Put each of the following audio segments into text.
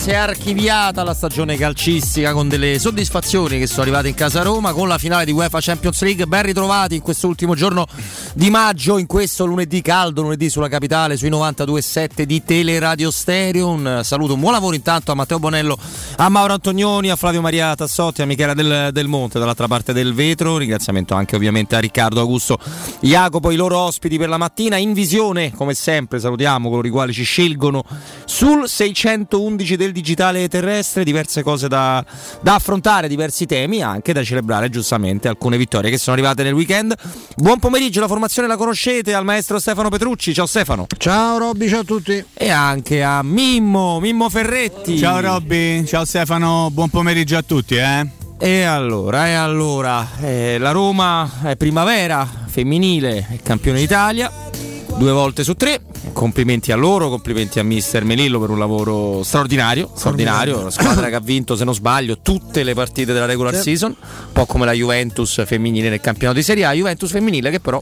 si è archiviata la stagione calcistica con delle soddisfazioni che sono arrivate in casa Roma con la finale di UEFA Champions League. Ben ritrovati in questo ultimo giorno di maggio, in questo lunedì caldo, lunedì sulla capitale, sui 92.7 di Teleradio Stereo. Un saluto, un buon lavoro intanto a Matteo Bonello, a Mauro Antonioni, a Flavio Maria Tassotti, a Michela del, del Monte dall'altra parte del vetro. Ringraziamento anche ovviamente a Riccardo Augusto Jacopo, i loro ospiti per la mattina. In visione, come sempre, salutiamo coloro i quali ci scelgono sul 611 del digitale terrestre, diverse cose da, da, affrontare, diversi temi, anche da celebrare giustamente alcune vittorie che sono arrivate nel weekend. Buon pomeriggio, la formazione la conoscete al maestro Stefano Petrucci. Ciao Stefano. Ciao Robby, ciao a tutti. E anche a Mimmo, Mimmo Ferretti. Ciao Robby, ciao Stefano, buon pomeriggio a tutti. Eh? E allora, e allora, eh, la Roma è primavera femminile, è campione d'Italia, due volte su tre complimenti a loro, complimenti a mister Melillo per un lavoro straordinario, straordinario, la squadra che ha vinto se non sbaglio tutte le partite della regular season, un po' come la Juventus femminile nel campionato di Serie A, Juventus femminile che però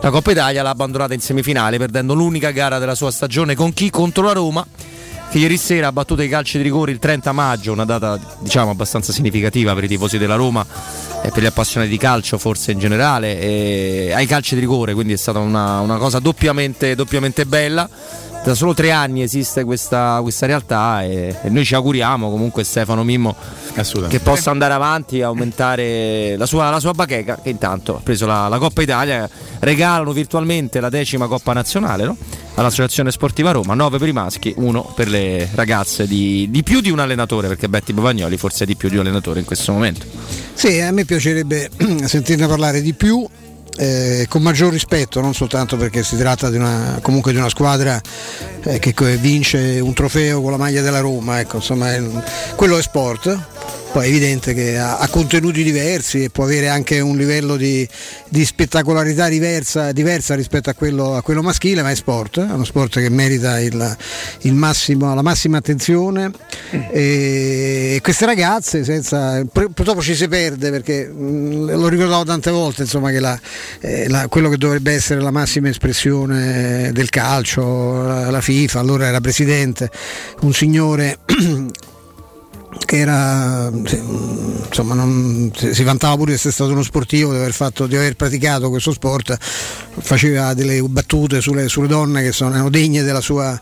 la Coppa Italia l'ha abbandonata in semifinale perdendo l'unica gara della sua stagione con chi? Contro la Roma che ieri sera ha battuto i calci di rigore il 30 maggio, una data diciamo abbastanza significativa per i tifosi della Roma e per gli appassionati di calcio forse in generale, ai calci di rigore, quindi è stata una, una cosa doppiamente, doppiamente bella da solo tre anni esiste questa, questa realtà e, e, noi ci auguriamo comunque Stefano Mimmo che possa andare avanti e aumentare la sua, la sua bacheca che intanto ha preso la, la, Coppa Italia. Regalano virtualmente la decima Coppa Nazionale no? all'Associazione Sportiva Roma 9 per i maschi, 1 per le ragazze. Di, di più di un allenatore perché Betty Bovagnoli forse è di più di un allenatore in questo momento. Sì, a me piacerebbe sentirne parlare di più eh, con maggior rispetto, non soltanto perché si tratta di una, comunque di una squadra eh, che vince un trofeo con la maglia della Roma, ecco, insomma, è, quello è sport, poi è evidente che ha, ha, contenuti diversi e può avere anche un livello di, di spettacolarità diversa, diversa rispetto a quello, a quello, maschile, ma è sport, è uno sport che merita il, il massimo, la massima attenzione. E, e queste ragazze senza, purtroppo ci si perde perché mh, lo ricordavo tante volte insomma, che la, eh, la, quello che dovrebbe essere la massima espressione del calcio, la, la FIFA, allora era presidente, un signore che era insomma non, si vantava pure di essere stato uno sportivo, di aver, fatto, di aver praticato questo sport, faceva delle battute sulle, sulle donne che sono, erano degne della sua,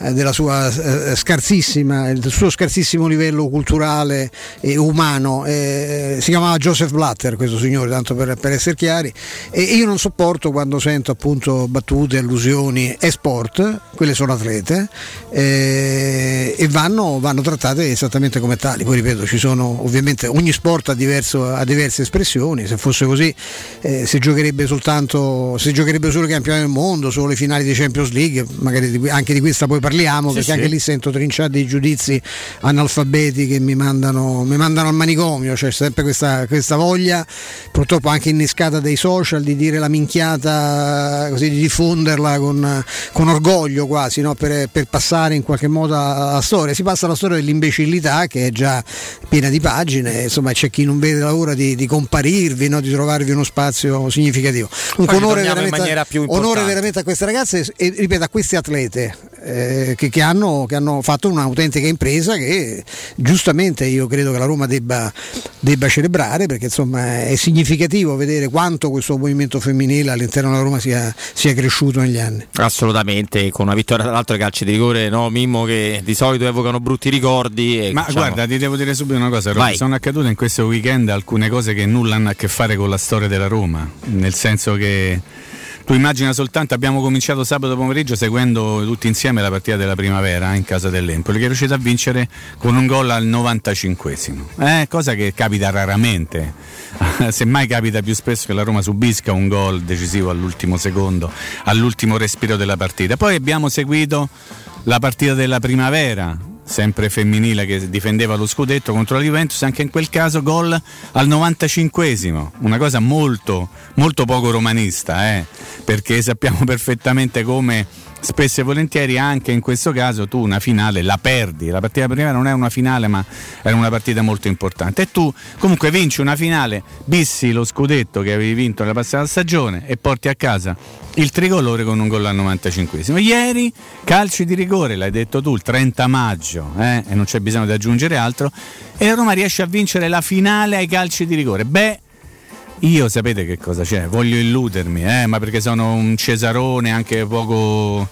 eh, della sua eh, scarsissima, del suo scarsissimo livello culturale e umano. Eh, si chiamava Joseph Blatter questo signore, tanto per, per, essere chiari, e io non sopporto quando sento appunto battute, allusioni, è sport, quelle sono atlete eh, e vanno, vanno trattate esattamente come tali. Poi ripeto, ci sono ovviamente ogni sport ha, diverso, ha diverse espressioni, se fosse così eh, si giocherebbe soltanto, si giocherebbe solo i campioni del mondo, solo le finali di Champions League, magari di, anche di questa poi parliamo, sì, perché sì. anche lì sento trinciati dei giudizi analfabeti che mi mandano, mi mandano al manicomio, c'è sempre questa, questa, voglia, purtroppo anche innescata dai social, di dire la minchiata, così di diffonderla con, con orgoglio quasi, no? per, per, passare in qualche modo alla storia. Si passa alla storia dell'imbecillità che è già piena di pagine, insomma c'è chi non vede l'ora di, di comparirvi, no? di trovarvi uno spazio significativo. Un onore veramente, onore veramente, a queste ragazze e ripeto a queste atlete eh, che, che, hanno, che, hanno, fatto un'autentica impresa che giustamente io credo che la Roma debba, debba, celebrare perché insomma è significativo vedere quanto questo movimento femminile all'interno della Roma sia, sia cresciuto negli anni. Assolutamente, con una vittoria tra l'altro ai calci di rigore, no, Mimmo che di solito evocano brutti ricordi. E, Ma diciamo... guarda, ti devo dire subito una cosa, Roma, sono accadute in questo weekend alcune cose che nulla hanno a che fare con la storia della Roma, nel senso che tu immagina soltanto, abbiamo cominciato sabato pomeriggio seguendo tutti insieme la partita della primavera eh, in casa dell'Empoli, che è riuscito a vincere con un gol al 95esimo. Eh, cosa che capita raramente, semmai capita più spesso che la Roma subisca un gol decisivo all'ultimo secondo, all'ultimo respiro della partita. Poi abbiamo seguito la partita della primavera, sempre femminile che difendeva lo scudetto contro la Juventus, anche in quel caso gol al 95esimo, una cosa molto, molto poco romanista, eh? perché sappiamo perfettamente come spesso e volentieri anche in questo caso tu una finale la perdi. La partita prima non è una finale, ma era una partita molto importante. E tu comunque vinci una finale, bissi lo scudetto che avevi vinto nella passata stagione e porti a casa il tricolore con un gol al 95 Ieri calci di rigore, l'hai detto tu, il 30 maggio, eh? e non c'è bisogno di aggiungere altro, e Roma riesce a vincere la finale ai calci di rigore. Beh, io sapete che cosa c'è? Voglio illudermi, eh? ma perché sono un cesarone anche poco,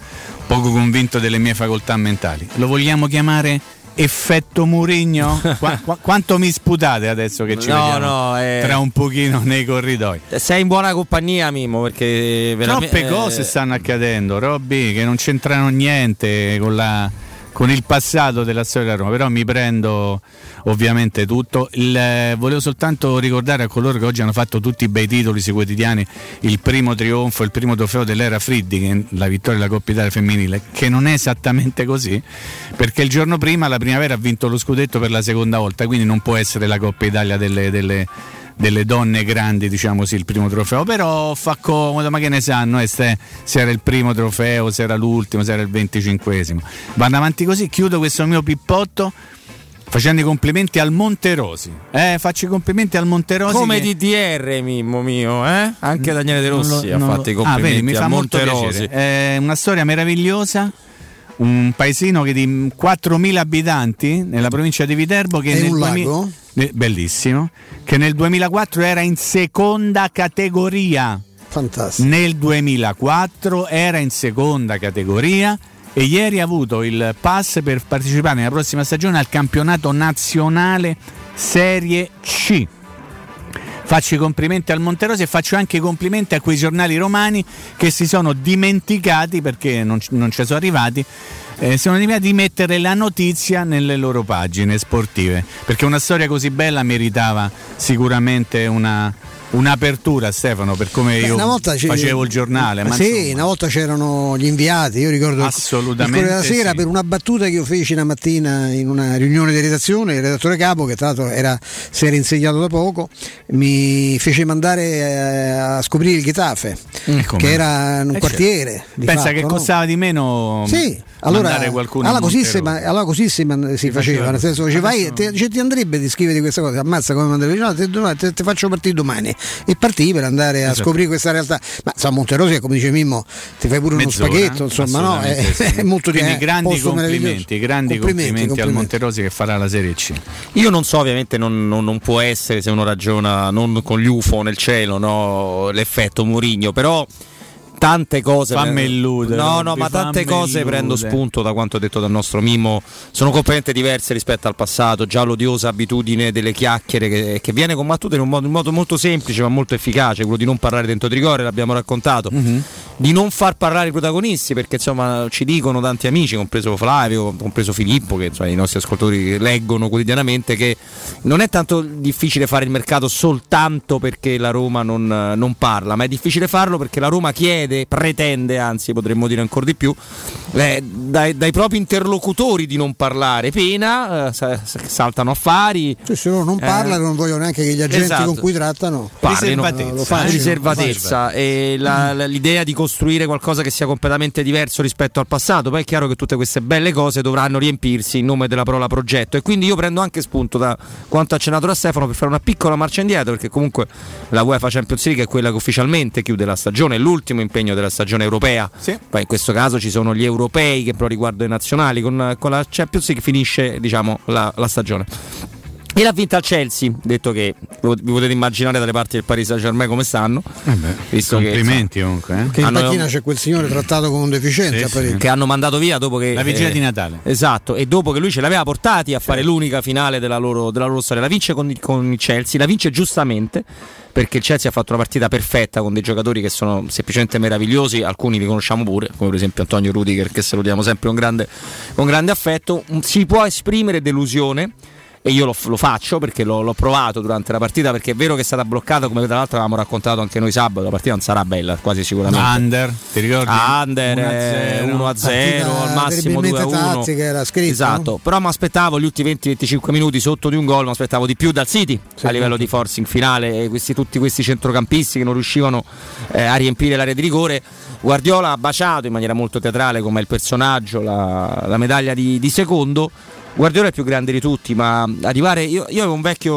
poco convinto delle mie facoltà mentali. Lo vogliamo chiamare effetto Murigno? Qu- qu- quanto mi sputate adesso che ci no, vediamo no, eh... tra un pochino nei corridoi? Sei in buona compagnia, Mimo, perché veramente... Troppe cose stanno accadendo, Robby, che non c'entrano niente con la con il passato della storia della Roma, però mi prendo ovviamente tutto. Il, eh, volevo soltanto ricordare a coloro che oggi hanno fatto tutti i bei titoli sui quotidiani il primo trionfo, il primo trofeo dell'era Friddi, la vittoria della Coppa Italia femminile, che non è esattamente così, perché il giorno prima la primavera ha vinto lo scudetto per la seconda volta, quindi non può essere la Coppa Italia delle, delle delle donne grandi, diciamo sì, il primo trofeo, però fa comodo, ma che ne sanno eh, se era il primo trofeo, se era l'ultimo, se era il venticinquesimo. Vanno avanti così, chiudo questo mio pippotto facendo i complimenti al Monterosi. Eh, faccio i complimenti al Monterosi. Come che... DDR, Mimmo mio, eh? Anche Daniele De Rossi ha fatto i complimenti ah, vedi, mi fa Monterosi. È una storia meravigliosa un paesino che di 4.000 abitanti nella provincia di Viterbo che nel 2000, bellissimo che nel 2004 era in seconda categoria fantastico nel 2004 era in seconda categoria e ieri ha avuto il pass per partecipare nella prossima stagione al campionato nazionale Serie C. Faccio i complimenti al Monterosi e faccio anche i complimenti a quei giornali romani che si sono dimenticati perché non, non ci sono arrivati eh, sono dimenticati di mettere la notizia nelle loro pagine sportive perché una storia così bella meritava sicuramente una, un'apertura Stefano per come Beh, io facevo il giornale ma sì insomma... una volta c'erano gli inviati io ricordo assolutamente la sera sì. per una battuta che io feci una mattina in una riunione di redazione il redattore capo che tra l'altro era, si era insegnato da poco mi fece mandare eh, a scoprire il Getafe che era un eh, quartiere pensa fatto, che no? costava di meno? Sì allora, allora, così si, allora, così si, man, si faceva, nel senso che vai, ti, cioè, ti, andrebbe di scrivere questa cosa, ammazza come mandavi, no, ti, ti, ti, faccio partire domani e partì per andare a esatto. scoprire questa realtà. Ma insomma, Monterosi, come dice Mimmo, ti fai pure Mezz'ora, uno spaghetto, insomma, no? È, sì. è molto Quindi, grandi complimenti, grandi complimenti, complimenti, al Monterosi che farà la Serie C. Io non so, ovviamente non, non, non può essere se uno ragiona non con gli UFO nel cielo, no, l'effetto Murigno, però tante cose. Fammi illudere. No, no, ma tante cose illude. prendo spunto da quanto detto dal nostro Mimo. Sono completamente diverse rispetto al passato. Già l'odiosa abitudine delle chiacchiere che, che viene combattuta in un, modo, in modo, molto semplice ma molto efficace, quello di non parlare dentro Tricore, l'abbiamo raccontato. Mm-hmm. Di non far parlare i protagonisti, perché insomma ci dicono tanti amici, compreso Flavio, compreso Filippo, che insomma, i nostri ascoltatori leggono quotidianamente, che non è tanto difficile fare il mercato soltanto perché la Roma non, non parla, ma è difficile farlo perché la Roma chiede chiede, pretende, anzi potremmo dire ancora di più, eh, dai, dai, propri interlocutori di non parlare. Pena, eh, saltano affari. Cioè, se loro non eh, parlano, non vogliono neanche che gli agenti esatto. con cui trattano parlino. Riservatezza. riservatezza e la, la, l'idea di costruire qualcosa che sia completamente diverso rispetto al passato. Poi è chiaro che tutte queste belle cose dovranno riempirsi in nome della parola progetto. E quindi io prendo anche spunto da quanto accennato da Stefano per fare una piccola marcia indietro, perché comunque la UEFA Champions League è quella che ufficialmente chiude la stagione, è l'ultimo impegno impegno della stagione europea. Sì. Poi in questo caso ci sono gli europei che però riguardano i nazionali. Con, con la Champions League finisce diciamo, la, la stagione. E l'ha vinta il Chelsea, detto che vi potete immaginare dalle parti del Paris Saint Germain come stanno. Eh beh, complimenti che, comunque. Eh? Che in hanno, panchina c'è quel signore trattato con un deficiente sì, sì. Che hanno mandato via dopo che. La vigilia eh, di Natale. Esatto, e dopo che lui ce l'aveva portati a fare l'unica finale della loro, della loro storia. La vince con, con il Chelsea, la vince giustamente perché il Chelsea ha fatto una partita perfetta con dei giocatori che sono semplicemente meravigliosi, alcuni li conosciamo pure, come per esempio Antonio Rudiger che salutiamo sempre con grande, con grande affetto. Si può esprimere delusione e io lo, lo faccio perché l'ho, l'ho, provato durante la partita perché è vero che è stata bloccata come tra l'altro avevamo raccontato anche noi sabato la partita non sarà bella quasi sicuramente. Under ti ricordi? Under 1-0 eh, al massimo 2-1 esatto però mi aspettavo gli ultimi 20-25 minuti sotto di un gol mi aspettavo di più dal City sì, a livello di forcing finale questi, tutti questi centrocampisti che non riuscivano eh, a riempire l'area di rigore. Guardiola ha baciato in maniera molto teatrale come il personaggio la, la medaglia di, di secondo Guardiola è il più grande di tutti, ma arrivare. Io, io avevo un vecchio,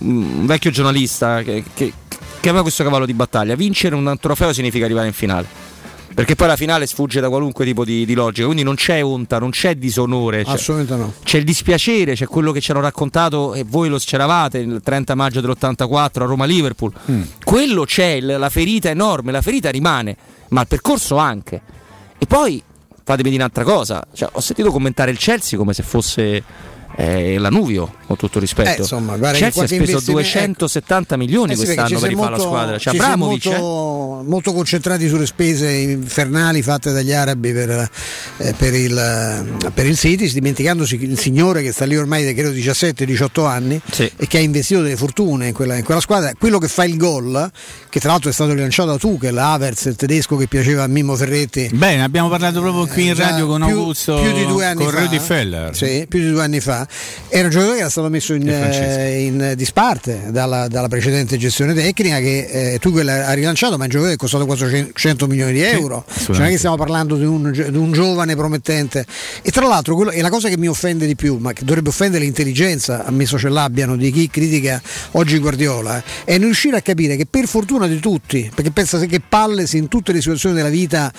un vecchio giornalista che, che, che, aveva questo cavallo di battaglia. Vincere un trofeo significa arrivare in finale. Perché poi la finale sfugge da qualunque tipo di, di logica, quindi non c'è onta, non c'è disonore. C'è, Assolutamente no. C'è il dispiacere, c'è quello che ci hanno raccontato e voi lo c'eravate il 30 maggio dell'84 a Roma-Liverpool. Mm. Quello c'è, la ferita è enorme, la ferita rimane, ma il percorso anche. E poi fatemi dire un'altra cosa. Cioè, ho sentito commentare il Chelsea come se fosse eh, la Nuvio, con tutto rispetto. Eh, insomma, guarda, Chelsea ha speso 270 ecco. milioni eh sì, quest'anno per rifare la squadra. C'è Abramovic. Molto, eh? molto, concentrati sulle spese infernali fatte dagli arabi per, eh, per, il, per, il, City, dimenticandosi il signore che sta lì ormai da credo 17-18 anni sì. e che ha investito delle fortune in quella, in quella, squadra. Quello che fa il gol, che tra l'altro è stato rilanciato da Tuchel, Havertz, il tedesco che piaceva a Mimmo Ferretti. Bene, abbiamo parlato proprio qui in radio con più, Augusto più di due anni con fa. Rudy Feller. Sì, più di due anni fa era un giocatore che era stato messo in, eh, in disparte dalla, dalla, precedente gestione tecnica che eh, Tuchel ha rilanciato, ma è un giocatore che è costato 400 milioni di euro. Sì, cioè, non è che stiamo parlando di un, di un, giovane promettente. E tra l'altro, quello, è la cosa che mi offende di più, ma che dovrebbe offendere l'intelligenza, ammesso ce l'abbiano, di chi critica oggi Guardiola, è non riuscire a capire che per fortuna di tutti, perché pensa che palle se in tutte le situazioni della vita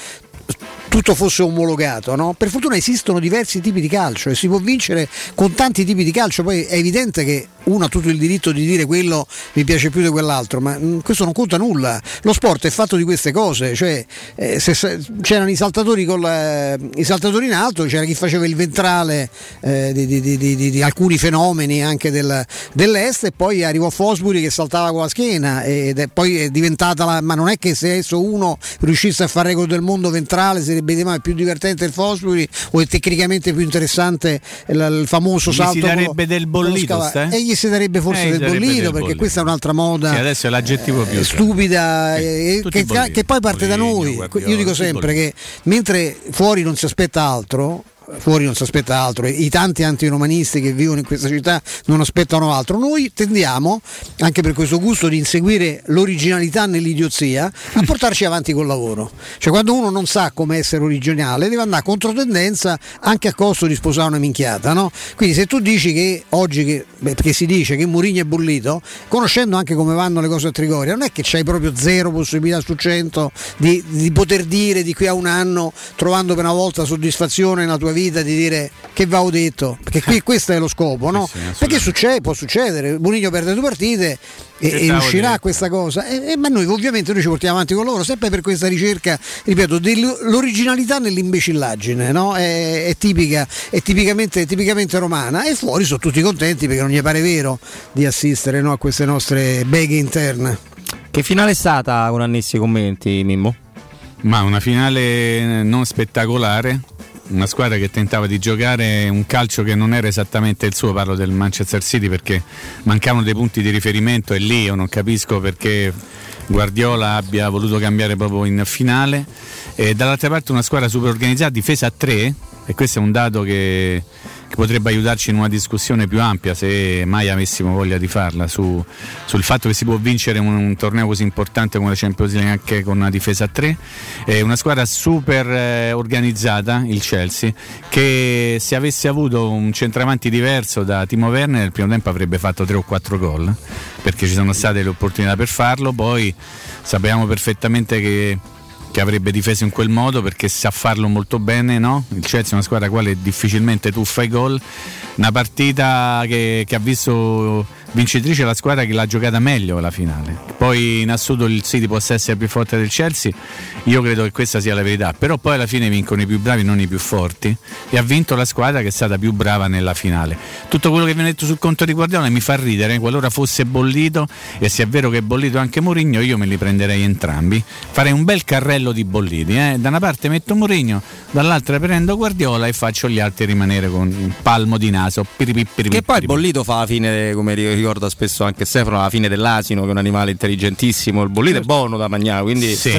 tutto fosse omologato. No? Per fortuna esistono diversi tipi di calcio e si può vincere con tanti tipi di calcio. Poi è evidente che uno ha tutto il diritto di dire quello mi piace più di quell'altro, ma mm, questo non conta nulla. Lo sport è fatto di queste cose, cioè, eh, se, c'erano i saltatori, con la, i saltatori in alto, c'era chi faceva il ventrale eh, di, di, di, di, alcuni fenomeni anche del, dell'est e poi arrivò Fosbury che saltava con la schiena ed è poi è diventata la, ma non è che se adesso uno riuscisse a fare record del mondo ventrale sarebbe è più divertente il Fosbury o è tecnicamente più interessante il, famoso gli salto si darebbe del bollito e gli si darebbe forse eh, del bollito del perché bollito. questa è un'altra moda sì, adesso è l'aggettivo più. eh, stupida eh, che, che, poi parte da noi. io dico sempre che mentre fuori non si aspetta altro fuori non si aspetta altro, i tanti antiromanisti che vivono in questa città non aspettano altro. Noi tendiamo, anche per questo gusto di inseguire l'originalità nell'idiozia, a portarci avanti col lavoro. Cioè quando uno non sa come essere originale deve andare contro tendenza anche a costo di sposare una minchiata. No? Quindi se tu dici che oggi, che, beh, perché si dice che Murigno è bollito, conoscendo anche come vanno le cose a Trigoria, non è che c'hai proprio zero possibilità su cento di, di poter dire di qui a un anno, trovando per una volta soddisfazione nella tua vita vita di dire che va ho detto, perché qui questo è lo scopo, no? Sì, sì, perché succede, può succedere, Bonigno perde due partite e, e riuscirà a questa cosa, e, e, ma noi ovviamente noi ci portiamo avanti con loro, sempre per questa ricerca, ripeto, dell'originalità nell'imbecillaggine, no? è, è, tipica, è tipicamente, tipicamente, romana e fuori sono tutti contenti perché non gli pare vero di assistere no, a queste nostre beghe interne. Che finale è stata con annessi commenti, Mimmo? Ma una finale non spettacolare, una squadra che tentava di giocare un calcio che non era esattamente il suo, parlo del Manchester City perché mancavano dei punti di riferimento e lì io non capisco perché Guardiola abbia voluto cambiare proprio in finale. E dall'altra parte una squadra super organizzata, difesa a tre e questo è un dato che che potrebbe aiutarci in una discussione più ampia se mai avessimo voglia di farla su, sul fatto che si può vincere un, un, torneo così importante come la Champions League anche con una difesa a 3 è una squadra super eh, organizzata il Chelsea che se avesse avuto un centravanti diverso da Timo Werner nel primo tempo avrebbe fatto 3 o 4 gol perché ci sono state le opportunità per farlo. Poi sappiamo perfettamente che che avrebbe difeso in quel modo perché sa farlo molto bene, no? Il Chelsea è una squadra quale difficilmente tu fai gol. Una partita che, che ha visto vincitrice la squadra che l'ha giocata meglio la finale. Poi in assoluto il City possa essere più forte del Chelsea, io credo che questa sia la verità, però poi alla fine vincono i più bravi, non i più forti e ha vinto la squadra che è stata più brava nella finale. Tutto quello che viene detto sul conto di Guardiola mi fa ridere, qualora fosse bollito e se è vero che è bollito anche Mourinho, io me li prenderei entrambi. Farei un bel carrello di bolliti, eh? da una parte metto Mourinho, dall'altra prendo Guardiola e faccio gli altri rimanere con un palmo di naso. Che poi bollito fa la fine, come ricorda spesso anche Stefano, la fine dell'asino, che è un animale intelligentissimo. Il bollito certo. è buono da mangiare, quindi sì.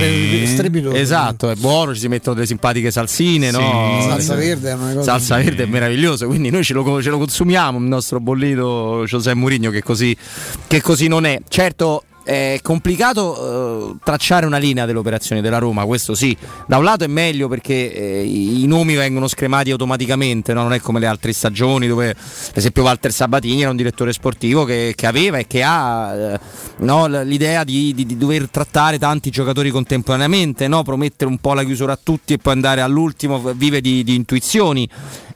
Strebidoso. Esatto, è buono, ci si mettono delle simpatiche salsine, sì. no? Salsa verde è una cosa. Salsa sì. verde è meraviglioso, quindi noi ce lo, ce lo consumiamo il nostro bollito José Mourinho che così, che così non è. Certo è complicato uh, tracciare una linea delle operazioni della Roma, questo sì. Da un lato è meglio perché eh, i nomi vengono scremati automaticamente, no? non è come le altre stagioni dove per esempio Walter Sabatini era un direttore sportivo che, che aveva e che ha eh, no? l'idea di, di, di, dover trattare tanti giocatori contemporaneamente, no? promettere un po' la chiusura a tutti e poi andare all'ultimo, vive di, di intuizioni.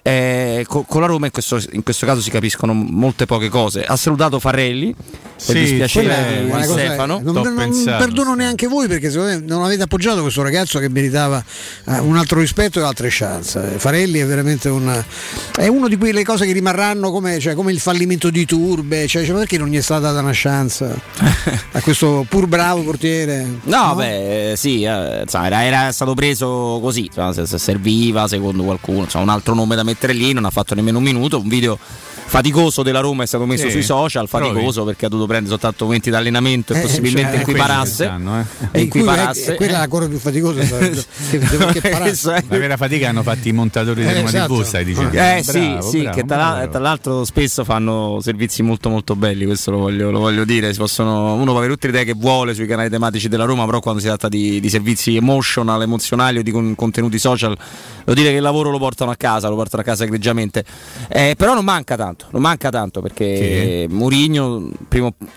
Eh, con, con, la Roma in questo, in questo, caso si capiscono molte poche cose. Ha salutato Farrelli sì, per dispiacere di Stefano. Non, non, non, perdono neanche voi perché secondo me non avete appoggiato questo ragazzo che meritava uh, un altro rispetto e altre chance. Farelli è veramente un, è uno di quelle cose che rimarranno come, cioè, come il fallimento di Turbe. Cioè, cioè, perché non gli è stata data una chance a questo pur bravo portiere? No, no? beh, sì, eh, era, era, stato preso così, se, se serviva secondo qualcuno, un altro nome da mettere mettere lì, non ha fatto nemmeno un minuto, un video faticoso della Roma è stato messo sì, sui social, faticoso provi. perché ha dovuto prendere soltanto momenti di allenamento e eh, possibilmente cioè, equiparasse. Sanno, eh. equiparasse. È, quella è la cosa più faticosa. la vera fatica hanno fatto i montatori eh, del Roma esatto. TV, stai dicendo. Eh sì, bravo, sì bravo, che tra, tra, l'altro spesso fanno servizi molto molto belli, questo lo voglio, lo voglio dire. Si possono, uno può avere tutte le idee che vuole sui canali tematici della Roma, però quando si tratta di, di servizi emotional, emozionali o di con, contenuti social, devo dire che il lavoro lo portano a casa, lo portano a casa egregiamente. Eh, però non manca tanto tanto, non manca tanto perché sì. Murigno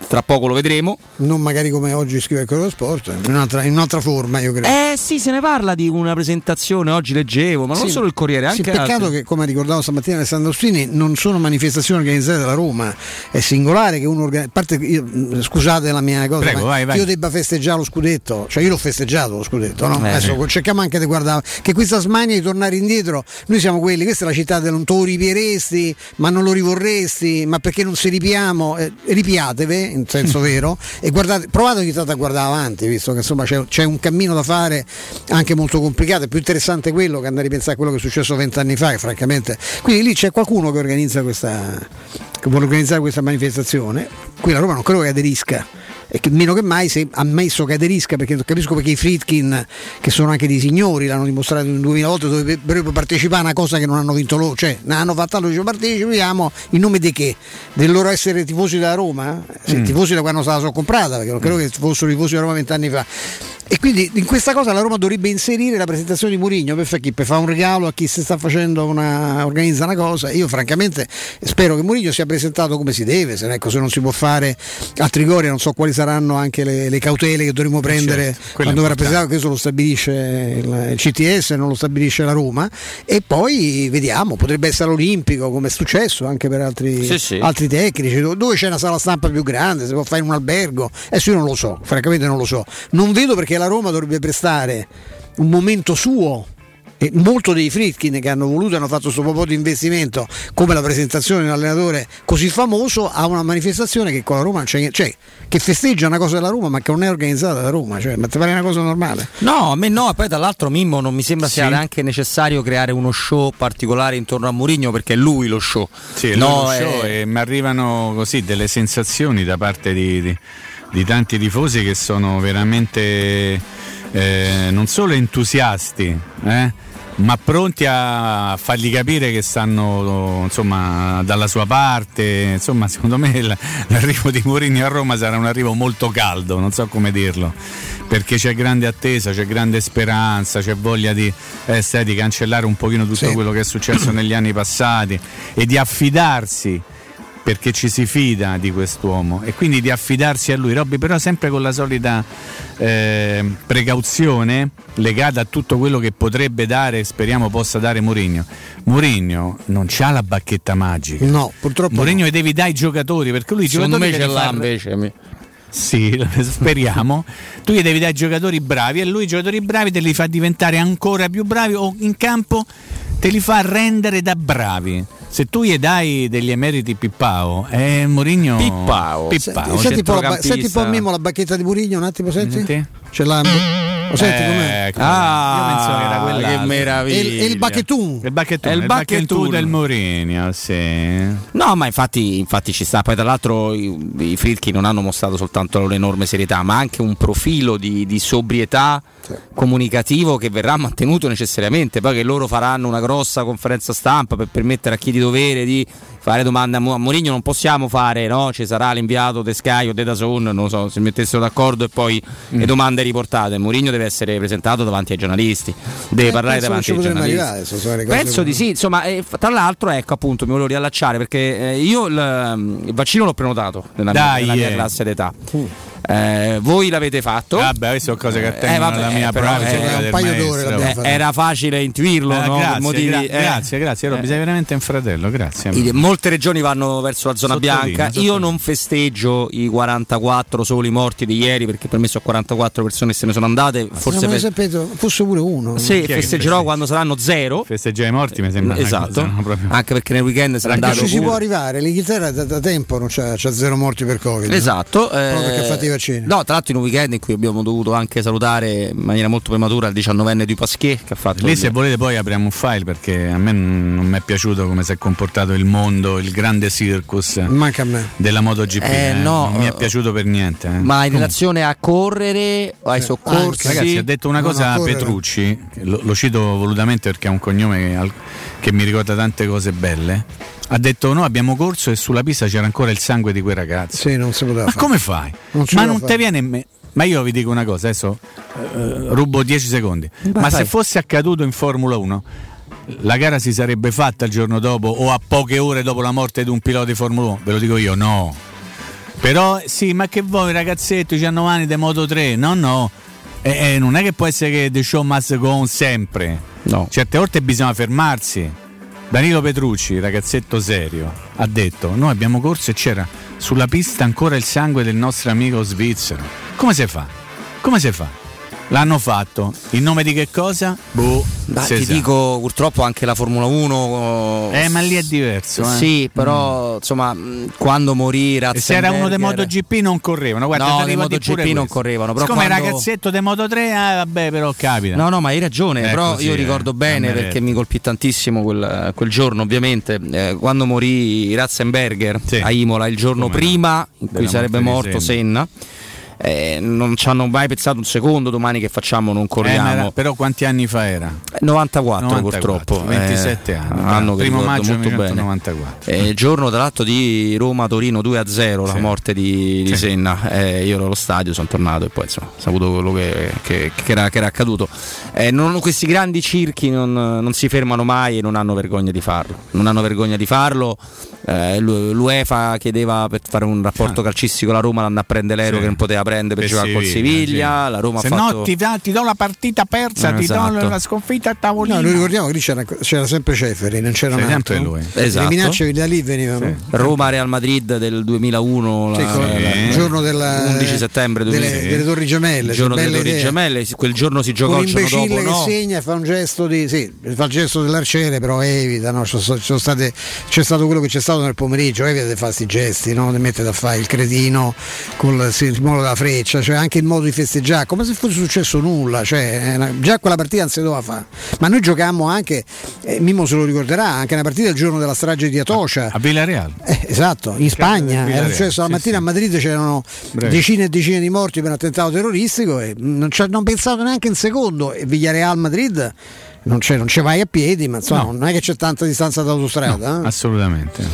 tra poco lo vedremo. Non magari come oggi scrive il Corriere Sport, in un'altra, in un'altra, forma io credo. Eh sì, se ne parla di una presentazione, oggi leggevo, ma sì. non solo il Corriere, anche sì, peccato altri. che come ricordavo stamattina Alessandro Ostini non sono manifestazioni organizzate dalla Roma, è singolare che uno organizza, parte io, mm, scusate la mia cosa, Prego, vai, vai. io debba festeggiare lo scudetto, cioè io l'ho festeggiato lo scudetto, no? Eh, Adesso cerchiamo anche di guardare che questa smania di tornare indietro, noi siamo quelli, questa è la città del non te lo ripieresti, ma non lo rivorresti, ma perché non si ripiamo? Eh, ripiatevi in senso vero e guardate, provate ogni tanto a guardare avanti, visto che insomma c'è, c'è, un cammino da fare anche molto complicato, è più interessante quello che andare a ripensare a quello che è successo vent'anni fa, che francamente. Quindi lì c'è qualcuno che organizza questa, che vuole organizzare questa manifestazione, qui la Roma non credo che aderisca e che meno che mai se ammesso che aderisca perché capisco perché i Fritkin che sono anche dei signori l'hanno dimostrato in 2000 volte dovrebbero partecipare a una cosa che non hanno vinto loro cioè ne hanno fatto loro partecipiamo in nome di che? del loro essere tifosi della Roma? Sì, mm. tifosi da quando stava sono comprata perché non credo che fossero tifosi della Roma vent'anni fa e quindi in questa cosa la Roma dovrebbe inserire la presentazione di Mourinho per, per fare un regalo a chi si sta facendo una, organizza una cosa. Io francamente spero che Mourinho sia presentato come si deve, se, ecco, se non si può fare a Trigoria non so quali saranno anche le, le cautele che dovremo prendere certo, quando verrà presentato, questo lo stabilisce il, il CTS, non lo stabilisce la Roma. E poi vediamo, potrebbe essere olimpico come è successo anche per altri, sì, sì. altri tecnici, dove c'è una sala stampa più grande, si può fare in un albergo. Adesso io non lo so, francamente non lo so. Non vedo perché la Roma dovrebbe prestare un momento suo e molto dei Fritkin che hanno voluto e hanno fatto questo po' di investimento come la presentazione di un allenatore così famoso a una manifestazione che con la Roma c'è, cioè, che festeggia una cosa della Roma ma che non è organizzata da Roma cioè, ma ti pare una cosa normale? No, a me no, e poi tra l'altro Mimmo non mi sembra sì. sia neanche necessario creare uno show particolare intorno a Mourinho perché è lui lo show sì, no, lo show è... e mi arrivano così delle sensazioni da parte di, di di tanti tifosi che sono veramente eh, non solo entusiasti, eh, ma pronti a fargli capire che stanno insomma, dalla sua parte. Insomma, secondo me l'arrivo di Mourinho a Roma sarà un arrivo molto caldo, non so come dirlo, perché c'è grande attesa, c'è grande speranza, c'è voglia di, eh, sai, di cancellare un pochino tutto sì. quello che è successo negli anni passati e di affidarsi perché ci si fida di quest'uomo e quindi di affidarsi a lui, Robby, però sempre con la solita eh, precauzione legata a tutto quello che potrebbe dare, speriamo possa dare Mourinho. Mourinho non ha la bacchetta magica. No, purtroppo. Mourinho no. devi dare i giocatori perché lui i Secondo giocatori me ce l'ha far... invece. Sì, speriamo. tu gli devi dare giocatori bravi e lui i giocatori bravi te li fa diventare ancora più bravi o in campo te li fa rendere da bravi se tu gli dai degli emeriti Pippao, eh, Mourinho Pippao. Pippao senti, senti, un po la, senti un po' Mimo la bacchetta di Mourinho un attimo, senti? Senti? Ce l'ha. Lo senti Eh, com'è? ecco. Ah, Io penso che era quella. che meraviglia. E il, il bacchettun. Il bacchettone, È il bacchettone. del Mourinho, sì. No, ma infatti, infatti ci sta. Poi, tra l'altro, i, i Fritchi non hanno mostrato soltanto l'enorme serietà, ma anche un profilo di, di sobrietà comunicativo che verrà mantenuto necessariamente. Poi che loro faranno una grossa conferenza stampa per permettere a chi di dovere di fare domande a, Mo- a Mourinho. Non possiamo fare, no? Ci sarà l'inviato De Sky o De Dazon, non lo so, si mettessero d'accordo e poi le domande riportate. Mourinho deve essere presentato davanti ai giornalisti, deve Eh, parlare davanti ai giornalisti. arrivare, se Penso di sì, insomma, e f- tra l'altro, ecco appunto, mi volevo riallacciare perché eh, io il, il vaccino l'ho prenotato nella, mia, Dai, nella mia eh. classe d'età. Eh, voi l'avete fatto? Vabbè, queste sono cose che Eh, attengono vabbè, alla mia però, prova. eh, Eh, era facile intuirlo, Ah, no? Grazie, motivi- gra- eh. grazie, grazie, Robby, Eh. sei veramente un fratello, grazie. I- Molte regioni vanno verso la zona Sottolineo, bianca. Io sottolineo. non festeggio i 44 soli morti di ieri perché per me sono 44 persone che se ne sono andate. Forse Non me fe- sapeto, fosse pure uno. sì, festeggerò quando saranno zero. Festeggiare i morti mi sembra Esatto, no, proprio- anche perché nel weekend sarà andato ci si può arrivare, l'Inghilterra da, da tempo non c'ha, c'ha zero morti per Covid. Esatto, Proprio perché ha fatto i vaccini. No, tra l'altro in un weekend in cui abbiamo dovuto anche salutare in maniera molto prematura il 19enne di Pasquier che ha fatto Lì il- se volete poi apriamo un file perché a me non mi è piaciuto come si è comportato il mondo, il grande circus Manca a me. della MotoGP. Eh, eh. no, non mi è eh, piaciuto per niente. eh. Ma in relazione a correre o ai soccorsi? anche. Ragazzi, ha detto una cosa no, a. Petrucci, lo, lo cito volutamente perché è un cognome che, che mi ricorda tante cose belle. Ha detto: Noi abbiamo corso e sulla pista c'era ancora il sangue di quei ragazzi. Sì, non si poteva Ma fare. come fai? Non Ma non te viene in me. Ma io vi dico una cosa, adesso eh, rubo 10 secondi. Ma vai. se fosse accaduto in Formula 1, la gara si sarebbe fatta il giorno dopo o a poche ore dopo la morte di un pilota di Formula 1? Ve lo dico io, no. Però sì, ma che voi ragazzetti, 19 anni di Moto 3? No, no. Eh, eh, non è che può essere che the show must go on sempre. No. Certe volte bisogna fermarsi. Danilo Petrucci, ragazzetto serio, ha detto: Noi abbiamo corso e c'era sulla pista ancora il sangue del nostro amico svizzero. Come si fa? Come si fa? L'hanno fatto. In nome di che cosa? Boh. Si ti sa. dico, purtroppo anche la Formula 1. Eh, ma lì è diverso. Eh. Sì, però insomma, mh, quando morì E se era uno dei Ratzenberger- MotoGP non correvano. Guarda, No, dei MotoGP non questo. correvano, però Siccome quando- ragazzetto di Moto 3, ah, vabbè, però capita. No, no, ma hai ragione, È però così, io eh. ricordo A bene perché mi colpì tantissimo quel, quel giorno, ovviamente, eh, quando morì Ratzenberger Sì. a Imola, il giorno Come no. prima in cui Della sarebbe morto Senna. Eh, non ci hanno mai pensato un secondo domani che facciamo non Eh, corriamo era- però quanti anni fa era? 94, 94, purtroppo 27 eh, anni. anno primo maggio molto bene 1994. Eh, il giorno tra l'altro di Roma-Torino 2-0 la Sì. morte di, di Sì. Senna Eh, io ero allo stadio sono tornato e poi insomma ho saputo quello che, che- che era, che era accaduto Eh, non- questi grandi circhi non, non si fermano mai e non hanno vergogna di farlo non hanno vergogna di farlo Eh, l'U- l'UEFA chiedeva per fare un rapporto Ah. calcistico la Roma l'andò a prendere l'euro Sì. che non poteva prendere per Per giocare col Siviglia, Siviglia sì. la Roma Se ha fatto no ti, da- ti do la partita persa, Eh, ti do esatto. la sconfitta a tavolino. No, noi ricordiamo che lì c'era, c'era sempre Ceferi, non c'era C'è un altro. lui. Esatto. Le minacce da lì venivano. Sì. Roma-Real Madrid del 2001 Sì, la- con- la- il giorno del 11 settembre delle, 2006. delle Torri Gemelle. il giorno delle Torri idea. Gemelle, quel giorno si giocò Con il giorno l'imbecille dopo, che no? segna e fa un gesto di. Sì, fa il gesto dell'arciere, però evita, no? Sono state- c'è stato quello che c'è stato nel pomeriggio, evita di fare questi gesti, no? Di mettere a fare il cretino col simbolo della freccia, cioè anche il modo di festeggiare, come se fosse successo nulla. Cioè, una- già quella partita non si doveva fare. Ma noi giocammo anche, eh, Mimo se lo ricorderà, anche una partita il giorno della strage di Atocha. A Villarreal. Eh, esatto, in Spagna, era Villarreal, successo la mattina sì. a Madrid c'erano Bravi. decine e decine di morti per un attentato terroristico e non ci hanno pensato neanche un secondo e Villarreal Madrid non, c'è, non ci vai a piedi, ma insomma No. non è che c'è tanta distanza d'autostrada. No, eh? assolutamente.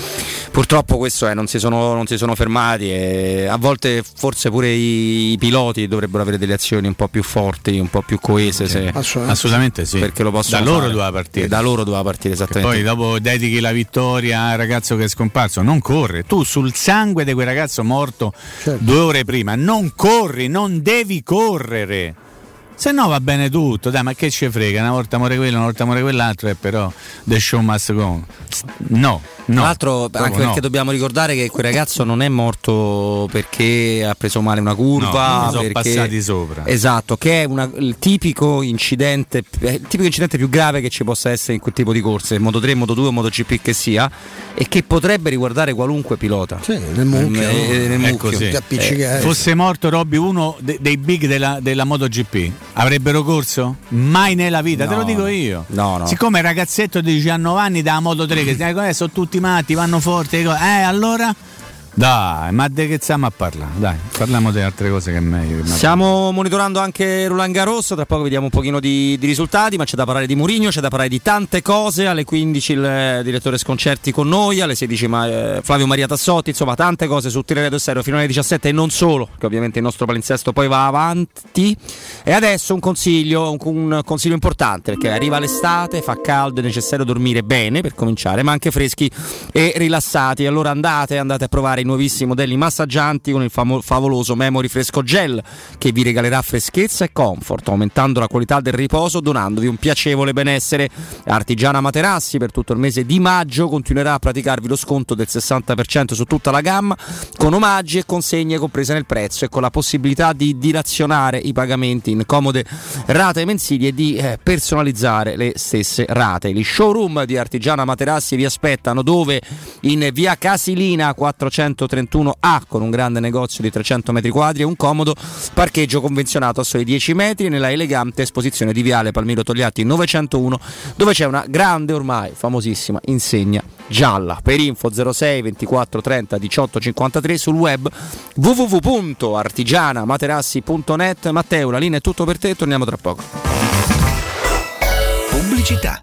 Purtroppo questo è, non si sono, non si sono fermati e a volte forse pure i, i, piloti dovrebbero avere delle azioni un po' più forti, un po' più coese. Se, assolutamente. assolutamente sì. Perché lo possono da loro fare. doveva partire. Da loro doveva partire esattamente. Che poi dopo dedichi la vittoria al ragazzo che è scomparso, non corre. Tu sul sangue di quel ragazzo morto certo. due ore prima, non corri, non devi correre. Se no va bene tutto, dai, ma che ci frega? Una volta muore quello, una volta muore quell'altro, e però the show must go. No, no. Tra l'altro, anche no. perché dobbiamo ricordare che quel ragazzo non è morto perché ha preso male una curva. No, sono perché... passati sopra. Esatto, che è una, il, tipico incidente, il tipico incidente più grave che ci possa essere in quel tipo di corse, Moto 3, Moto 2 Moto GP che sia, e che potrebbe riguardare qualunque pilota. Sì, nel mucchio. Eh, nel mucchio. Eh, fosse morto Robby uno de- dei big della, della MotoGP avrebbero corso? Mai nella vita, no, te lo dico io. No, no. Siccome il ragazzetto di 19 anni da Moto 3 che sono tutti matti, vanno forti, eh allora dai, ma di che stiamo a parlare? Dai, parliamo di altre cose che è meglio. Stiamo monitorando anche Roland Garros, tra poco vediamo un pochino di, di, risultati, ma c'è da parlare di Mourinho, c'è da parlare di tante cose. Alle 15 il eh, direttore Sconcerti con noi, alle 16 ma, eh, Flavio Maria Tassotti, insomma tante cose su Tirare Serio fino alle 17 e non solo, che ovviamente il nostro palinsesto poi va avanti. E adesso un consiglio, un, un consiglio importante, perché arriva l'estate, fa caldo, è necessario dormire bene per cominciare, ma anche freschi e rilassati. Allora andate, andate a provare i nuovissimi modelli massaggianti con il famo- favoloso Memory Fresco Gel che vi regalerà freschezza e comfort, aumentando la qualità del riposo, donandovi un piacevole benessere. Artigiana Materassi per tutto il mese di maggio continuerà a praticarvi lo sconto del 60% su tutta la gamma con omaggi e consegne comprese nel prezzo e con la possibilità di dilazionare i pagamenti in comode rate mensili e di eh, personalizzare le stesse rate. Gli showroom di Artigiana Materassi vi aspettano dove in via Casilina 400 131A con un grande negozio di 300 metri quadri e un comodo parcheggio convenzionato a soli 10 metri nella elegante esposizione di Viale Palmiro Togliatti 901 dove c'è una grande ormai famosissima insegna gialla. Per info 06 24 30 18 53 sul web www.artigianamaterassi.net Matteo, la linea è tutto per te, torniamo tra poco. Pubblicità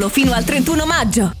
fino al 31 maggio.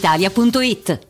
italia.it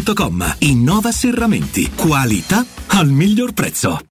serramenti.com. Innova Serramenti. Qualità al miglior prezzo.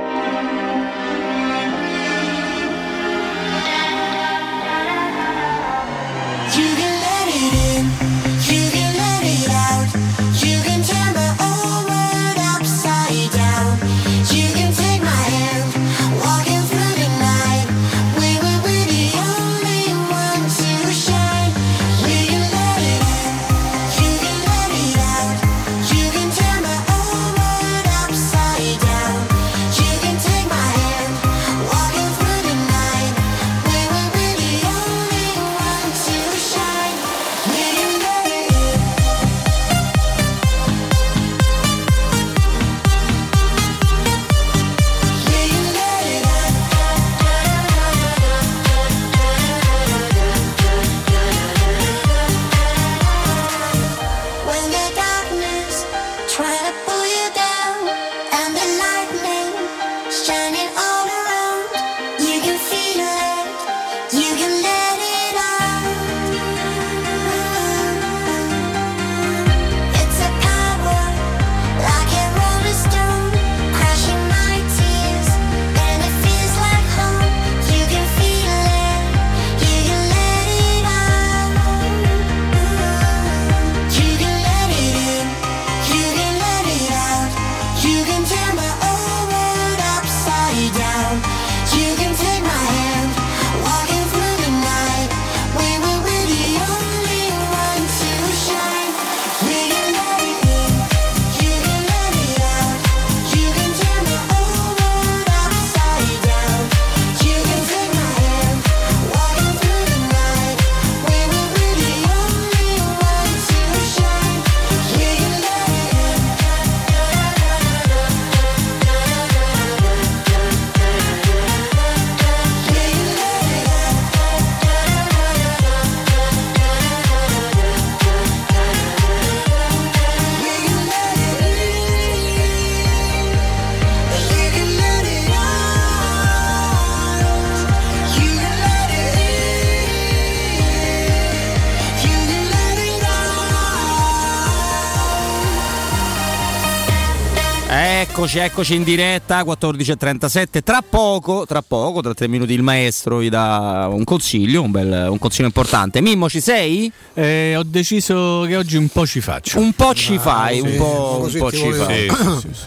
Eccoci, eccoci in diretta, 14.37. Tra poco, tra poco, tra tre minuti il maestro vi dà un consiglio, un, bel, un consiglio importante. Mimmo, ci sei? Eh, ho deciso che oggi un po' ci faccio. Un po' ci fai, sì, un po', un po ci fai.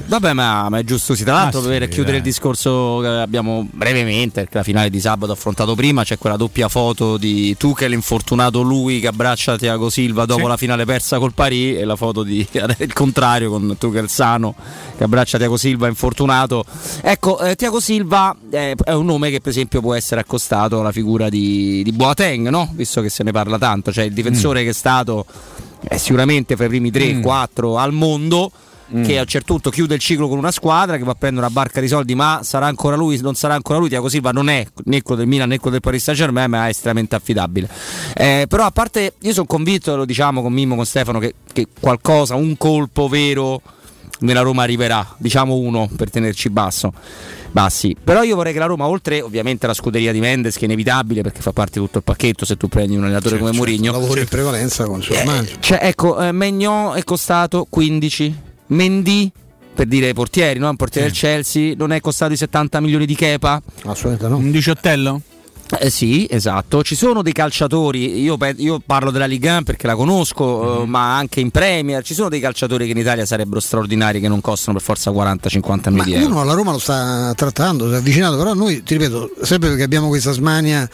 Vabbè, ma, ma, è giusto, sì. Tra l'altro, ah, per sì, chiudere dai. il discorso che abbiamo brevemente, perché la finale di sabato affrontato prima, c'è quella doppia foto di Tuchel, infortunato lui che abbraccia Tiago Silva dopo la finale persa col Parì e la foto di il contrario con Tuchel sano che abbraccia Tiago Silva infortunato. Ecco, eh, Tiago Silva eh, è un nome che per esempio può essere accostato alla figura di, di Boateng, no? visto che se ne parla tanto, cioè il difensore mm. che è stato eh, sicuramente fra i primi 3-4 mm. al mondo. Mm. che a un certo punto chiude il ciclo con una squadra che va a prendere una barca di soldi ma sarà ancora lui, non sarà ancora lui Tiago Silva non è né quello del Milan né quello del Paris Saint Germain ma è estremamente affidabile eh, però a parte io sono convinto lo diciamo con Mimmo con Stefano che, che qualcosa, un colpo vero nella Roma arriverà, diciamo uno per tenerci basso. Bassi. Però io vorrei che la Roma, oltre ovviamente alla scuderia di Mendes, che è inevitabile perché fa parte di tutto il pacchetto se tu prendi un allenatore certo, come certo, Mourinho. Lavori in prevalenza con suo eh, cioè, ecco, eh, Megnon è costato 15, Mendy per dire i portieri, no? un portiere sì. del Chelsea non è costato i 70 milioni di Kepa? Assolutamente no. Un diciottello? Eh sì, esatto. Ci sono dei calciatori, io, io parlo della Ligue 1 perché la conosco, mm. uh, ma anche in Premier, ci sono dei calciatori che in Italia sarebbero straordinari che non costano per forza 40-50 milioni euro. Uno alla Roma lo sta trattando, si è avvicinato, però noi, ti ripeto, sempre perché abbiamo questa smania,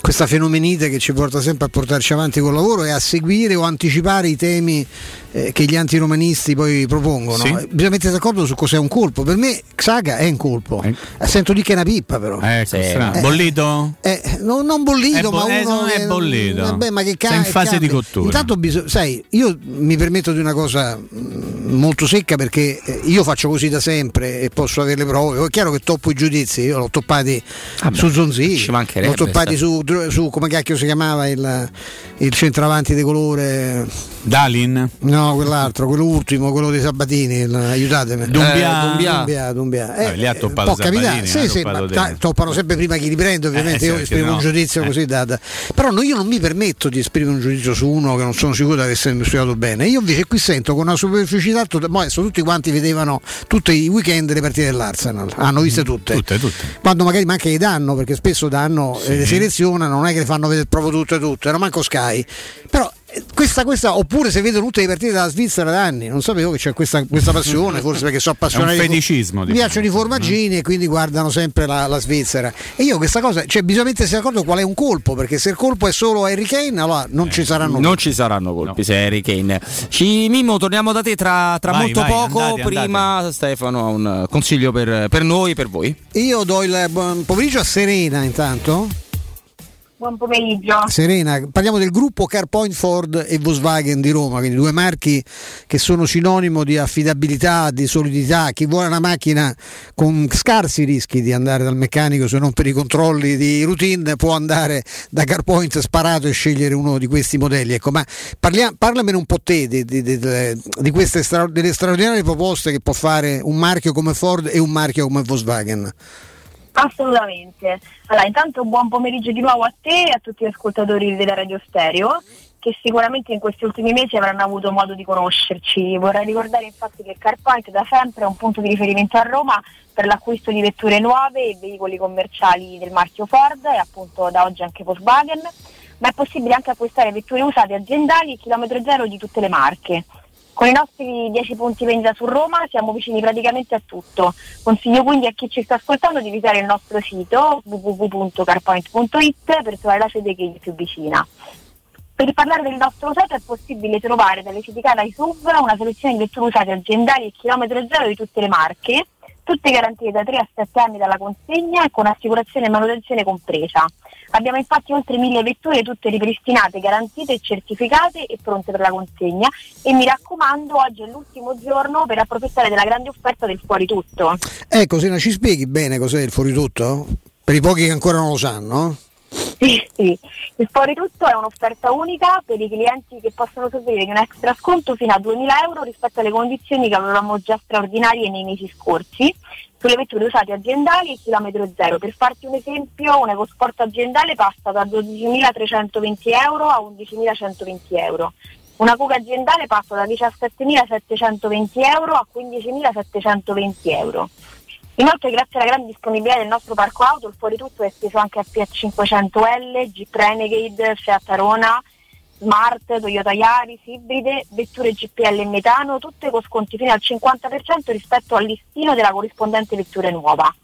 questa fenomenite che ci porta sempre a portarci avanti col lavoro e a seguire o anticipare i temi eh, che gli antiromanisti poi propongono. Sì. Eh, bisogna mettersi d'accordo su cos'è un colpo. Per me Xaga è un colpo. Eh. Sento di che è una pippa però. Ecco, sì. eh, bollito? Eh, non, non, bollito, bo- ma uno è bollito. Vabbè, ma che ca- in fase cambia. di cottura. Intanto bisog- sai, io mi permetto di una cosa mm, molto secca perché io faccio così da sempre e posso avere le prove. È chiaro che toppo i giudizi, io l'ho toppati Vabbè, su Zonzi, l'ho toppati su, su, come cacchio si chiamava il, il centravanti di colore Dalin? No, quell'altro, quello ultimo, quello dei Sabatini, aiutatemi. Dumbia, eh, Dumbia, Dumbia, Dumbia. Eh, lì ha toppato può capitare, sì, sì, ma toppano sempre prima chi li prende, ovviamente eh, io esprimo no. un giudizio eh. così data. Però no, io non mi permetto di esprimere un giudizio su uno che non sono sicuro di aver studiato bene. Io invece qui sento con una superficità, tutta, ma adesso tutti quanti vedevano tutti i weekend le partite dell'Arsenal, hanno viste mm, tutte. Tutte, tutte. Quando magari manca gli danno, perché spesso danno, sì. le selezionano, non è che le fanno vedere proprio tutte e tutte, era manco Sky. Però questa, questa, oppure se vedo tutte le partite della Svizzera da anni, non sapevo che c'è questa, questa passione, forse perché sono appassionato. Un feticismo. Mi piacciono i formaggini mm. e quindi guardano sempre la, la, Svizzera. E io questa cosa, cioè bisogna mettersi d'accordo qual è un colpo, perché se il colpo è solo Harry Kane, allora non eh, ci saranno colpi. Non ci saranno colpi no. se Harry Kane. Ci Mimmo, torniamo da te tra, tra vai, molto vai, poco. Andate, Prima andate. Stefano ha un consiglio per, per noi, per voi. Io do il buon pomeriggio a Serena intanto. Buon pomeriggio. Serena, parliamo del gruppo CarPoint Ford e Volkswagen di Roma, quindi due marchi che sono sinonimo di affidabilità, di solidità. Chi vuole una macchina con scarsi rischi di andare dal meccanico se non per i controlli di routine può andare da CarPoint sparato e scegliere uno di questi modelli. Ecco, ma parliamo, parlamene un po' te di, di, di, di queste delle straordinarie proposte che può fare un marchio come Ford e un marchio come Volkswagen. Assolutamente. Allora, intanto buon pomeriggio di nuovo a te e a tutti gli ascoltatori della Radio Stereo che sicuramente in questi ultimi mesi avranno avuto modo di conoscerci. Vorrei ricordare infatti che CarPoint da sempre è un punto di riferimento a Roma per l'acquisto di vetture nuove e veicoli commerciali del marchio Ford e appunto da oggi anche Volkswagen, ma è possibile anche acquistare vetture usate aziendali e chilometro zero di tutte le marche. Con i nostri 10 punti vendita su Roma siamo vicini praticamente a tutto. Consiglio quindi a chi ci sta ascoltando di visitare il nostro sito www.carpoint.it per trovare la sede che gli è più vicina. Per parlare del nostro sito è possibile trovare dalle Citicana ai SUV una selezione di vetture usate aziendali e chilometro zero di tutte le marche tutte garantite da 3 a 7 anni dalla consegna e con assicurazione e manutenzione compresa. Abbiamo infatti oltre 1000 vetture tutte ripristinate, garantite, certificate e pronte per la consegna e mi raccomando oggi è l'ultimo giorno per approfittare della grande offerta del fuori tutto. Ecco, Sina, ci spieghi bene cos'è il fuori tutto? Per i pochi che ancora non lo sanno? Sì, sì. Il fuori tutto è un'offerta unica per i clienti che possono soffrire di un extra sconto fino a 2.000 euro rispetto alle condizioni che avevamo già straordinarie nei mesi scorsi sulle vetture usate aziendali e chilometro zero. Per farti un esempio, un EcoSport aziendale passa da 12.320 euro a 11.120 euro Una cuga aziendale passa da 17.720 euro a 15.720 euro. Inoltre grazie alla grande disponibilità del nostro parco auto il fuori tutto è esteso anche a Fiat 500L, Jeep Renegade, Fiat Arona, Smart, Toyota Yaris, ibride, vetture GPL e metano, tutte con sconti fino al 50% rispetto al listino della corrispondente vettura nuova.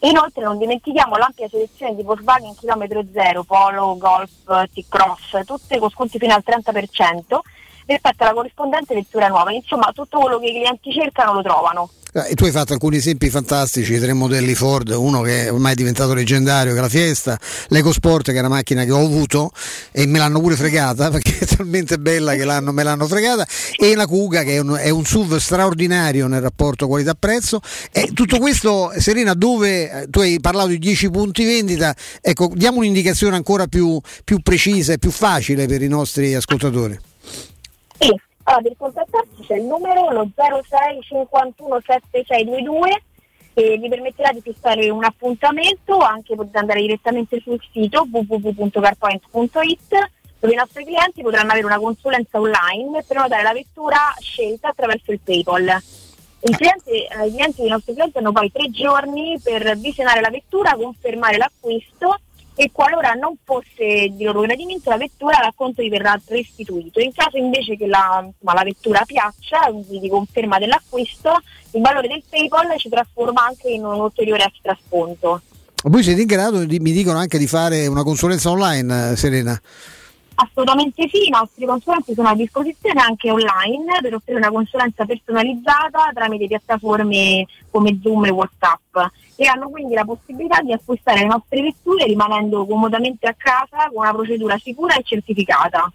Inoltre non dimentichiamo l'ampia selezione di Volkswagen chilometro zero, Polo, Golf, T-Cross, tutte con sconti fino al 30% rispetto alla corrispondente vettura nuova. Insomma, tutto quello che i clienti cercano lo trovano. Eh, tu hai fatto alcuni esempi fantastici, tre modelli Ford, uno che ormai è diventato leggendario, che è la Fiesta, l'EcoSport che è una macchina che ho avuto e me l'hanno pure fregata perché è talmente bella che l'hanno, me l'hanno fregata e la Kuga che è un, è un SUV straordinario nel rapporto qualità-prezzo e tutto questo Serena dove eh, tu hai parlato di 10 punti vendita, ecco diamo un'indicazione ancora più, più precisa e più facile per i nostri ascoltatori. Sì, allora, per contattarci c'è il numero lo 06 51 7622 che vi permetterà di fissare un appuntamento, anche potete andare direttamente sul sito www.carpoint.it dove i nostri clienti potranno avere una consulenza online per notare la vettura scelta attraverso il PayPal. Il cliente, eh, I clienti dei nostri clienti hanno poi tre giorni per visionare la vettura, confermare l'acquisto e qualora non fosse di loro gradimento la vettura l'acconto gli verrà restituito. In caso invece che la, insomma, la vettura piaccia, quindi conferma dell'acquisto, il valore del PayPal ci trasforma anche in un ulteriore extra sconto. Voi siete in grado, di, mi dicono anche di fare una consulenza online, Serena? Assolutamente sì, i nostri consulenti sono a disposizione anche online per offrire una consulenza personalizzata tramite piattaforme come Zoom e Whatsapp e hanno quindi la possibilità di acquistare le nostre vetture rimanendo comodamente a casa con una procedura sicura e certificata.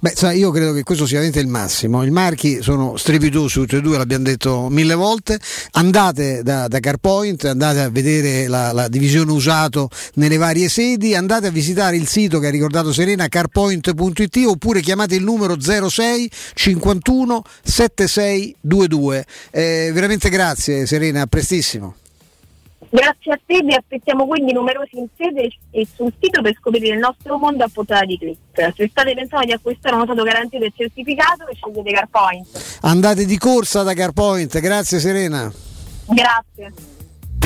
Beh, sai, io credo che questo sia veramente il massimo. I marchi sono strepitosi tutti e due, l'abbiamo detto mille volte. Andate da, da CarPoint, andate a vedere la, la, divisione usato nelle varie sedi, andate a visitare il sito che ha ricordato Serena, carpoint.it oppure chiamate il numero 06 51 7622. Eh, veramente grazie Serena, a prestissimo. Grazie a te vi aspettiamo quindi numerosi in sede e sul sito per scoprire il nostro mondo a portata di click. Se state pensando di acquistare un usato garantito e certificato, scegliete CarPoint. Andate di corsa da CarPoint, grazie Serena. Grazie.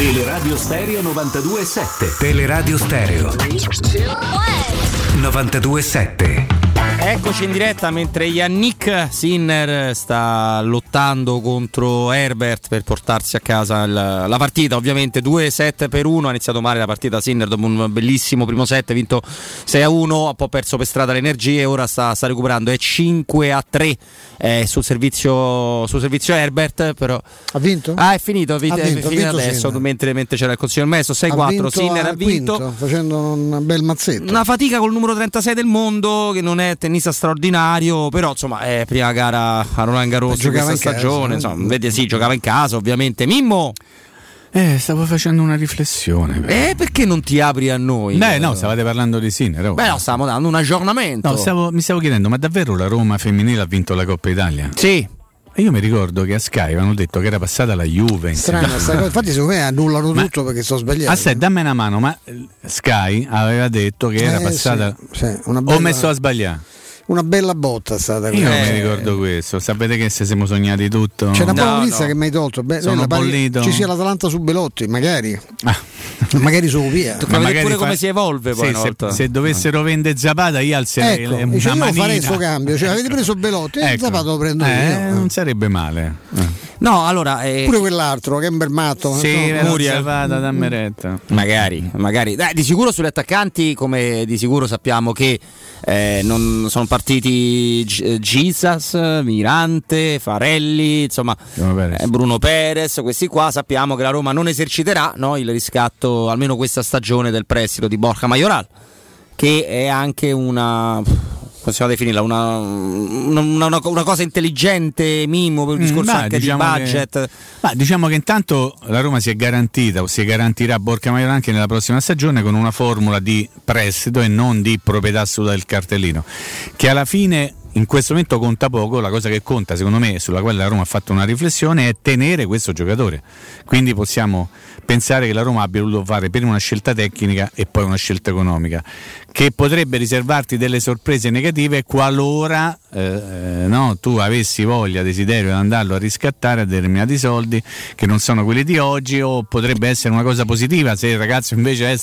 Teleradio Stereo 92.7 Teleradio Stereo 92.7 Eccoci in diretta mentre Yannick Sinner sta lottando contro Herbert per portarsi a casa il, la partita. Ovviamente 2-7 per 1. Ha iniziato male la partita Sinner dopo un bellissimo primo set, ha vinto 6-1, ha poi perso per strada le energie e ora sta, sta recuperando. È 5-3 eh, sul, servizio, sul servizio Herbert. Però... Ha vinto? Ah, è finito, ha vinto, ha vinto, è finito adesso mentre, mentre, c'era il consiglio del maestro. 6-4. Sinner ha vinto. Quinto, facendo un bel mazzetto. Una fatica col numero 36 del mondo che non è tennista straordinario, però insomma è prima gara a Roland Garros questa stagione, casa, insomma, vedi sì, giocava in casa ovviamente. Mimmo eh, stavo facendo una riflessione. Eh, perché non ti apri a noi? Beh, no, stavate parlando di Sinner. Oh. Beh, no, stavamo dando un aggiornamento. No, stavo, mi stavo chiedendo, ma davvero la Roma femminile ha vinto la Coppa Italia? Sì. Io mi ricordo che a Sky avevano detto che era passata la Juve. Strano, infatti secondo me annullano ma, tutto perché sto sbagliando. Aspetta, dammi una mano, ma Sky aveva detto che era eh, passata... Sì, sì, bella... Ho messo a sbagliare una bella botta è stata Io quella. non mi ricordo questo. Sapete che se siamo sognati tutto? C'è una no, no. che mi hai tolto. Beh, Sono bollito. Ci sia l'Atalanta su Belotti, magari. Ah. magari su via. Tocca vedere pure fa... come si evolve poi. Sì, se, se, dovessero vendere Zapata, io alzerei ecco, una io manina. farei il suo cambio. Cioè, avete preso Belotti e ecco. Zapata lo prendo eh, io. Non sarebbe male. Eh. No, allora. Eh... Pure quell'altro che è un bel matto. Sì, no, Muriel. Zapata, dammi retta. Magari, magari. Dai, di sicuro sugli attaccanti, come di sicuro sappiamo che eh, non sono partiti Jesus, Mirante, Farelli, insomma Bruno Perez. Eh, Bruno Perez. questi qua sappiamo che la Roma non eserciterà no, il riscatto almeno questa stagione del prestito di Borja Majoral, che è anche una possiamo definirla una, una, una, una, cosa intelligente, Mimo, per il discorso mm, anche diciamo di budget. Che, beh, diciamo che intanto la Roma si è garantita o si garantirà Borca Maior anche nella prossima stagione con una formula di prestito e non di proprietà assoluta del cartellino, che alla fine in questo momento conta poco, la cosa che conta secondo me, sulla quale la Roma ha fatto una riflessione, è tenere questo giocatore. Quindi possiamo pensare che la Roma abbia voluto fare per una scelta tecnica e poi una scelta economica, che potrebbe riservarti delle sorprese negative qualora eh, no, tu avessi voglia, desiderio di andarlo a riscattare a determinati soldi che non sono quelli di oggi o potrebbe essere una cosa positiva se il ragazzo invece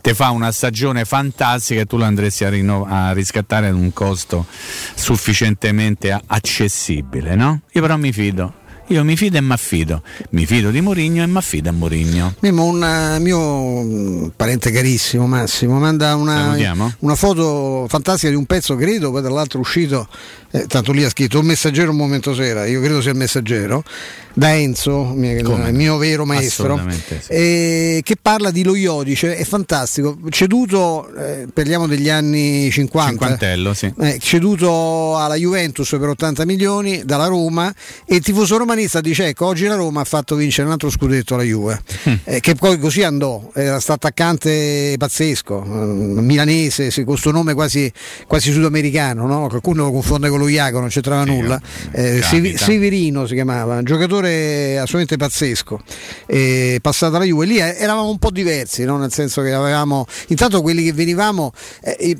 ti fa una stagione fantastica e tu lo andresti a, rinno- a riscattare ad un costo sufficientemente accessibile, no? Io però mi fido. Io mi fido e mi affido. Mi fido di Mourinho e mi affido a Mourinho. Mimmo, un eh, mio mm, parente carissimo Massimo manda una, una, foto fantastica di un pezzo, credo, poi dall'altro uscito, eh, tanto lì ha scritto un messaggero un momento sera, io credo sia il messaggero, da Enzo, mio, il mio vero maestro, sì. eh, che parla di Lo Iodice, è fantastico, ceduto, eh, parliamo degli anni 50, Cinquantello, sì. eh, ceduto alla Juventus per 80 milioni dalla Roma e il tifoso romanista dice ecco oggi la Roma ha fatto vincere un altro scudetto alla Juve, mm. Eh, che poi così andò, era stato attaccante pazzesco, eh, milanese, con questo nome quasi, quasi sudamericano, no? qualcuno lo confonde con lo Iago, non c'entrava nulla, eh, Severino si chiamava, un giocatore assolutamente pazzesco. E passato alla Juve, lì eh, eravamo un po' diversi, no? nel senso che avevamo, intanto quelli che venivamo, eh,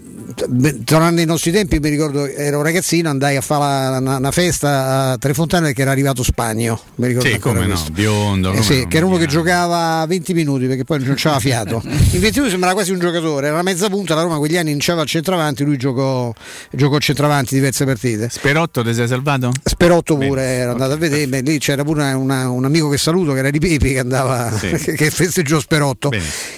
tornando ai nostri tempi, mi ricordo ero ragazzino, andai a fare una festa a Trefontane perché era arrivato Spagno. Mi ricordo sì, come no, biondo. Eh, sì, che era uno che giocava 20 minuti perché poi non c'aveva fiato. In 20 minuti sembrava quasi un giocatore, era una mezza punta, la Roma quegli anni iniziava al centravanti, lui giocò, giocò centravanti diverse partite. Sperotto ti sei salvato? Sperotto pure, Bene. era andato a vedere, beh, lì c'era pure una, una, un amico che saluto che era di Pepi che andava sì. che festeggiò Sperotto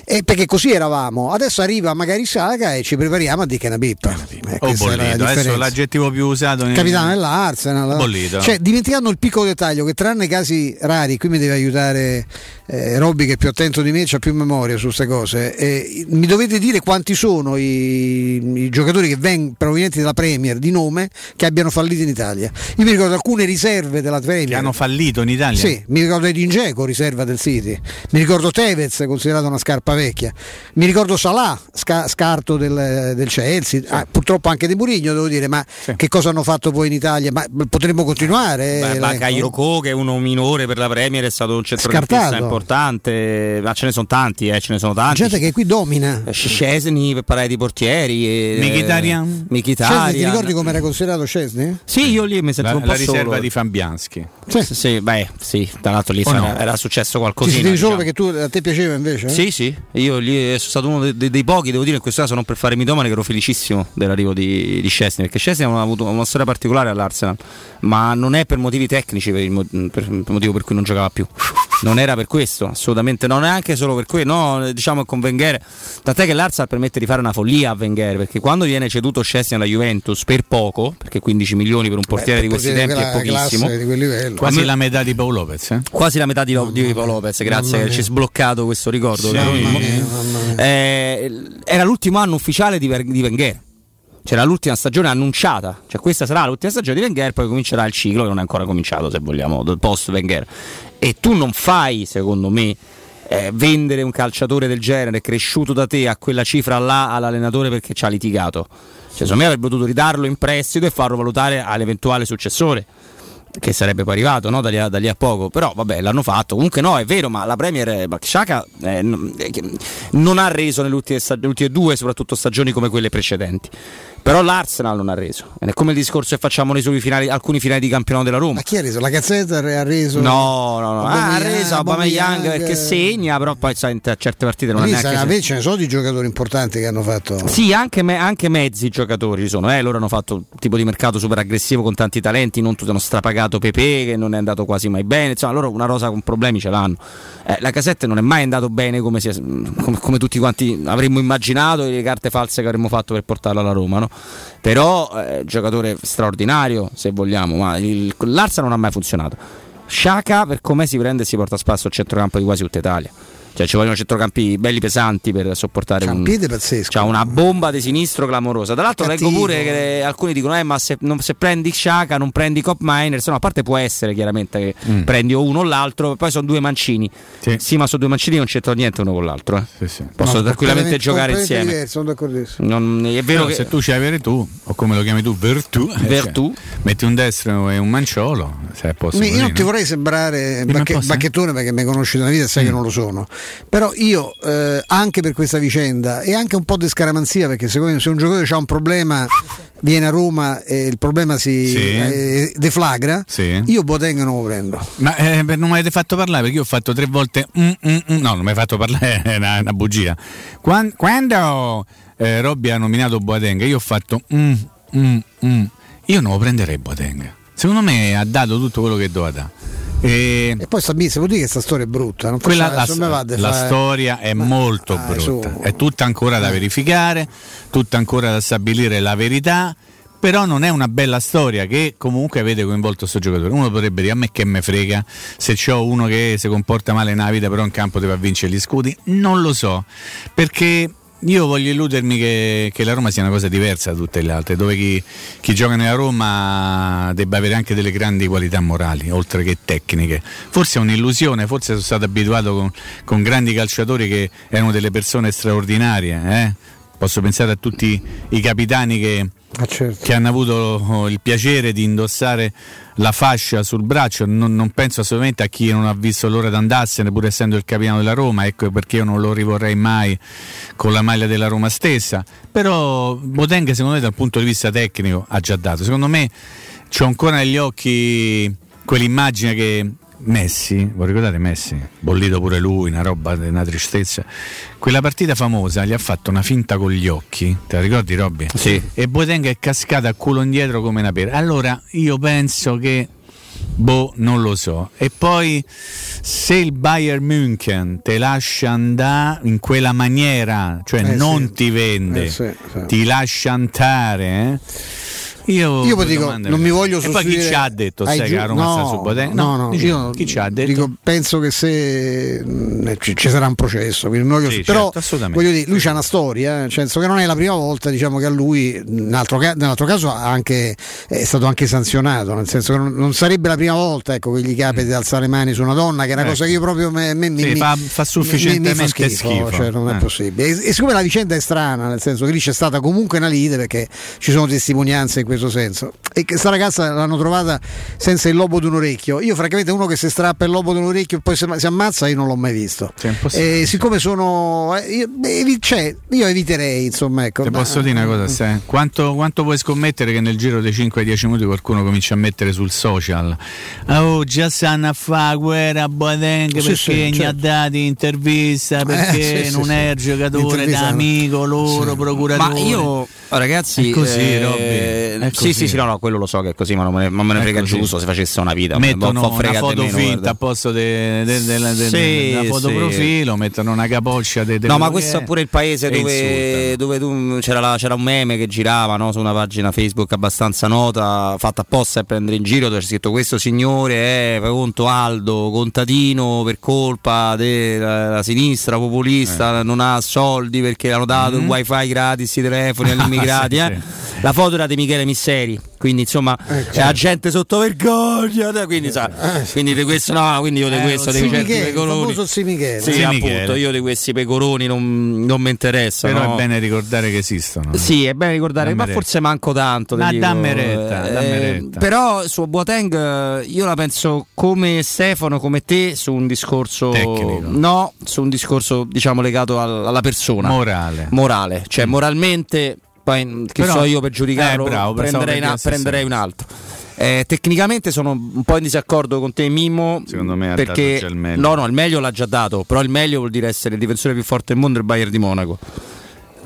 e perché così eravamo adesso arriva magari Saga e ci prepariamo a dire una pippa eh, oh, bollito. adesso l'aggettivo più usato nel... capitano dell'Arsenal bollito cioè dimenticando il piccolo dettaglio che tranne casi rari qui mi deve aiutare eh, Robby che è più attento di me ha più memoria su queste cose eh, mi dovete dire quanti sono i, i giocatori che vengono provenienti dalla Premier di nome che abbiano fallito in Italia io mi ricordo alcune riserve della Premier che hanno fallito in Italia sì, mi ricordo Edin Dzeko, riserva del City, mi ricordo Tevez, considerato una scarpa vecchia, mi ricordo Salah, sca- scarto del, del Chelsea, sì. ah, purtroppo anche di Murigno, devo dire, ma sì. che cosa hanno fatto poi in Italia? Ma potremmo continuare? Beh, Che è uno minore per la Premier, è stato un centrocampista importante, ma ce ne sono tanti, eh, ce ne sono tanti. Gente che qui domina. Scesni per parlare di portieri. E, Mkhitaryan. Mkhitaryan. ti ricordi come era considerato Scesni? Sì, io lì mi sento la, un po' la riserva solo. di Fabianski. Sì. sì, beh, sì, tra l'altro lì no? era successo qualcosa. Ti diciamo. solo perché tu, a te piaceva invece? Eh? Sì, sì, io lì sono stato uno dei, dei, pochi, devo dire in questo caso non per fare mitomane che ero felicissimo dell'arrivo di, di Scesni, perché Scesni ha avuto una storia particolare all'Arsenal, ma non è per motivi tecnici per il, per il motivo per cui non giocava più. Non era per questo, assolutamente, non è anche solo per quello, no, diciamo con Wenger, tant'è che l'Arsenal permette di fare una follia a Wenger, perché quando viene ceduto Scesni alla Juventus per poco, perché 15 milioni per un portiere Beh, di questi tempi è pochissimo, quasi la metà di Paolo Lopez. Eh? Quasi la metà di, di Paolo Lopez, grazie che ci hai sbloccato questo ricordo. Sì, eh, era l'ultimo anno ufficiale di, di Wenger c'era l'ultima stagione annunciata, cioè questa sarà l'ultima stagione di Wenger, poi comincerà il ciclo che non è ancora cominciato, se vogliamo, post Wenger. E tu non fai, secondo me, eh, vendere un calciatore del genere cresciuto da te a quella cifra là all'allenatore perché ci ha litigato. Cioè, secondo me avrebbe potuto ridarlo in prestito e farlo valutare all'eventuale successore che sarebbe poi arrivato no? da, lì a, da, lì a, poco, però vabbè l'hanno fatto, comunque no è vero, ma la Premier Shaka eh, non ha reso nelle ultime, nelle ultime due soprattutto stagioni come quelle precedenti. Però l'Arsenal non ha reso. È come il discorso che facciamo nei suoi finali, alcuni finali di campionato della Roma. Ma chi ha reso? La Gazzetta ha reso? No, no, no. Ah, ha reso Aubameyang perché segna, però poi sai, in certe partite non ha neanche... Invece ce ne sono di giocatori importanti che hanno fatto... Sì, anche, me, anche mezzi giocatori sono. Eh. Loro hanno fatto un tipo di mercato super aggressivo con tanti talenti, non tutti hanno strapagato Pepe che non è andato quasi mai bene. Insomma, loro una rosa con problemi ce l'hanno. Eh, la Casette non è mai andato bene come, si, come, come tutti quanti avremmo immaginato e le carte false che avremmo fatto per portarla alla Roma, no? Però eh, giocatore straordinario se vogliamo, ma il, l'Arsa non ha mai funzionato. Sciaca per come si prende e si porta a spasso al centrocampo di quasi tutta Italia. Cioè, ci vogliono centrocampi belli pesanti per sopportare un, piede pazzesco. C'ha una bomba di sinistro clamorosa. Tra l'altro, Cattivo. leggo pure che alcuni dicono: eh, ma se, non, se prendi Sciaca non prendi Cop Miners. No, a parte può essere chiaramente che mm. prendi o uno o l'altro, poi sono due mancini. Sì, sì ma sono due mancini non c'entra niente uno con l'altro. Eh. Sì, sì. Possono no, tranquillamente giocare insieme. Diverso, sono d'accordissimo. Non, è vero no, che... Se tu ci hai avere tu, o come lo chiami tu, Vertù, eh, Vertù. Cioè, metti un destro e un manciolo. Se posso io non ti vorrei sembrare bacche, bacchettone perché mi conosci da una vita e sai mm. che non lo sono. Però io eh, anche per questa vicenda e anche un po' di scaramanzia perché secondo me se un giocatore ha un problema viene a Roma e il problema si Sì. eh, deflagra, Sì. io Boateng non lo prendo. Ma eh, non mi avete fatto parlare perché io ho fatto tre volte. mm, mm, mm. no, non mi hai fatto parlare, è una, una bugia. Quan- quando eh, Robby ha nominato Boateng, io ho fatto. Io non lo prenderei Boateng. Secondo me ha dato tutto quello che doveva dare. E E poi Sabine, se vuol dire che questa storia è brutta, non quella, la, de la fare- storia è molto dai, brutta, su. è tutta ancora da verificare, tutta ancora da stabilire la verità. Però non è una bella storia che comunque avete coinvolto questo giocatore. Uno potrebbe dire a me che me frega se c'ho uno che si comporta male nella vita, però in campo deve vincere gli scudi. Non lo so, perché io voglio illudermi che, che la Roma sia una cosa diversa da tutte le altre, dove chi, chi gioca nella Roma debba avere anche delle grandi qualità morali, oltre che tecniche. Forse è un'illusione, forse sono stato abituato con, con grandi calciatori che erano delle persone straordinarie. eh. Posso pensare a tutti i capitani che, che hanno avuto oh, il piacere di indossare la fascia sul braccio. Non, non penso assolutamente a chi non ha visto l'ora di andarsene, pur essendo il capitano della Roma, ecco perché io non lo rivorrei mai con la maglia della Roma stessa. Però Botenga, secondo me, dal punto di vista tecnico, ha già dato. Secondo me c'ho ancora negli occhi quell'immagine che. Messi, vuoi ricordare Messi? Bollito pure lui, una roba, una tristezza. Quella partita famosa gli ha fatto una finta con gli occhi, te la ricordi Robby? Sì. E Botenga è cascata a culo indietro come una pera. Allora io penso che Boh, non lo so. E poi se il Bayern München te lascia andare in quella maniera, cioè Eh, non sì. ti vende, Eh, sì, sì. ti lascia andare, eh? Io, Io poi dico, non mi voglio E poi chi sostituire ci ha detto ai sai che la Roma no, sta su Botenga? No, no, dici, io chi ci ha detto? dico, penso che se mh, ci, ci sarà un processo, voglio- Sì, però certo, voglio dire, lui c'ha una storia, eh, nel senso che non è la prima volta diciamo, che a lui, nell'altro, nell'altro caso anche, è stato anche sanzionato, nel senso che non, non sarebbe la prima volta ecco, che gli capita di alzare le mani su una donna, che è una Ecco. cosa che io proprio me, me- mi, Sì, mi- fa- fa sufficientemente mi fa schifo. cioè, non è Eh. possibile. E, e siccome la vicenda è strana, nel senso che lì c'è stata comunque una lite perché ci sono testimonianze in questo senso, e che sta ragazza l'hanno trovata senza il lobo di un orecchio. Io, francamente, uno che si strappa il lobo di un orecchio e poi si, ammazza, io non l'ho mai visto. E siccome sono. eh, Io, cioè, io eviterei, insomma, ecco. Ti ma- posso dire una cosa, Ste? quanto, quanto puoi scommettere che nel giro dei 5-10 minuti qualcuno comincia a mettere sul social oh già sanno a fare guerra Boateng Sì, perché sì, gli ha certo. dati intervista perché sì, sì, non sì. è giocatore da amico loro Ma procuratore io, ragazzi, È così, eh, Robby, è sì, così. sì, sì, no, no, quello lo so che è così, ma non me ne, non me ne frega così. giusto se facesse una vita. mettono può una foto meno, finta guarda. a posto de- de- de- de- de- Sì, della foto sì. profilo mettono una capoccia de- No, ma questo è pure il paese dove, dove tu- c'era, la- c'era un meme che girava no, su una pagina Facebook abbastanza nota, fatta apposta per prendere in giro, dove c'è scritto questo signore è conto Aldo, contadino per colpa della sinistra populista, non ha soldi perché hanno dato il Mhm. wifi gratis ai telefoni agli Ah, immigrati. sì, eh. La foto era di Michele Misseri, quindi insomma è la gente sotto vergogna, eh, quindi, sa, quindi di questo no, quindi io di Eh, questo Sì, dei certi Michele, il pecoroni. famoso Sì Michele. Sì, Sì, appunto, io di questi pecoroni non, non mi interessa. però no? è bene ricordare che esistono Sì, è bene ricordare, Dammi ma retta. forse manco tanto. Ma dammi retta, Eh, dammi retta. Però su Boateng eh, io la penso come Stefano, come te, su un discorso Tecnico. No, su un discorso diciamo legato al- alla persona. morale Morale, cioè moralmente, poi che Però- so io per giudicarlo, eh, bravo, prenderei, una- prenderei un altro. Eh, tecnicamente sono un po' in disaccordo con te Mimmo Secondo me ha perché dato già il meglio. no no il meglio l'ha già dato però il meglio vuol dire essere il difensore più forte del mondo il Bayern di Monaco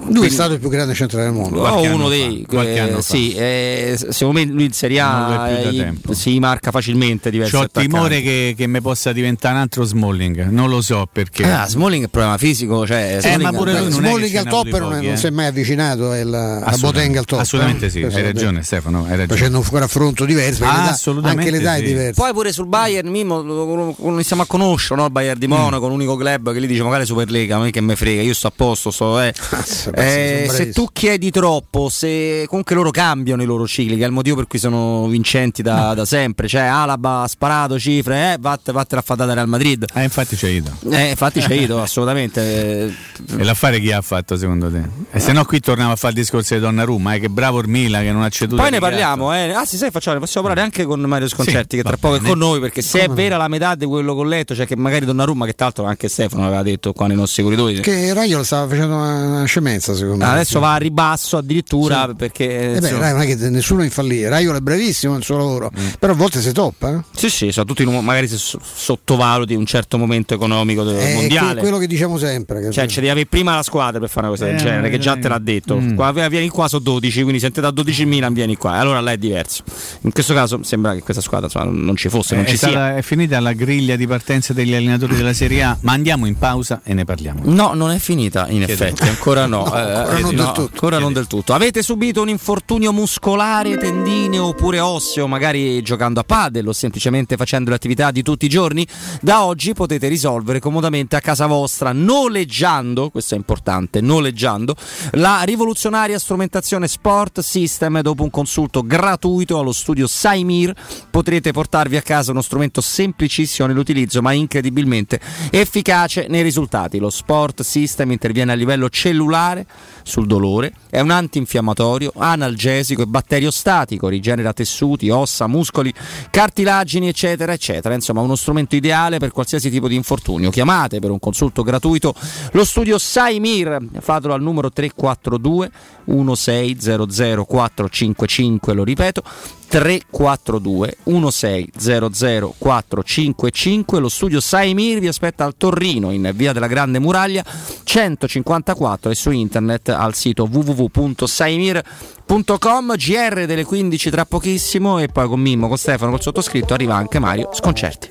Lui è stato il più grande centrale del mondo. o Qualche anno uno fa, dei qualche eh, anno fa. sì, eh, secondo me lui in Serie A eh, si marca facilmente diversi Ho attaccanti. timore che, che mi possa diventare un altro Smalling, non lo so perché. Ah, Smalling è problema fisico, cioè Eh, Smalling- ma pure lui Smalling al top non, pochi, non eh. si è mai avvicinato è la- a Assolutamente- Botenga al top. Assolutamente eh? sì, hai ragione Stefano, hai ragione. Facendo un raffronto diverso, Ah, anche l'età sì. è diversa. Poi pure sul Bayern Mimmo lo- iniziamo a conoscere no? il Bayern di Monaco, l'unico club che lì dice magari Superlega, non è che me frega, io sto a posto, sto, eh. Eh, se tu chiedi troppo, se comunque loro cambiano i loro cicli, che è il motivo per cui sono vincenti da, da sempre. Cioè, Alaba ha sparato cifre, eh, vatte, vattene a fare da Real Madrid. Eh, infatti c'è ido. Eh, infatti c'è ido, assolutamente. E l'affare chi ha fatto secondo te? E se no qui torniamo a fare il discorso di Donnarumma, eh, che bravo Ormila che non ha ceduto. Poi ne parliamo, eh. Ah, sì, sai, facciamo, ne possiamo parlare anche con Mario Sconcerti, Sì, che tra poco è con noi, perché se è vera la metà di quello che ho letto, cioè che magari Donnarumma, che tra l'altro anche Stefano aveva detto qua nei nostri corridoi. Che Raio stava facendo una, una scemenza. Differenza secondo Ah, me. adesso va a ribasso addirittura Sì. perché Eh beh, Rai, non è che nessuno è infallibile. Raiola è bravissimo nel suo lavoro, però a volte si toppa. eh. Sì, sì, soprattutto in un- magari so- sottovaluti un certo momento economico del È mondiale. que- quello che diciamo sempre. che- Cioè, ci devi avere prima la squadra per fare una cosa del Eh, genere, che già eh. te l'ha detto. Mm. Qua, vieni qua sono 12, quindi se te da 12 il Milan vieni qua. Allora là è diverso. In questo caso sembra che questa squadra insomma, non ci fosse, non Eh, è, ci sia. stata- è finita la griglia di partenza degli allenatori della Serie A, ma andiamo in pausa e ne parliamo. No, non è finita in effetti, ancora no. Eh, ancora eh, non no, del tutto. ancora non del tutto. Avete subito un infortunio muscolare, tendineo oppure osseo, magari giocando a padel o semplicemente facendo le attività di tutti i giorni? Da oggi potete risolvere comodamente a casa vostra noleggiando, questo è importante, noleggiando la rivoluzionaria strumentazione Sport System dopo un consulto gratuito allo studio Saimir potrete portarvi a casa uno strumento semplicissimo nell'utilizzo ma incredibilmente efficace nei risultati. Lo Sport System interviene a livello cellulare sul dolore, è un antinfiammatorio, analgesico e batteriostatico, rigenera tessuti, ossa, muscoli, cartilagini eccetera eccetera. Insomma uno strumento ideale per qualsiasi tipo di infortunio. Chiamate per un consulto gratuito lo studio Saimir, fatelo al numero 342 1600 455, lo ripeto 342 1600 455 lo studio Saimir vi aspetta al Torrino in via della Grande Muraglia 154 e su internet al sito www.saimir.com GR delle 15 tra pochissimo e poi con Mimmo, con Stefano, col sottoscritto arriva anche Mario Sconcerti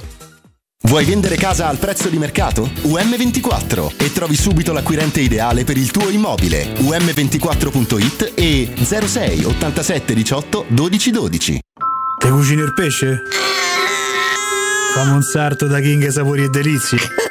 Vuoi vendere casa al prezzo di mercato? UM24 e trovi subito l'acquirente ideale per il tuo immobile. UM24.it e 06 87 18 12 12. Te cucini il pesce? Fammi un sarto da King Sapori e Delizie.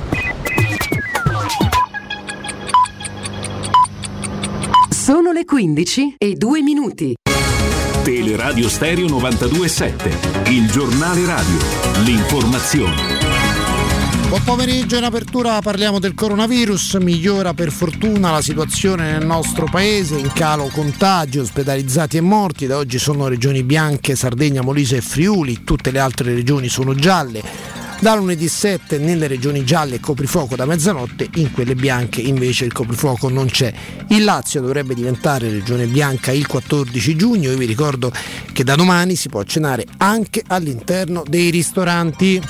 Sono le 15 e 2 minuti. Teleradio Stereo 927, il giornale radio, l'informazione. Buon pomeriggio, in apertura parliamo del coronavirus, migliora per fortuna la situazione nel nostro paese, in calo contagi, ospedalizzati e morti, da oggi sono regioni bianche, Sardegna, Molise e Friuli, tutte le altre regioni sono gialle. Da lunedì 7 nelle regioni gialle coprifuoco da mezzanotte, in quelle bianche invece il coprifuoco non c'è. Il Lazio dovrebbe diventare regione bianca il 14 giugno, io vi ricordo che da domani si può cenare anche all'interno dei ristoranti.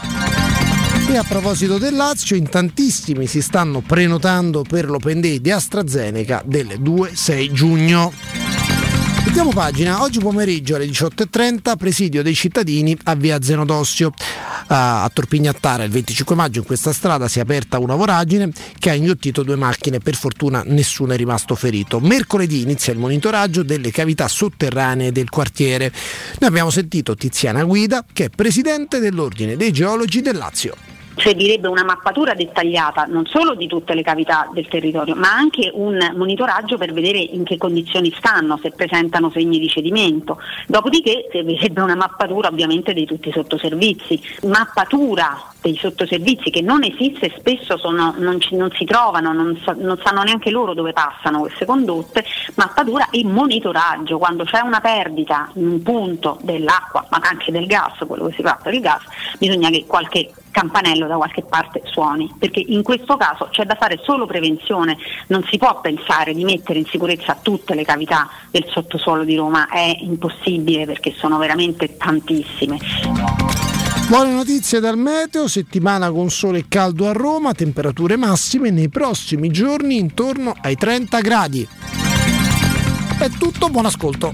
E a proposito del Lazio, in tantissimi si stanno prenotando per l'Open Day di AstraZeneca del 2-6 giugno. Mettiamo pagina, oggi pomeriggio alle 18.30 presidio dei cittadini a via Zenodossio. A Torpignattara il 25 maggio in questa strada si è aperta una voragine che ha inghiottito due macchine, per fortuna nessuno è rimasto ferito. Mercoledì inizia il monitoraggio delle cavità sotterranee del quartiere. Noi abbiamo sentito Tiziana Guida che è presidente dell'Ordine dei Geologi del Lazio servirebbe una mappatura dettagliata non solo di tutte le cavità del territorio, ma anche un monitoraggio per vedere in che condizioni stanno, se presentano segni di cedimento. Dopodiché servirebbe una mappatura ovviamente di tutti i sottoservizi, mappatura dei sottoservizi che non esiste spesso sono, non, ci, non, si trovano, non, sa, non, sanno neanche loro dove passano queste condotte, mappatura e monitoraggio. Quando c'è una perdita in un punto dell'acqua, ma anche del gas, quello che si per il gas, bisogna che qualche campanello da qualche parte suoni, perché in questo caso c'è da fare solo prevenzione, non si può pensare di mettere in sicurezza tutte le cavità del sottosuolo di Roma, è impossibile perché sono veramente tantissime. Buone notizie dal meteo, settimana con sole e caldo a Roma, temperature massime nei prossimi giorni intorno ai 30 gradi. È tutto, buon ascolto.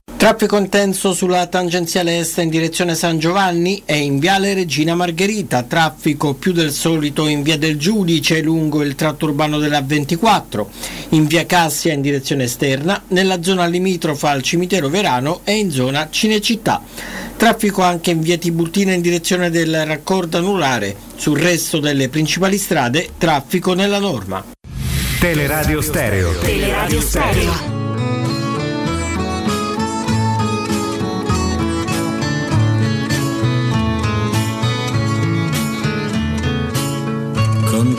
Traffico intenso sulla tangenziale est in direzione San Giovanni e in viale Regina Margherita, traffico più del solito in via del Giudice lungo il tratto urbano della 24, in via Cassia in direzione esterna, nella zona limitrofa al cimitero Verano e in zona Cinecittà. Traffico anche in via Tiburtina in direzione del raccordo anulare, sul resto delle principali strade traffico nella norma. Teleradio Stereo. Teleradio Stereo.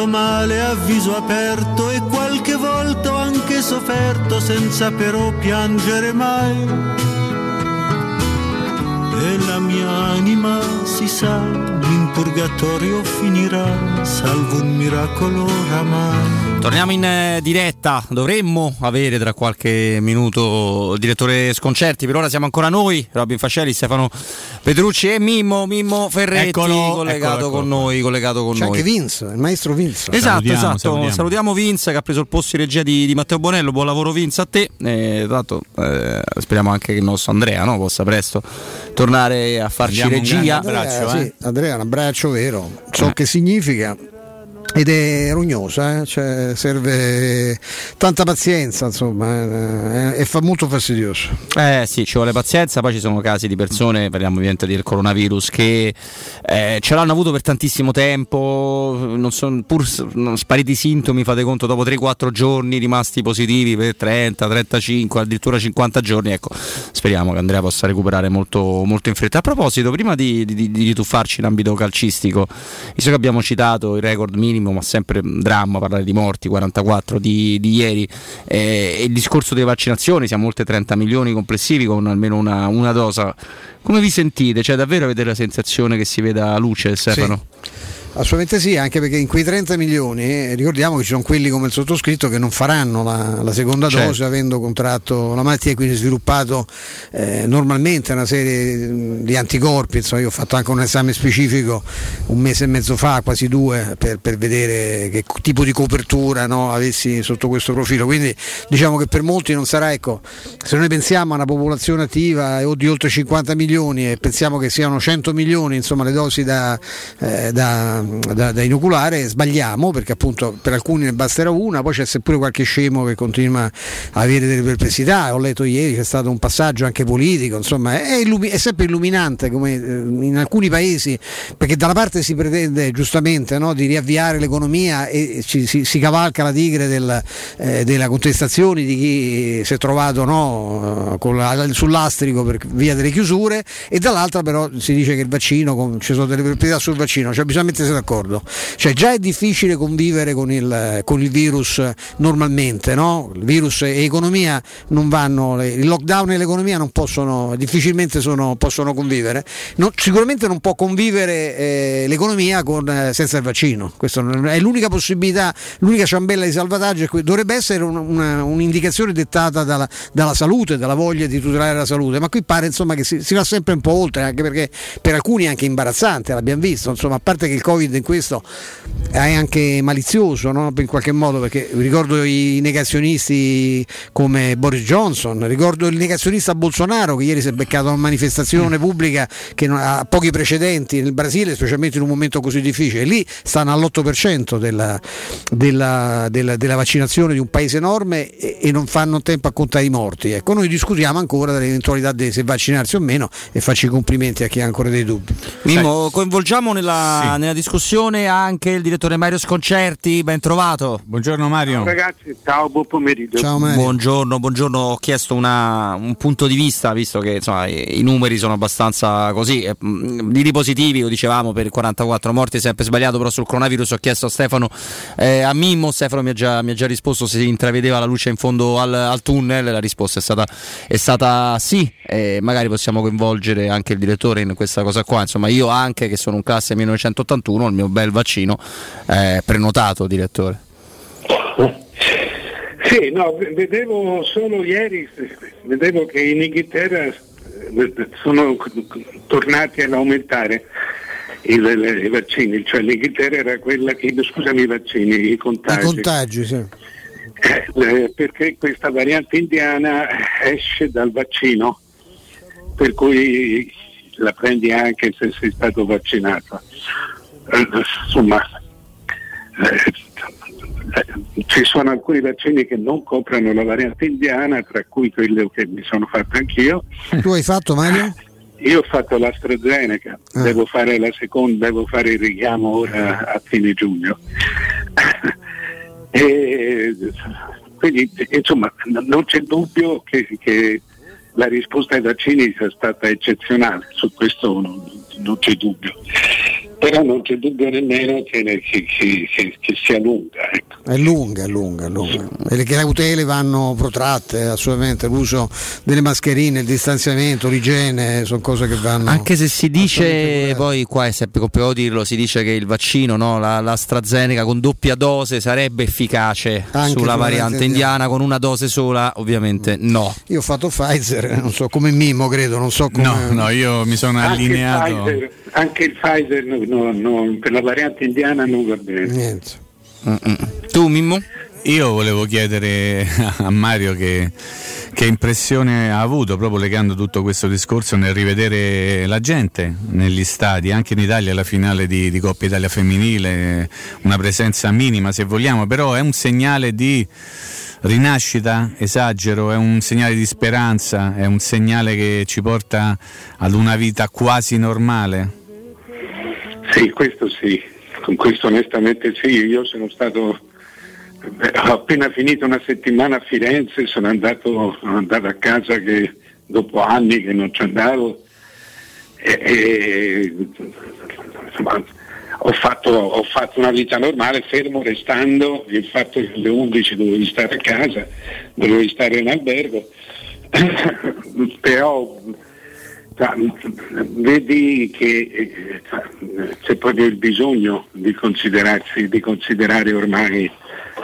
male a viso aperto e qualche volta ho anche sofferto senza però piangere mai. E la mia anima si sa, in purgatorio finirà, salvo un miracolo oramai. Torniamo in eh, diretta, dovremmo avere tra qualche minuto il direttore Sconcerti, per ora siamo ancora noi, Robin Fascelli, Stefano Petrucci e Mimmo, Mimmo Ferretti Eccolo, collegato eccolo, con noi, collegato con C'è noi. anche Vince, il maestro Vince. Esatto, Salutiamo, esatto. salutiamo. Salutiamo. Vince che ha preso il posto di regia di, di Matteo Bonello. Buon lavoro Vince a te. Eh, tra l'altro, eh, speriamo anche che il nostro Andrea no, possa presto tornare a farci Andiamo un regia. grande abbraccio, eh. Sì, Andrea, un abbraccio vero. So che significa. Ed è rognosa, eh? cioè, serve tanta pazienza, insomma, eh, e fa molto fastidioso. Eh sì, ci vuole pazienza, poi ci sono casi di persone, parliamo ovviamente del coronavirus, che eh, ce l'hanno avuto per tantissimo tempo, sono, pur non spariti i sintomi, fate conto, dopo 3-4 giorni rimasti positivi per 30, 35, addirittura 50 giorni, ecco, speriamo che Andrea possa recuperare molto, molto in fretta. A proposito, prima di, di, di rituffarci in ambito calcistico, visto che abbiamo citato il record minimo, ma sempre un dramma parlare di morti, 44 di, di ieri, eh, e il discorso delle vaccinazioni, siamo oltre 30 milioni complessivi con almeno una, una dosa. Come vi sentite? Cioè davvero avete la sensazione che si veda luce, Stefano? Assolutamente sì, anche perché in quei 30 milioni eh, ricordiamo che ci sono quelli come il sottoscritto che non faranno la, la seconda Certo. dose avendo contratto la malattia e quindi sviluppato eh, normalmente una serie di anticorpi. Insomma, io ho fatto anche un esame specifico un mese e mezzo fa, quasi due, per, per vedere che tipo di copertura no, avessi sotto questo profilo. Quindi diciamo che per molti non sarà, ecco, se noi pensiamo a una popolazione attiva o di oltre 50 milioni e pensiamo che siano 100 milioni insomma, le dosi da, eh, da, da- da inoculare, sbagliamo perché appunto per alcuni ne basterà una, poi c'è seppure qualche scemo che continua a avere delle perplessità, ho letto ieri c'è stato un passaggio anche politico, insomma è, illumi- è sempre illuminante come eh, in alcuni paesi, perché da una parte si pretende giustamente no, di riavviare l'economia e ci- si, si cavalca la tigre del, eh, della contestazione di chi si è trovato no, con la- sul lastrico per via delle chiusure e dall'altra però si dice che il vaccino, ci sono delle perplessità sul vaccino, cioè bisogna mettersi d'accordo. Cioè già è difficile convivere con il, con il virus normalmente, no? il virus e economia non vanno, il lockdown e l'economia non possono, difficilmente sono- possono convivere. Non- sicuramente non può convivere eh, l'economia con, eh, senza il vaccino, questa è l'unica possibilità, l'unica ciambella di salvataggio, dovrebbe essere un- una- un'indicazione dettata dalla, dalla salute, dalla voglia di tutelare la salute, ma qui pare insomma, che si, si va sempre un po' oltre, anche perché per alcuni è anche imbarazzante, l'abbiamo visto, insomma, a parte che il Covid in questo è anche malizioso no? in qualche modo, perché ricordo i negazionisti come Boris Johnson, ricordo il negazionista Bolsonaro che ieri si è beccato a una manifestazione pubblica che ha pochi precedenti nel Brasile, specialmente in un momento così difficile. Lì stanno all'8% della, della- della- della vaccinazione di un paese enorme e, e non fanno tempo a contare i morti. Ecco, noi discutiamo ancora dell'eventualità di se vaccinarsi o meno e faccio i complimenti a chi ha ancora dei dubbi. Mimmo, coinvolgiamo nella, nella discussione anche il direttore Mario Sconcerti, ben trovato. Buongiorno Mario. Ragazzi, ciao, buon pomeriggio. Buongiorno, buongiorno, ho chiesto una- un punto di vista, visto che insomma, i, i numeri sono abbastanza così, eh, mh, di positivi, lo dicevamo, per 44 morti sempre sbagliato, però sul coronavirus ho chiesto a Stefano, eh, a Mimmo, Stefano mi ha, già, mi ha già risposto se si intravedeva la luce in fondo al, al tunnel, la risposta è stata, è stata sì, e magari possiamo coinvolgere anche il direttore in questa cosa qua, insomma io anche che sono un classe 1981, il mio bel vaccino eh, prenotato, direttore. Sì, no, vedevo solo ieri, vedevo che in Inghilterra eh, sono tornati ad aumentare i, i vaccini, cioè l'Inghilterra era quella che, scusami i vaccini, i I contagi. contagi, sì. Eh, perché questa variante indiana esce dal vaccino, per cui la prendi anche se sei stato vaccinato. Eh, insomma, eh, ci sono alcuni vaccini che non coprono la variante indiana, tra cui quello che mi sono fatto anch'io. Tu hai fatto Mario? io ho fatto l'AstraZeneca, ah. devo fare la seconda, devo fare il richiamo ora a fine giugno. e, quindi insomma non c'è dubbio che, che, la risposta ai vaccini sia stata eccezionale, su questo non, non c'è dubbio però non c'è dubbio nemmeno che, che, che, che sia lunga. Ecco. È lunga, è lunga, è lunga. E le cautele vanno protratte, assolutamente. L'uso delle mascherine, il distanziamento, l'igiene, sono cose che vanno. Anche se si dice, poi qua è sempre completo dirlo, si dice che il vaccino, no, la, l'AstraZeneca con doppia dose sarebbe efficace Anche sulla variante indiana, con una dose sola ovviamente no. Io ho fatto Pfizer, non so come Mimo credo, non so come... No, no, io mi sono anche allineato. Pfizer, anche il Pfizer no, no, per la variante indiana non va bene. Niente. Tu Mimmo? Io volevo chiedere a Mario che, che, impressione ha avuto proprio legando tutto questo discorso nel rivedere la gente negli stadi, anche in Italia la finale di, di Coppa Italia femminile, una presenza minima se vogliamo, però è un segnale di rinascita, esagero, è un segnale di speranza, è un segnale che ci porta ad una vita quasi normale. Sì, questo sì, con questo onestamente sì, io sono stato, eh, ho appena finito una settimana a Firenze, sono andato, sono andato a casa che dopo anni che non ci andavo e, e insomma, ho, fatto, ho fatto, una vita normale fermo restando il fatto che alle 11 dovevi stare a casa, dovevi stare in albergo, però vedi che eh, c'è proprio il bisogno di, di considerare ormai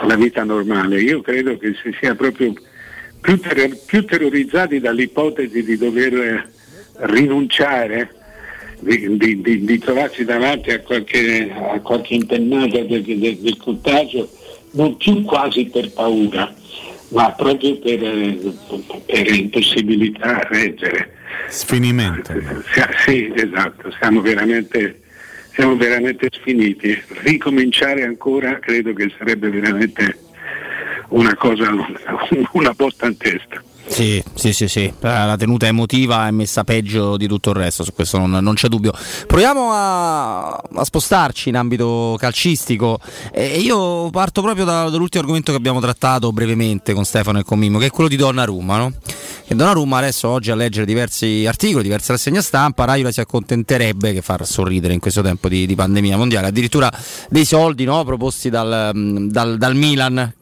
la vita normale. Io credo che si sia proprio più, ter- più terrorizzati dall'ipotesi di dover rinunciare, di, di, di, trovarsi davanti a qualche, a qualche impennata del, del, del contagio, non più quasi per paura, ma proprio per, per impossibilità a reggere. Sfinimento. Sì, esatto, siamo veramente, siamo veramente sfiniti. Ricominciare ancora credo che sarebbe veramente una cosa, una botta in testa. Sì, sì, sì, sì, la tenuta emotiva è messa peggio di tutto il resto, su questo non, non c'è dubbio. Proviamo a, a, spostarci in ambito calcistico e io parto proprio da, dall'ultimo argomento che abbiamo trattato brevemente con Stefano e con Mimmo, che è quello di Donnarumma, no? E Donnarumma adesso oggi a leggere diversi articoli, diverse rassegne stampa, Raiola si accontenterebbe che far sorridere in questo tempo di, di pandemia mondiale, addirittura dei soldi no, proposti dal, dal, dal Milan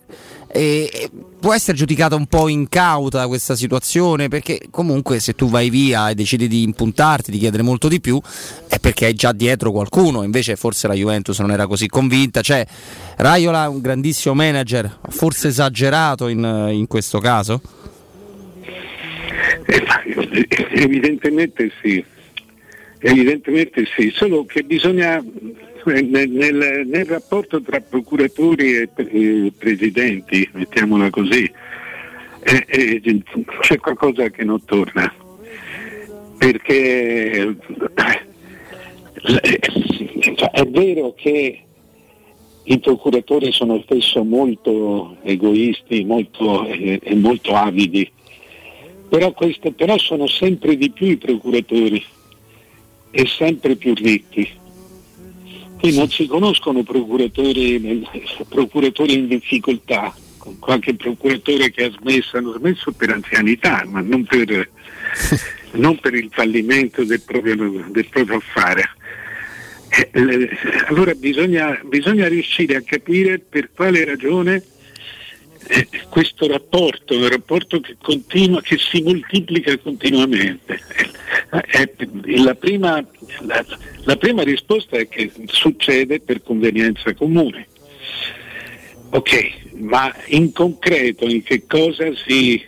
e può essere giudicata un po' incauta questa situazione perché comunque se tu vai via e decidi di impuntarti, di chiedere molto di più, è perché hai già dietro qualcuno, invece forse la Juventus non era così convinta, cioè Raiola è un grandissimo manager, forse esagerato in, in questo caso? Evidentemente sì, evidentemente sì, solo che bisogna nel, nel, nel, rapporto tra procuratori e, e presidenti, mettiamola così, eh, eh, c'è qualcosa che non torna. Perché eh, è vero che i procuratori sono spesso molto egoisti molto, eh, e molto avidi, però, questo, però sono sempre di più i procuratori e sempre più ricchi Qui non si conoscono procuratori, procuratori in difficoltà, con qualche procuratore che ha smesso, hanno smesso per anzianità, ma non per, non per il fallimento del proprio, del proprio affare. Eh, allora bisogna, bisogna riuscire a capire per quale ragione eh, questo rapporto, un rapporto che continua, che si moltiplica continuamente. Eh, eh, la, prima, la, la prima risposta è che succede per convenienza comune. Ok, ma in concreto in che cosa si,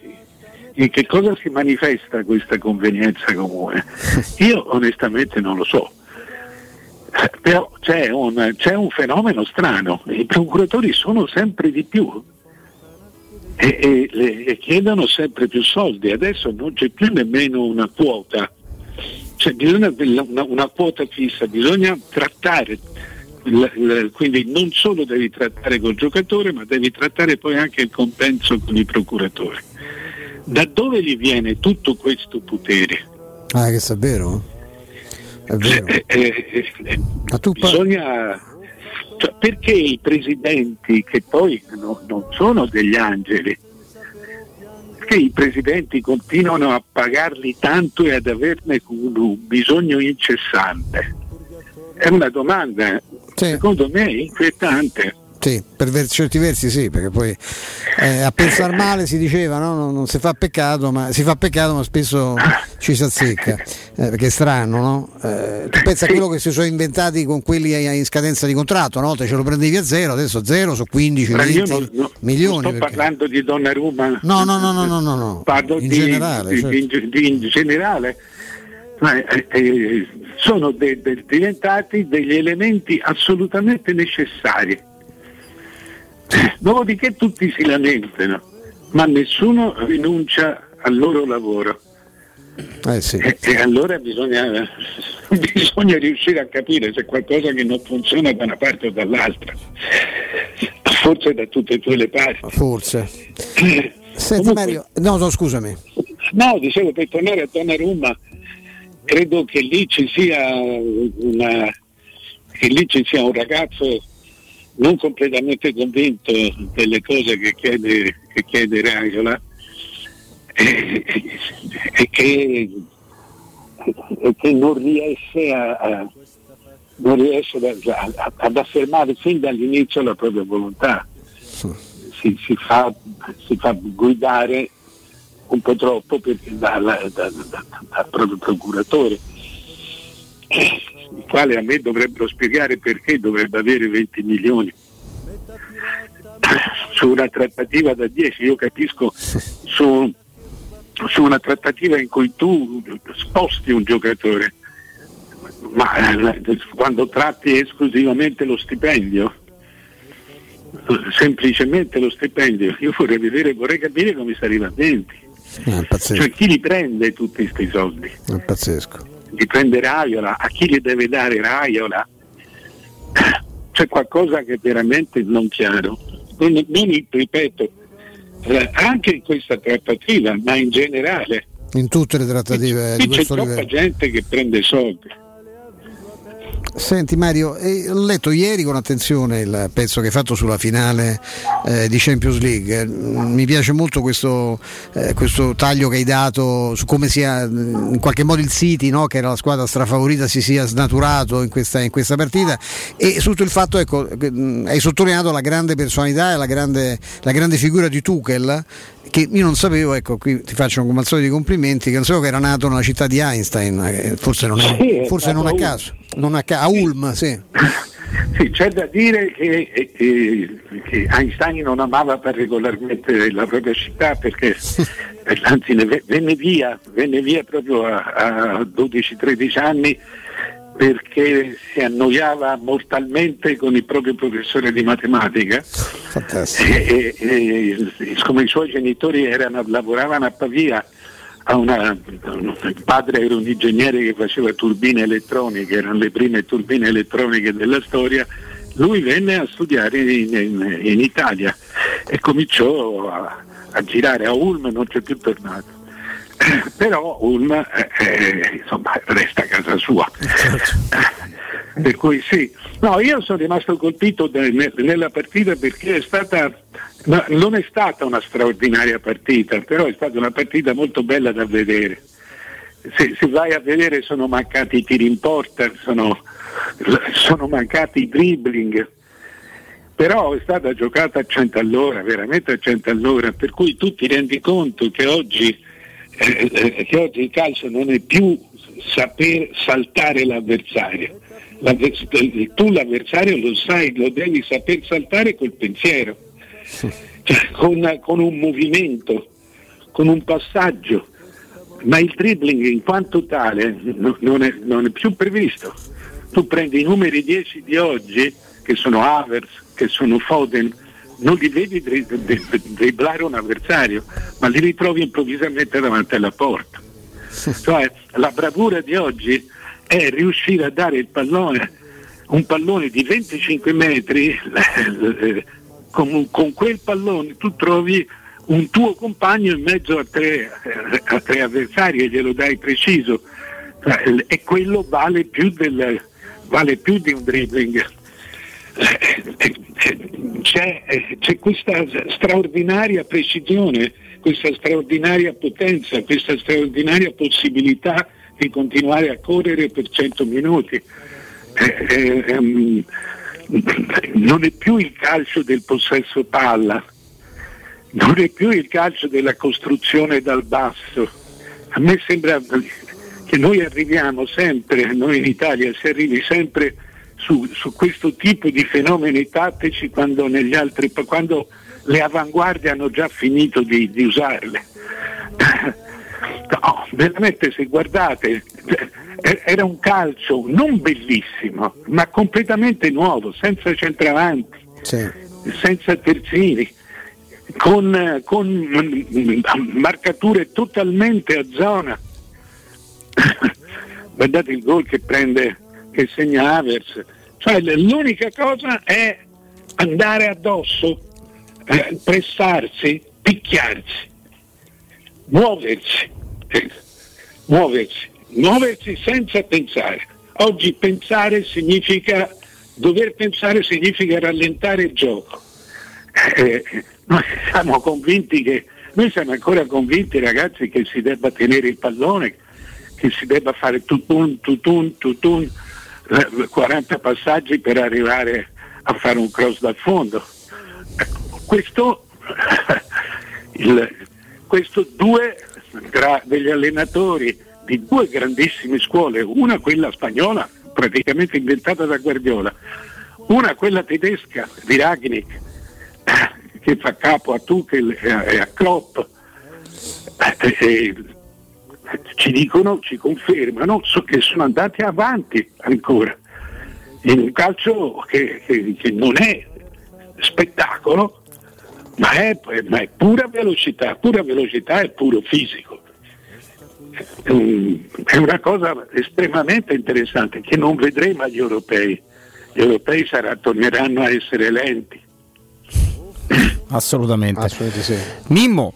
in che cosa si manifesta questa convenienza comune? Io onestamente non lo so. Però c'è un, c'è un fenomeno strano, i procuratori sono sempre di più, e, e, e, chiedono sempre più soldi. Adesso non c'è più nemmeno una quota, cioè bisogna una, una quota fissa, bisogna trattare. quindi non solo devi trattare col giocatore, ma devi trattare poi anche il compenso con i procuratori. Da dove gli viene tutto questo potere? Ah, che è vero? È vero. Eh, eh, eh, bisogna cioè, perché i presidenti che poi no, non sono degli angeli perché i presidenti continuano a pagarli tanto e ad averne un bisogno incessante è una domanda sì. secondo me inquietante sì, per certi versi sì, perché poi eh, a pensare male si diceva no? non, non, si fa peccato, ma si fa peccato ma spesso ci si azzecca, eh, perché è strano, no? Eh, tu pensa a quello che si sono inventati con quelli in scadenza di contratto, no? Te ce lo prendevi a zero, adesso zero su 15, 20 non, no, milioni. Non sto perché... parlando di Donnarumma. No, no, no, no, no, no, no. Parlo in di, generale. Di, certo. di, in generale. Eh, eh, sono de, de, diventati degli elementi assolutamente necessari Dopodiché tutti si lamentano, ma nessuno rinuncia al loro lavoro. Eh sì. e, e, allora bisogna, bisogna, riuscire a capire se qualcosa che non funziona da una parte o dall'altra. Forse da tutte e due le parti. Forse. Senti Comunque, Mario, no, no, scusami. No, dicevo per tornare a Donnarumma, credo che lì ci sia una, che lì ci sia un ragazzo non completamente convinto delle cose che chiede, che chiede Raiola e, che, e, che, non riesce, a, a, non riesce a, ad affermare fin dall'inizio la propria volontà. Si, si, fa, si fa, guidare un po' troppo dal, dal, dal, dal proprio procuratore il quale a me dovrebbero spiegare perché dovrebbe avere 20 milioni su una trattativa da 10, io capisco su, su una trattativa in cui tu sposti un giocatore, ma eh, quando tratti esclusivamente lo stipendio, semplicemente lo stipendio, io vorrei vedere, vorrei capire come si arriva a 20. Cioè chi li prende tutti questi soldi? È pazzesco di prendere Raiola, a chi li deve dare Raiola? C'è qualcosa che è veramente non chiaro. Non, non ripeto, eh, anche in questa trattativa, ma in generale. In tutte le trattative qui, di questo c'è troppa gente che prende soldi. Senti Mario, eh, ho letto ieri con attenzione il pezzo che hai fatto sulla finale eh, di Champions League. Mi piace molto questo, eh, questo, taglio che hai dato su come sia in qualche modo il City, no, che era la squadra strafavorita, si sia snaturato in questa, in questa partita e su tutto il fatto, ecco, hai sottolineato la grande personalità e la grande, la grande figura di Tuchel che io non sapevo, ecco qui ti faccio come al solito i complimenti, che non sapevo che era nato nella città di Einstein, eh, forse non, è, sì, forse non a caso, non a, ca- a Ulm, sì. Sì, c'è da dire che, che, che, Einstein non amava particolarmente la propria città perché anzi venne via, venne via proprio a, a 12-13 anni perché si annoiava mortalmente con il proprio professore di matematica. E, e, e, siccome i suoi genitori erano, lavoravano a Pavia, a una, il padre era un ingegnere che faceva turbine elettroniche, erano le prime turbine elettroniche della storia, lui venne a studiare in, in, in Italia e cominciò a, a girare a Ulm, non c'è più tornato però Ulm eh, eh, insomma, resta a casa sua. Certo. per cui sì, no, io sono rimasto colpito de, nella partita perché è stata, no, non è stata una straordinaria partita, però è stata una partita molto bella da vedere. Se, se vai a vedere sono mancati i tiri in porta, sono, sono mancati i dribbling, però è stata giocata a 100 all'ora, veramente a 100 all'ora, per cui tu ti rendi conto che oggi eh, eh, che oggi il calcio non è più saper saltare l'avversario. tu l'avversario lo sai, lo devi saper saltare col pensiero, cioè, con, con un movimento, con un passaggio, ma il dribbling in quanto tale non è, non è, più previsto. Tu prendi i numeri 10 di oggi, che sono Avers, che sono Foden, non li vedi dribblare un avversario, ma li ritrovi improvvisamente davanti alla porta. Cioè, la bravura di oggi è riuscire a dare il pallone, un pallone di 25 metri, con, con quel pallone tu trovi un tuo compagno in mezzo a tre, a tre avversari e glielo dai preciso eh, e quello vale più, del, vale più di un dribbling. C'è, c'è questa straordinaria precisione, questa straordinaria potenza, questa straordinaria possibilità di continuare a correre per 100 minuti. Eh, eh, ehm, non è più il calcio del possesso palla, non è più il calcio della costruzione dal basso. A me sembra che noi arriviamo sempre, noi in Italia si arrivi sempre su, su questo tipo di fenomeni tattici quando, altri, quando le avanguardie hanno già finito di, di usarle. No, veramente se guardate era un calcio non bellissimo, ma completamente nuovo, senza centravanti, sì. senza terzini, con, con, marcature totalmente a zona. Guardate il gol che prende, che segna Avers. Cioè, l'unica cosa è andare addosso, eh, pressarsi, picchiarsi, muoversi, eh, muoversi muoversi senza pensare. Oggi pensare significa, dover pensare significa rallentare il gioco. Eh, noi siamo convinti che, noi siamo ancora convinti ragazzi che si debba tenere il pallone, che si debba fare tutun, tutun, tutun, 40 eh, passaggi per arrivare a fare un cross dal fondo. Ecco, questo, il, questo due tra degli allenatori di due grandissime scuole, una quella spagnola, praticamente inventata da Guardiola, una quella tedesca di Ragnick, eh, che fa capo a Tuchel e a Klopp. Eh, ci dicono, ci confermano che sono andati avanti ancora in un calcio che, che, che non è spettacolo, ma è, ma è, pura velocità, pura velocità e puro fisico è una cosa estremamente interessante che non vedremo agli europei. Gli europei sarà, torneranno a essere lenti. Assolutamente. Assolutamente sì. Mimmo.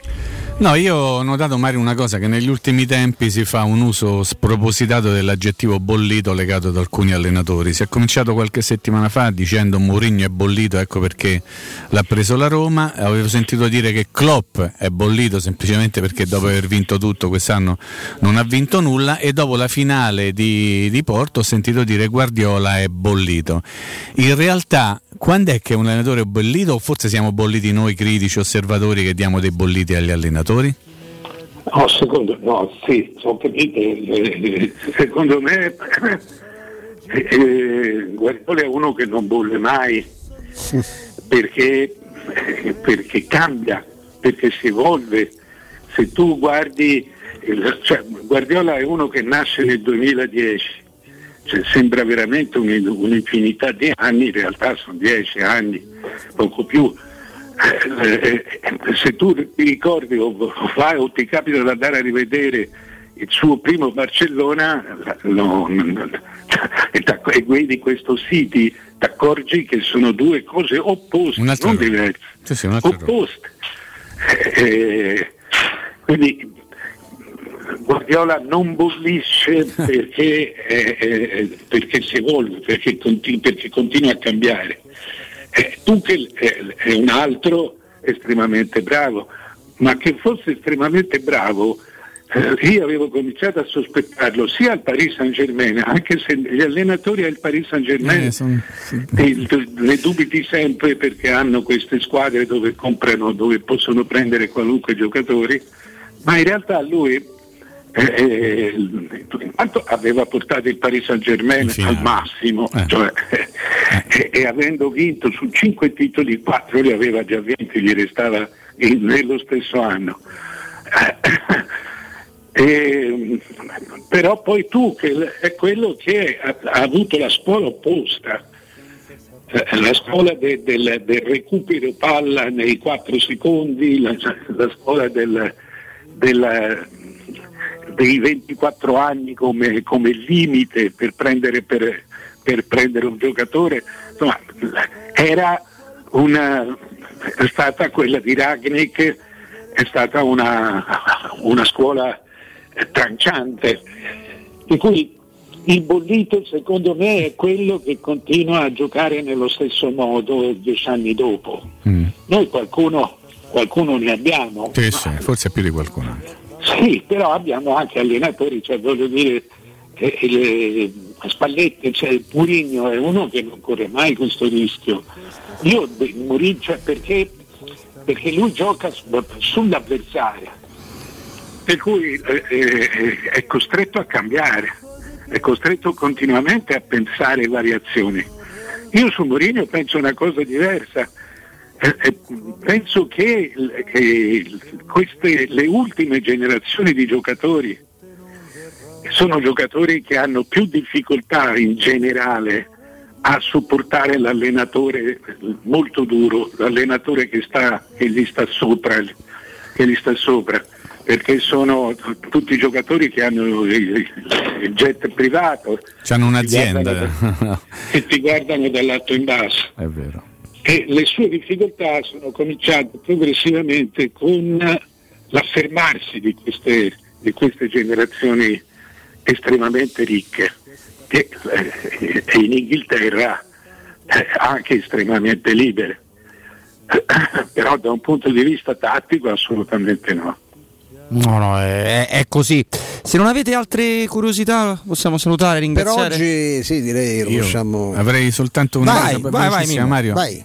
No, io ho notato Mario una cosa che negli ultimi tempi si fa un uso spropositato dell'aggettivo bollito legato ad alcuni allenatori. Si è cominciato qualche settimana fa dicendo Mourinho è bollito, ecco perché l'ha preso la Roma. Avevo sentito dire che Klopp è bollito semplicemente perché dopo aver vinto tutto quest'anno non ha vinto nulla e dopo la finale di, di Porto ho sentito dire Guardiola è bollito. In realtà quando è che un allenatore è bollito o forse siamo bolliti noi critici osservatori che diamo dei bolliti agli allenatori? No, secondo, no, sì, ho capito. Secondo me eh, eh, Guardiola è uno che non bolle mai perché, eh, perché cambia, perché si evolve. Se tu guardi, cioè, Guardiola è uno che nasce nel 2010 cioè, sembra veramente un'infinità di anni, in realtà sono dieci anni, poco più. Eh, eh, se tu ti ricordi o, vai o ti capita di andare a rivedere il suo primo Barcellona no, e vedi questo City, ti accorgi che sono due cose opposte, non diverse, sì, sì, opposte. Eh, quindi Guardiola non bollisce perché, eh, eh, perché si evolve, perché, continu- perché, continua a cambiare. Eh, Tuchel è un altro estremamente bravo, ma che fosse estremamente bravo eh, io avevo cominciato a sospettarlo sia al Paris Saint Germain, anche se gli allenatori al Paris Saint Germain eh, ne dubiti sempre perché hanno queste squadre dove comprano, dove possono prendere qualunque giocatore, ma in realtà lui eh, intanto aveva portato il Paris Saint Germain al massimo eh. Cioè, eh. e, avendo vinto su cinque titoli, quattro li aveva già vinti, gli restava in, nello stesso anno. E, però poi tu che è quello che ha, ha avuto la scuola opposta, eh, la scuola de, del, del, recupero palla nei quattro secondi, la, la scuola del, della, dei 24 anni come, come limite per prendere, per, per prendere, un giocatore, insomma, era una, è stata quella di Ragnick è stata una, una scuola tranciante, di cui il bollito secondo me è quello che continua a giocare nello stesso modo dieci anni dopo. Mm. Noi qualcuno, qualcuno ne abbiamo. Sì, sì, forse più di qualcuno. Sì, però abbiamo anche allenatori, cioè voglio dire, che le Spalletti, cioè Murigno è uno che non corre mai questo rischio. Io Murigno cioè perché, perché lui gioca su- sull'avversario, per cui eh, eh, è costretto a cambiare, è costretto continuamente a pensare variazioni. Io su Mourinho penso una cosa diversa. Eh, eh, penso che eh, queste, le ultime generazioni di giocatori sono giocatori che hanno più difficoltà in generale a supportare l'allenatore molto duro, l'allenatore che, sta, che gli sta sopra, che gli sta sopra perché sono t- tutti giocatori che hanno il, il jet privato, C'hanno un'azienda. che ti guardano dall'alto in basso. È vero. E le sue difficoltà sono cominciate progressivamente con l'affermarsi di queste, di queste generazioni estremamente ricche e, eh, in Inghilterra eh, anche estremamente libere. Però da un punto di vista tattico assolutamente no. No, no, è, è così. Se non avete altre curiosità, possiamo salutare, Per ringraziare. oggi sì, direi lo possiamo. avrei soltanto una Vai, cosa vai, vai, Mimmo, Mario. vai.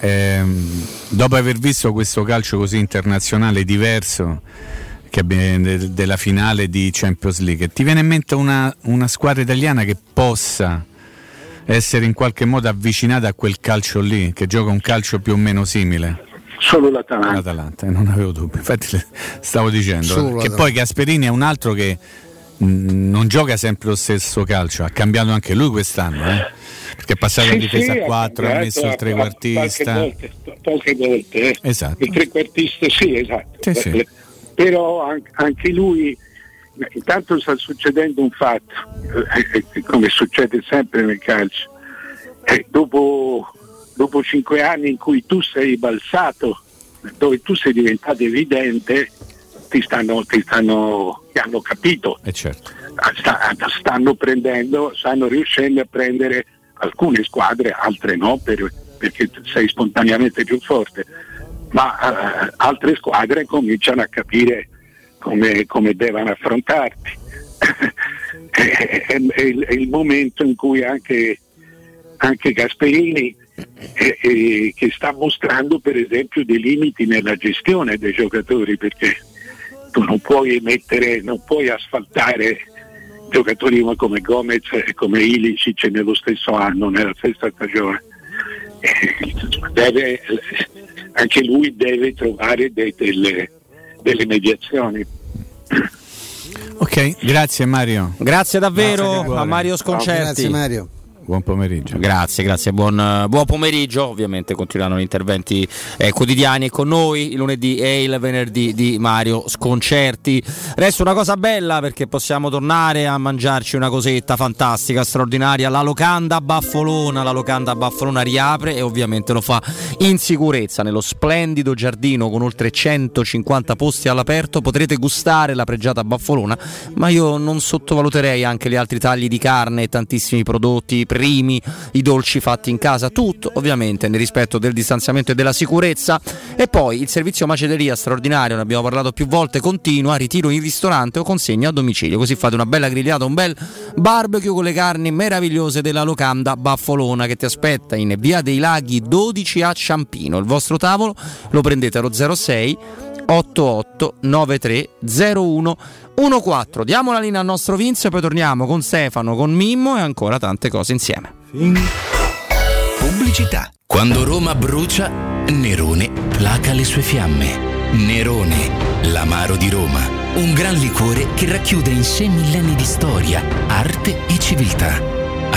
Ehm, dopo aver visto questo calcio così internazionale diverso che della finale di Champions League, ti viene in mente una, una squadra italiana che possa essere in qualche modo avvicinata a quel calcio lì, che gioca un calcio più o meno simile? Solo l'Atalanta. L'Atalanta, eh, non avevo dubbi, infatti stavo dicendo. Solo che l'Atalanta. poi Gasperini è un altro che mh, non gioca sempre lo stesso calcio, ha cambiato anche lui quest'anno, eh? perché è passato Sì, in difesa sì, a 4, ha messo il trequartista. Poche volte, poche volte eh. Esatto. Il trequartista sì, esatto. Sì, sì. Però an- anche lui, intanto sta succedendo un fatto, eh, eh, come succede sempre nel calcio. Eh, dopo, dopo cinque anni in cui tu sei balzato, dove tu sei diventato evidente, ti stanno, ti stanno, ti hanno capito E certo. sta- stanno prendendo, stanno riuscendo a prendere alcune squadre, altre no, per- perché sei spontaneamente più forte, ma eh, altre squadre cominciano a capire come, come devono affrontarti. è, è- è il, è il momento in cui anche, anche Gasperini eh, eh, che sta mostrando per esempio dei limiti nella gestione dei giocatori perché tu non puoi mettere, non puoi asfaltare giocatori come Gomez e come Ilicic nello stesso anno, nella stessa stagione. Deve- anche lui deve trovare de- delle, delle mediazioni. Ok, grazie Mario. Grazie davvero Grazie a Mario Sconcerti. Grazie Mario. Buon pomeriggio. Grazie, grazie, buon, buon pomeriggio. Ovviamente continueranno gli interventi eh, quotidiani con noi il lunedì e il venerdì di Mario Sconcerti. Resta una cosa bella perché possiamo tornare a mangiarci una cosetta fantastica, straordinaria. La locanda Baffolona, la locanda Baffolona riapre e ovviamente lo fa in sicurezza nello splendido giardino con oltre 150 posti all'aperto. Potrete gustare la pregiata Baffolona, ma io non sottovaluterei anche gli altri tagli di carne e tantissimi prodotti primi, i dolci fatti in casa, tutto ovviamente nel rispetto del distanziamento e della sicurezza. E poi il servizio macelleria straordinario, ne abbiamo parlato più volte, continua, ritiro in ristorante o consegna a domicilio. Così fate una bella grigliata, un bel barbecue con le carni meravigliose della locanda Baffolona che ti aspetta in via dei Laghi 12 a Ciampino. Il vostro tavolo lo prendete allo 06 88 93 01 14. Diamo la linea al nostro Vince e poi torniamo con Stefano, con Mimmo e ancora tante cose insieme. Pubblicità. Quando Roma brucia, Nerone placa le sue fiamme. Nerone, l'amaro di Roma. Un gran liquore che racchiude in sé millenni di storia, arte e civiltà.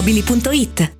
paolettimobili.it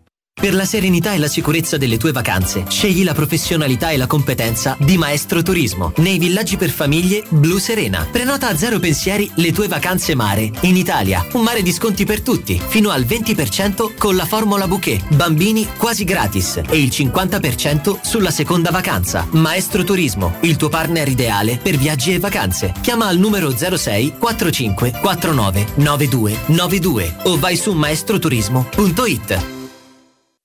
Per la serenità e la sicurezza delle tue vacanze, scegli la professionalità e la competenza di Maestro Turismo nei villaggi per famiglie Blu Serena. Prenota a zero pensieri le tue vacanze mare in Italia. Un mare di sconti per tutti, fino al 20% con la formula bouquet. Bambini quasi gratis e il 50% sulla seconda vacanza. Maestro Turismo, il tuo partner ideale per viaggi e vacanze. Chiama al numero 06 45 49 92 92 o vai su maestroturismo.it.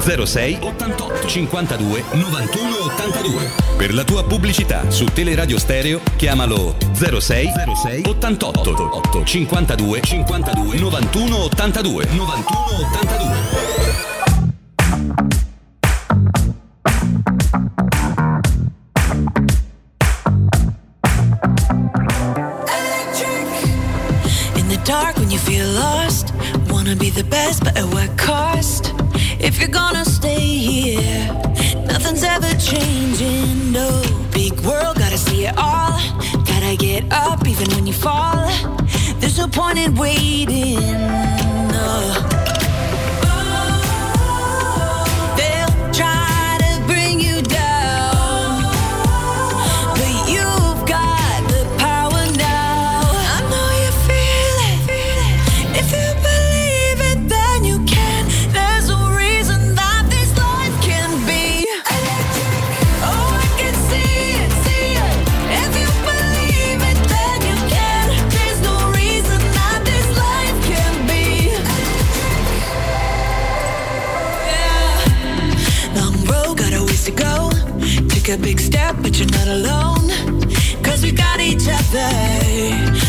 06 88 52 91 82. Per la tua pubblicità su Teleradio Stereo chiamalo 06 06 88 8 52 52 91 82 91 82. In the dark when you feel lost, wanna be the best, but at what cost? If you're gonna stay here, nothing's ever changing. No big world, gotta see it all. Gotta get up even when you fall. There's no point in waiting. No. Take a big step, but you're not alone. Cause we got each other.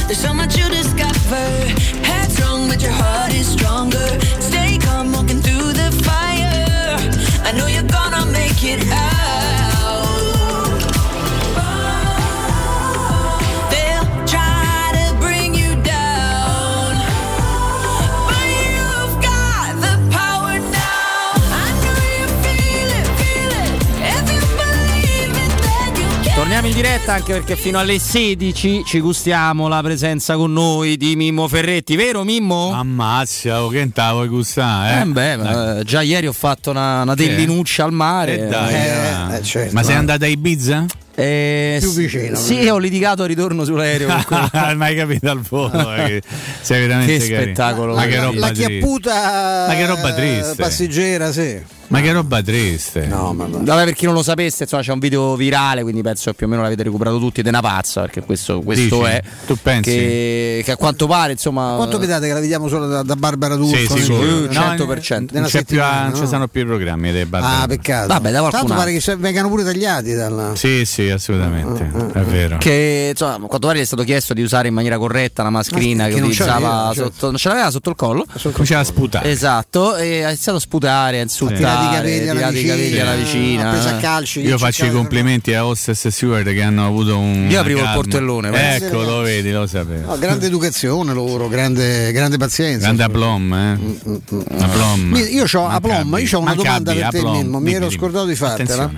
There's so much you discover. Headstrong, but your heart is stronger. Stay calm, walking through the fire. I know you're gonna make it out. Torniamo in diretta anche perché fino alle 16 ci gustiamo la presenza con noi di Mimmo Ferretti, vero Mimmo? Ammazza, oh, che te vuoi gustare? Eh, beh, ma, eh, già ieri ho fatto una, una Sì. dellinuccia al mare. Eh, dai, Eh, eh. eh, certo. Ma sei andata a Ibiza? Eh, Più vicino, Sì, ho litigato al ritorno sull'aereo. Non hai capito al volo. eh, che sei veramente Che spettacolo. Ma che la, roba la triste. chiapputa Ma che roba triste. passeggera, sì. Ma che roba triste. No, ma Vabbè, per chi non lo sapesse, insomma, c'è un video virale, quindi penso che più o meno l'avete recuperato tutti ed è una pazza, perché questo, questo Dici? è. Tu pensi? Che, che a quanto pare, insomma. Quanto vedete che la vediamo solo da, da Barbara D'Urso? Sì, sicuro. nel- No, 100%. Non, c'è più, settimana, non no? ci sono più i programmi dei Barbara. Ah, peccato. Vabbè, da Tanto pare che vengano pure tagliati dalla. Sì, sì, assolutamente. È vero. Che insomma, a quanto pare gli è stato chiesto di usare in maniera corretta la mascherina Ma che, che non utilizzava certo. sotto, non ce l'aveva sotto il collo. Cominciava a sputare. Esatto, e ha iniziato a sputare, a insultare, Tirati i capelli alla capelli vicina, alla vicina. ha preso a calci. Io faccio i complimenti a Hostess e Steward che hanno avuto un. Io aprivo il calma. portellone, pensa. Ecco, lo vedi, lo sapevo. No, grande educazione loro, grande, grande pazienza. Grande aplom, eh. Aplom. Mi- Io ho a Plom, Maccabi. io ho una domanda per te, aplom. Mimmo, mi ero scordato di fartela.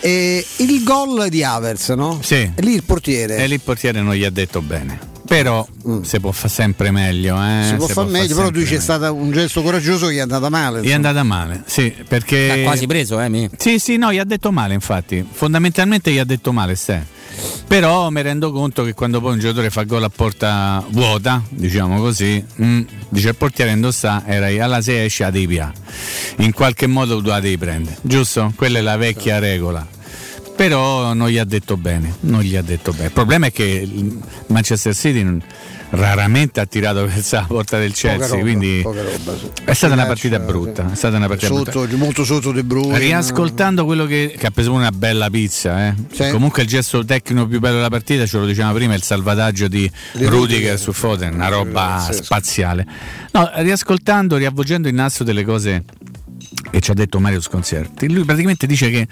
Eh, il gol di Avers, no? Sì. Lì il portiere. E lì il portiere non gli ha detto bene. Però si può fare sempre meglio. Eh? Mm. si può fare meglio, però tu dici sempre è stato un gesto coraggioso che gli è andata male. Gli è andata male, sì, perché. Ha quasi preso, eh, mi. Sì, sì, no, gli ha detto male, infatti. Fondamentalmente gli ha detto male, Ste. Però mi rendo conto che quando poi un giocatore fa gol a porta vuota, diciamo così, mm, dice il portiere indossa, era alla 6 esce a devi. In qualche modo tu la devi prendere, giusto? Quella è la vecchia regola. Però non gli ha detto bene, non gli ha detto bene. Il problema è che il Manchester City non- raramente ha tirato verso la porta del Chelsea, roba, quindi roba, sì. è stata una partita brutta. È stata una partita brutta. Sotto, molto sotto De Bruyne. Riascoltando quello che, che ha preso una bella pizza, eh. Sì. comunque il gesto tecnico più bello della partita, ce lo dicevamo prima, il salvataggio di, Di Rudiger su Foden, una roba spaziale. No, riascoltando, riavvolgendo il nastro delle cose che ci ha detto Mario Sconcerti, lui praticamente dice che,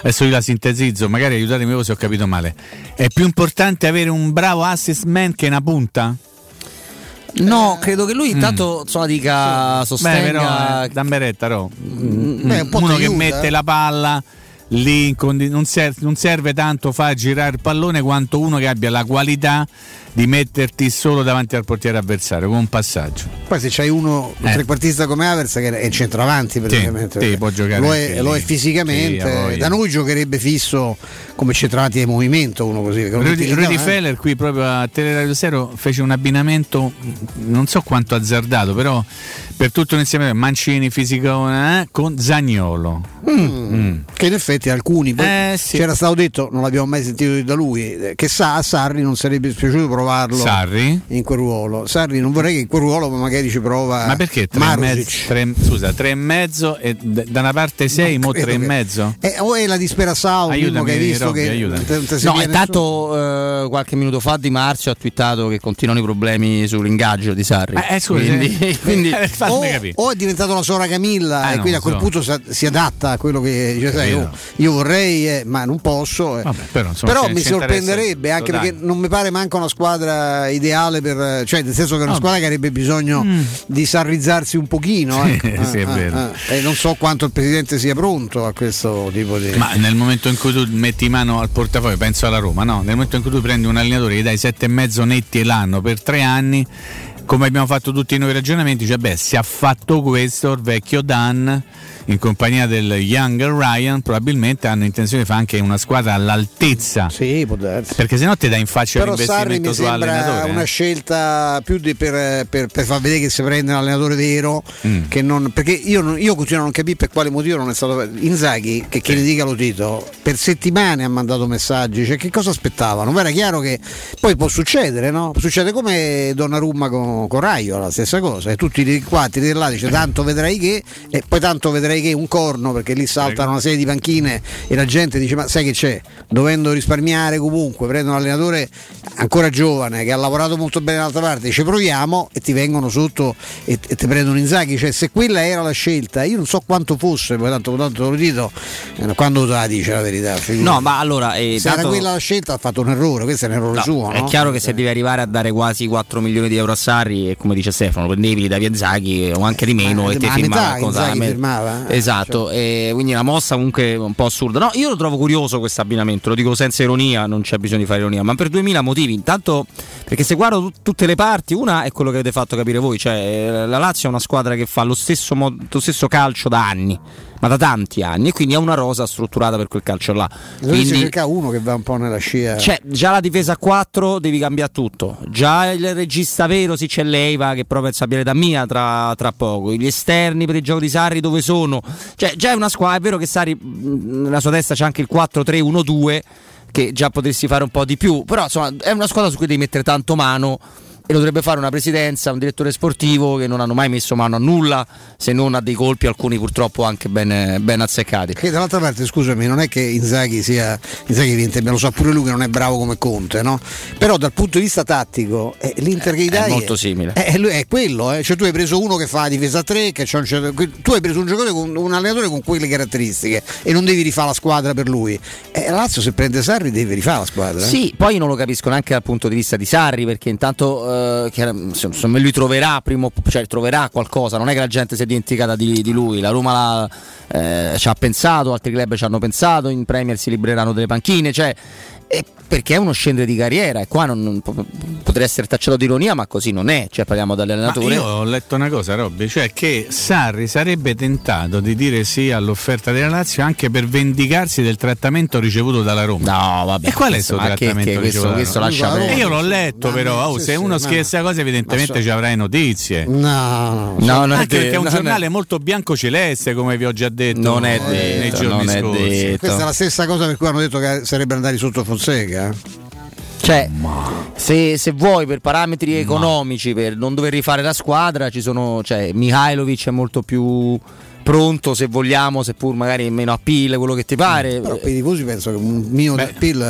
adesso io la sintetizzo, magari aiutatemi voi se ho capito male, è più importante avere un bravo assist man che una punta? No, credo che lui intanto insomma dica Beh, sostenga però, eh, Damberetta, no. Beh, un po' uno ti che aiuta, mette eh. la palla lì condi- non, serve, non serve tanto far girare il pallone quanto uno che abbia la qualità di metterti solo davanti al portiere avversario con un passaggio. Poi se c'hai uno un Eh. trequartista come Avers che è centravanti praticamente. sì, può giocare Lo è, lo è fisicamente. Sì, da noi giocherebbe fisso come centravanti di movimento uno così. Rudy, Rudy. Feller qui proprio a Teleradio Zero fece un abbinamento non so quanto azzardato però per tutto l'insieme Mancini Fisicone eh, con Zagnolo Mm. Che in effetti alcuni Eh, sì. c'era stato detto, non l'abbiamo mai sentito da lui, eh, che sa a Sarri non sarebbe spiaciuto provarlo Sarri in quel ruolo. Sarri non vorrei che in quel ruolo ma magari ci prova ma perché tre e, mezzo, tre- scusa, tre e mezzo e d- da una parte sei, mo tre e che- mezzo? Eh, o è la disperazione Aiutami, che hai visto Robby, che aiutami. No, intanto eh, qualche minuto fa Di Marzio ha twittato che continuano i problemi sull'ingaggio di Sarri. Eh, eh, scusa, quindi, eh, quindi- eh, o, o è diventato la sora Camilla Ah, e non quindi a quel so. punto sa- si adatta a quello che dice, sai, Capito. oh, io vorrei eh, ma non posso eh. Vabbè, però, insomma, Però mi sorprenderebbe anche perché non mi pare manca una squadra ideale per cioè nel senso che è una No. squadra che avrebbe bisogno Mm. di sarrizzarsi un pochino Sì, ecco. sì, è vero. e non so quanto il presidente sia pronto a questo tipo di Ma nel momento in cui tu metti mano al portafoglio, penso alla Roma, no? Nel momento in cui tu prendi un allenatore che dai sette e mezzo netti l'anno per tre anni, come abbiamo fatto tutti noi ragionamenti, cioè beh, se ha fatto questo il vecchio Dan in compagnia del young Ryan, probabilmente hanno intenzione di fare anche una squadra all'altezza. Sì, può darsi. Perché sennò ti dà in faccia però Sarri l'investimento mi su sembra allenatore. una eh. scelta più per, per- per far vedere che si prende un allenatore vero Mm. che non, perché io, io continuo a non capire per quale motivo non è stato Inzaghi che, che ne dica lo Tito per settimane ha mandato messaggi cioè che cosa aspettavano ma era chiaro che poi può succedere no? succede come Donnarumma con, con Raio la stessa cosa e tutti qua di là dice tanto vedrai che e poi tanto vedrai farei che un corno perché lì saltano una serie di panchine e la gente dice ma sai che c'è? Dovendo risparmiare comunque, prendo un allenatore ancora giovane che ha lavorato molto bene dall'altra parte, ci proviamo e ti vengono sotto e, e ti prendono Inzaghi, cioè se quella era la scelta, io non so quanto fosse, poi tanto, tanto te lo dico, eh, quando te la dice la verità? figurati. No, ma allora. eh, se era tanto- quella la scelta ha fatto un errore, questo è un errore No, suo. È no? chiaro che se devi arrivare a dare quasi 4 milioni di euro a Sarri, e come dice Stefano, prendevi da Zaghi o anche di meno ma- e ti ma a firmava metà cosa- Inzaghi eh, Esatto, e quindi una mossa comunque un po' assurda. No, io lo trovo curioso questo abbinamento, lo dico senza ironia, non c'è bisogno di fare ironia, ma per 2000 motivi. Intanto, perché se guardo tut- tutte le parti, una è quello che avete fatto capire voi, cioè eh, la Lazio è una squadra che fa lo stesso, mod- lo stesso calcio da anni. Ma da tanti anni, e quindi ha una rosa strutturata per quel calcio là. Dovresti Quindi, cercare uno che va un po' nella scia. cioè, già la difesa a 4 devi cambiare tutto. Già il regista vero si c'è Leiva che proprio sapere da mia tra, tra poco. Gli esterni per il gioco di Sarri dove sono? Cioè, già è una squadra, è vero che Sarri mh, nella sua testa c'è anche il 4-3-1-2 che già potresti fare un po' di più, però insomma è una squadra su cui devi mettere tanto mano e lo dovrebbe fare una presidenza, un direttore sportivo che non hanno mai messo mano a nulla se non a dei colpi, alcuni purtroppo anche ben, ben azzeccati. Che dall'altra parte, scusami, non è che Inzaghi sia Inzaghi evidentemente lo sa pure lui che non è bravo come Conte, no? Però dal punto di vista tattico, eh, l'Inter che gli dai È molto simile. È, è è quello, eh. cioè tu hai preso uno che fa difesa a 3, che c'ha un certo- tu hai preso un giocatore con un allenatore con quelle caratteristiche e non devi rifare la squadra per lui. E Lazio se prende Sarri deve rifare la squadra. eh. Sì, poi non lo capisco neanche dal punto di vista di Sarri, perché intanto eh, insomma, lui troverà, prima o- cioè, troverà qualcosa, non è che la gente si è dimenticata di, di lui, la Roma l'ha, eh, ci ha pensato, altri club ci hanno pensato, in Premier si libereranno delle panchine, cioè, e perché è uno scendere di carriera e qua non, non- po- potrei essere tacciato di ironia, ma così non è, cioè parliamo Ma dall'allenatore. io ho letto una cosa, Robby, cioè che Sarri sarebbe tentato di dire sì all'offerta della Lazio anche per vendicarsi del trattamento ricevuto dalla Roma. No, vabbè. E qual è questo- questo ma che- trattamento che questo- questo Roma? lascia E perdere. Io l'ho letto, Ma però, oh, sì, se sì, uno ma- scherza cose, evidentemente ma so- ci avrai notizie. No, no, No, Anche perché è un giornale molto bianco-celeste, come vi ho già detto Non è nei detto, giorni non è scorsi. detto. Questa è la stessa cosa per cui hanno detto che sarebbe andare sotto Fonseca. Cioè, se, se vuoi per parametri economici, per non dover rifare la squadra, ci sono. Cioè, Mihailovic è molto più pronto se vogliamo, seppur magari meno appeal, quello che ti pare. Però per i tifosi penso che un mio del PIL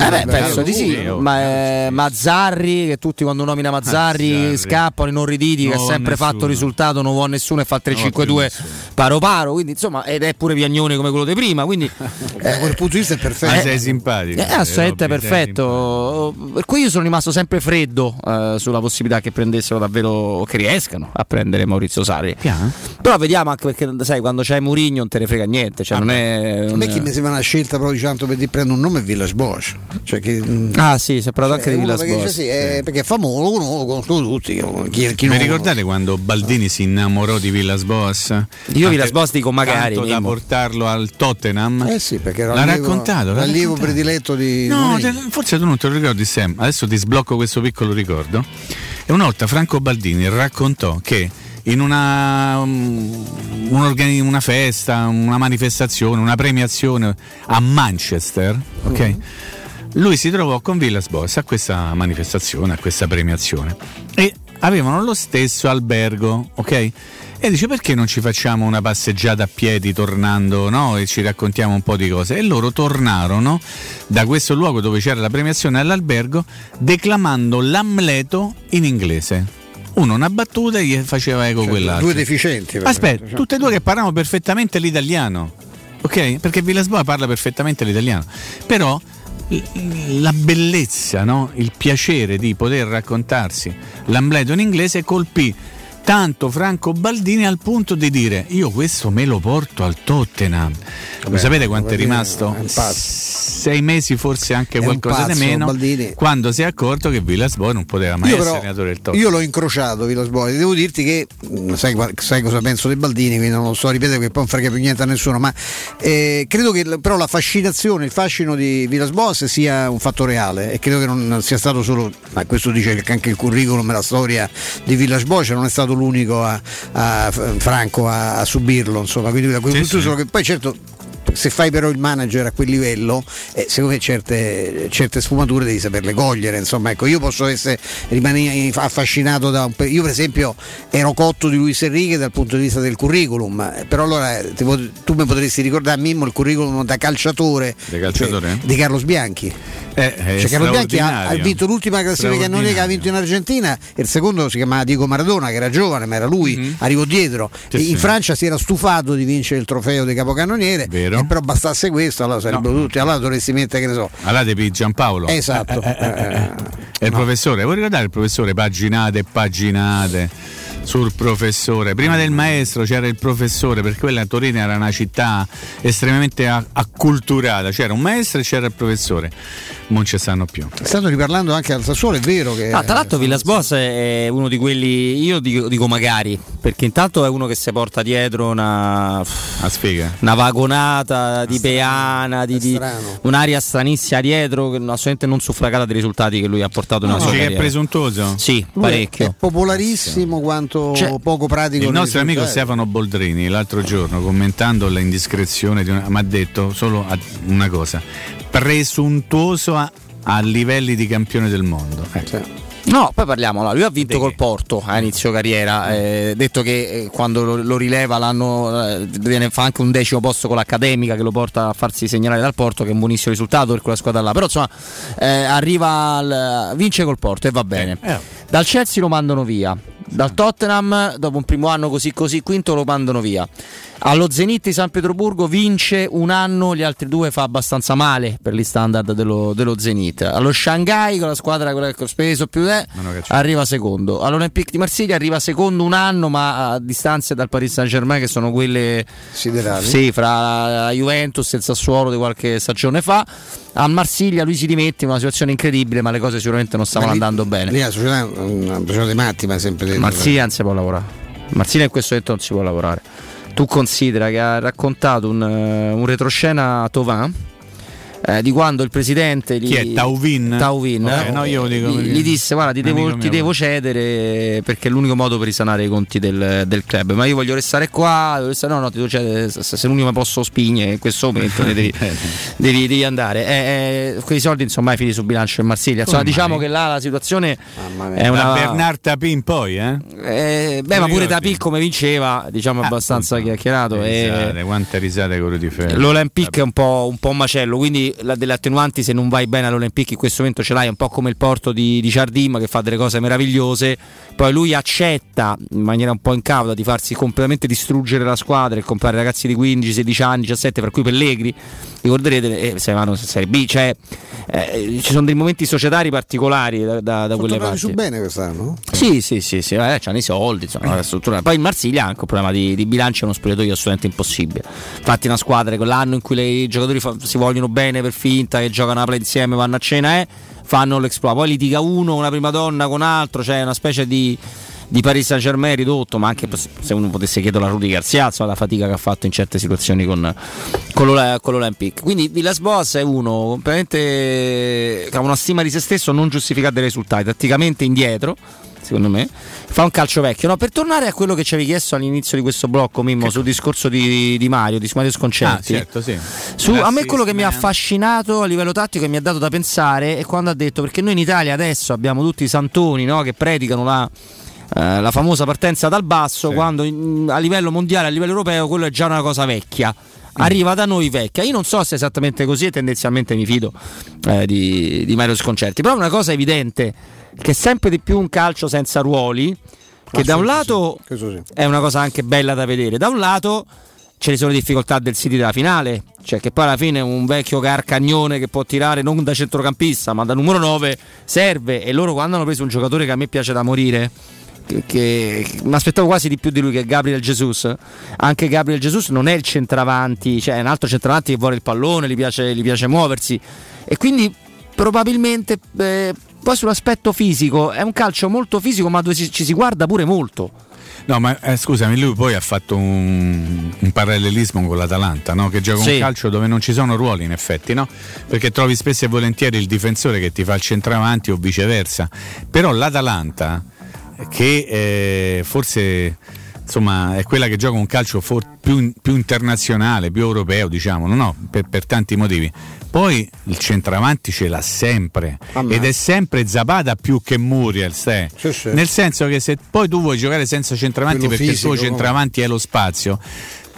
Eh beh, penso di sì, ma eh, Mazzarri, che tutti quando nomina Mazzarri, Mazzarri. scappano inorriditi, che Non ha vuole sempre nessuno. fatto risultato, non vuole nessuno e fa il Non vuole 3-5-2 paro paro, quindi insomma, ed è pure piagnone come quello di prima, quindi da quel punto di vista è perfetto. Ma sei simpatico. è assolutamente Robby, sei perfetto. Per cui io sono rimasto sempre freddo eh, sulla possibilità che prendessero davvero, che riescano a prendere Maurizio Sarri. Piano. Però vediamo anche perché, sai, quando c'è Mourinho non te ne frega niente. Cioè, non è. A non me è- chi mi sembra una scelta proprio diciamo, per dire prendo un nome è Villas Bosch. Cioè che, mm, Ah, sì, si è parlato anche cioè, di uno Villas perché, Boas. cioè, sì, è- perché è famoso, lo conosco, lo conoscono tutti. Chi, chi Vi non- ricordate quando Baldini si innamorò di Villas Boas? Io Villas Boas dico magari, Tanto da portarlo al Tottenham? Eh sì, perché era L'ha l'allievo- raccontato. l'allievo raccontato. prediletto di No, te- forse tu non te lo ricordi Sam. Adesso ti sblocco questo piccolo ricordo. E una volta Franco Baldini raccontò che in una, um, un'organi- una festa, una manifestazione, una premiazione a Manchester, ok? Lui si trovò con Villas Boas a questa manifestazione, a questa premiazione e avevano lo stesso albergo, ok? E dice perché non ci facciamo una passeggiata a piedi tornando no? e ci raccontiamo un po' di cose? E loro tornarono da questo luogo dove c'era la premiazione all'albergo declamando l'Amleto in inglese. Uno una battuta e gli faceva eco quell'altro. Due deficienti. Aspetta, esempio, tutte e due che parlano perfettamente l'italiano. Ok? Perché Villas-Boas parla perfettamente l'italiano. Però la bellezza, no? il piacere di poter raccontarsi l'Amleto in inglese colpì tanto Franco Baldini al punto di dire io questo me lo porto al Tottenham. Lo sapete quanto è Baldini rimasto? è un pazzo. Sei mesi, forse anche È qualcosa di meno, Baldini. quando si è accorto che Villas-Boas non poteva mai Io, essere allenatore del Tottenham. io l'ho incrociato Villas Boas, devo dirti che mh, sai, sai cosa penso di Baldini, quindi non lo so ripetere perché poi non frega più niente a nessuno, ma eh, credo che però la fascinazione, il fascino di Villas Boas sia un fatto reale e credo che non sia stato solo, ma questo dice che anche il curriculum e la storia di Villas Boas non è stato l'unico a, a- Franco a, a subirlo, insomma, quindi da quel Sì, punto sì. che poi certo Se fai però il manager a quel livello, eh, secondo me certe, certe sfumature devi saperle cogliere. Insomma, ecco, io posso essere rimanere affascinato da un Io, per esempio, ero cotto di Luis Enrique dal punto di vista del curriculum, eh, però allora eh, ti pot- tu mi potresti ricordare Mimmo il curriculum da calciatore, Di calciatore? cioè, di Carlos Bianchi. Eh, Cioè, Carlo Bianchi ha, ha vinto l'ultima classifica cannoniere che ha vinto in Argentina e il secondo si chiamava Diego Maradona che era giovane ma era lui, arrivò dietro. E in sì. Francia si era stufato di vincere il trofeo di capocannoniere, e però bastasse questo, allora sarebbero tutti, allora dovresti mettere che ne so. Allora devi Giampaolo. Esatto. Eh, eh, eh, eh. E il professore, vuoi ricordare il professore? Paginate e paginate sul professore. Prima del maestro c'era il professore, perché quella a Torino era una città estremamente acculturata. C'era un maestro e c'era il professore. Non ci stanno più. Stanno riparlando anche al Sassuolo, è vero che Ah, tra l'altro Villas Boas è uno di quelli, io dico, dico magari, perché intanto è uno che si porta dietro una, una vagonata di peana, di, di- un'aria stranissima dietro, che assolutamente non suffragata dei risultati che lui ha portato nella No, sua dici che è presuntuoso? Sì, Lui parecchio. È popolarissimo quanto Cioè, poco pratico. Il nostro amico. Stefano Boldrini l'altro giorno commentando l'indiscrezione di una- mi ha detto solo a- una cosa, presuntuoso a, a livelli di campione del mondo. Ecco. No, poi parliamo. lui ha vinto col Porto a inizio carriera. eh, detto che eh, quando lo, lo rileva l'anno eh, viene, fa anche un decimo posto con l'Accademica che lo porta a farsi segnalare dal Porto, che è un buonissimo risultato per quella squadra là. Però insomma, eh, arriva al, vince col Porto e va bene. Dal Chelsea lo mandano via. Dal Tottenham, dopo un primo anno così così, quinto lo mandano via. Allo Zenit di San Pietroburgo vince un anno, gli altri due fa abbastanza male per gli standard dello, dello Zenit. Allo Shanghai, con la squadra quella che ho speso più te, arriva secondo. All'Olympique di Marsiglia arriva secondo un anno, ma a distanze dal Paris Saint Germain, che sono quelle siderali. Sì, fra la Juventus e il Sassuolo di qualche stagione fa. A Marsiglia lui si dimette in una situazione incredibile, ma le cose sicuramente non stavano lì- andando bene. Lì la società è una società dei matti, ma sempre detto. Marsiglia non si può lavorare. Marsiglia in questo momento non si può lavorare. Tu considera che ha raccontato un, eh, un retroscena a Tovan eh, di quando il presidente Chi è? Tauvin? Tauvin, Ok, eh, no, io dico gli, gli disse guarda ti, devo, ti devo cedere perché è l'unico modo per risanare i conti del, del club ma io voglio restare qua devo restare- no no ti devo cedere se, se l'unico posso spigne in questo momento devi, devi, devi andare Eh, eh, quei soldi insomma mai finiti sul bilancio in Marsiglia insomma Come diciamo mai? che là la situazione è una Da Bernard Tapin poi, eh? eh, beh, ma pure Tapil come vinceva, diciamo abbastanza chiacchierato. E Risate, quante risate quello di Ferro. l'Olympique è un po', un po' un macello, quindi la, delle attenuanti se non vai bene all'Olympique in questo momento ce l'hai, è un po' come il porto di, di Ciardim che fa delle cose meravigliose, poi lui accetta in maniera un po' incauta di farsi completamente distruggere la squadra e comprare ragazzi di 15, 16 anni, 17, per cui Pellegri, ricorderete, eh, se vanno in Serie B, cioè, eh, ci sono dei momenti societari particolari da, da, da quelle parti. su bene quest'anno? Sì, sì, sì, sì, eh, c'hanno i soldi, insomma, la struttura. Poi in Marsiglia ha anche un problema di, di bilancio, è uno spogliatoio assolutamente impossibile. Infatti una squadra che l'anno in cui i giocatori fa- si vogliono bene per finta, che giocano a play insieme, vanno a cena, eh, fanno l'exploit. Poi litiga uno, una prima donna con altro, cioè una specie di, di Paris Saint Germain ridotto, ma anche se uno potesse chiedere a Rudy Garcia, insomma, la fatica che ha fatto in certe situazioni con, con, l'Ole- con l'Olympique. Quindi Villas Boas è uno completamente che ha una stima di se stesso non giustificata dai risultati, tatticamente indietro, secondo me. Fa un calcio vecchio. No, per tornare a quello che ci avevi chiesto all'inizio di questo blocco, Mimmo, sul discorso di, di Mario, di Mario Ah, Sconcerti. certo, sì. Su, a me quello che mi ha affascinato a livello tattico e mi ha dato da pensare è quando ha detto perché noi in Italia adesso abbiamo tutti i santoni no, che predicano la, eh, la famosa partenza dal basso, quando in- a livello mondiale, a livello europeo, quello è già una cosa vecchia. Arriva da noi vecchia. Io non so se è esattamente così e tendenzialmente mi fido eh, di, di Mario Sconcerti. Però è una cosa evidente che sempre di più un calcio senza ruoli, che da un lato è una cosa anche bella da vedere, da un lato ce ne sono le difficoltà del City della finale, cioè che poi alla fine un vecchio carcagnone che può tirare non da centrocampista ma da numero 9 serve e loro quando hanno preso un giocatore che a me piace da morire che, che mi aspettavo quasi di più di lui che Gabriel Jesus anche Gabriel Jesus non è il centravanti cioè è un altro centravanti che vuole il pallone gli piace, gli piace muoversi e quindi probabilmente eh, poi sull'aspetto fisico è un calcio molto fisico ma dove si- ci si guarda pure molto No, ma eh, scusami, lui poi ha fatto un, un parallelismo con l'Atalanta, no? che gioca Sì. un calcio dove non ci sono ruoli in effetti, no? perché trovi spesso e volentieri il difensore che ti fa il centravanti o viceversa. Però l'Atalanta, che eh, forse insomma è quella che gioca un calcio for- più, più internazionale, più europeo, diciamo, no, no, per, per tanti motivi. Poi il centravanti ce l'ha sempre ed è sempre Zapata più che Muriel. Sì, sì. nel senso che se poi tu vuoi giocare senza centravanti Quello perché fisico, il tuo centravanti è lo spazio,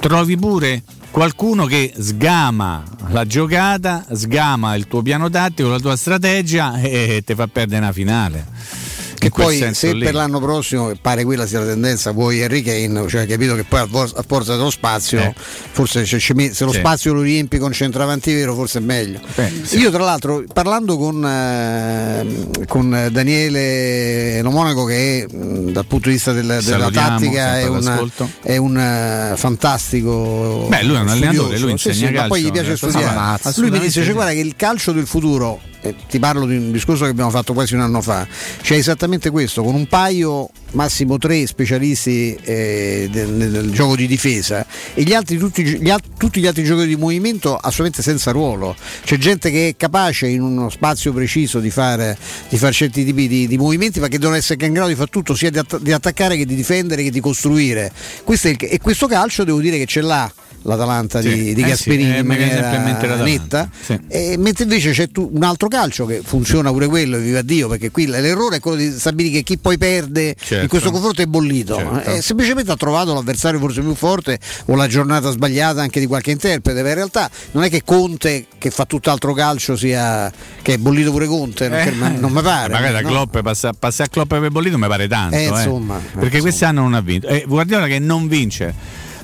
trovi pure qualcuno che sgama la giocata, sgama il tuo piano tattico, la tua strategia e ti fa perdere una finale. Che poi se lì. per l'anno prossimo pare quella sia la tendenza, vuoi Harry Kane, cioè capito che poi a, for- a forza dello spazio, Eh. forse se, se lo Sì. spazio lo riempi con centravanti vero, forse è meglio. Io tra l'altro parlando con, eh, con Daniele Nomonaco che dal punto di vista del- della tattica è un, è un eh, fantastico Beh, lui è un allenatore, studioso. lui Sì, insegna sì, ma poi calcio, gli piace eh, studiare. Lui mi dice guarda che il calcio del futuro ti parlo di un discorso che abbiamo fatto quasi un anno fa, c'è esattamente questo, con un paio, massimo tre specialisti eh, del, nel gioco di difesa e gli altri, tutti, gli tutti gli altri giocatori di movimento assolutamente senza ruolo. C'è gente che è capace in uno spazio preciso di fare, di fare certi tipi di, di movimenti, ma che devono essere in grado di fare tutto, sia di, att- di attaccare che di difendere che di costruire. Questo il- e questo calcio devo dire che ce l'ha l'Atalanta Sì. di, di Eh sì, Gasperini eh, in maniera netta Sì. e mentre invece c'è tu- un altro calcio che funziona pure quello, viva Dio, perché qui l'errore è quello di stabilire che chi poi perde Certo. in questo confronto è bollito. Certo. Eh, semplicemente ha trovato l'avversario forse più forte o la giornata sbagliata anche di qualche interprete, ma in realtà non è che Conte che fa tutt'altro calcio sia che è bollito pure Conte, non, Eh. ma- non mi pare. Magari da no? Klopp passa, passa a Klopp per Bollito mi pare tanto. Eh, eh. insomma, Perché quest'anno non ha vinto. E Guardiola che non vince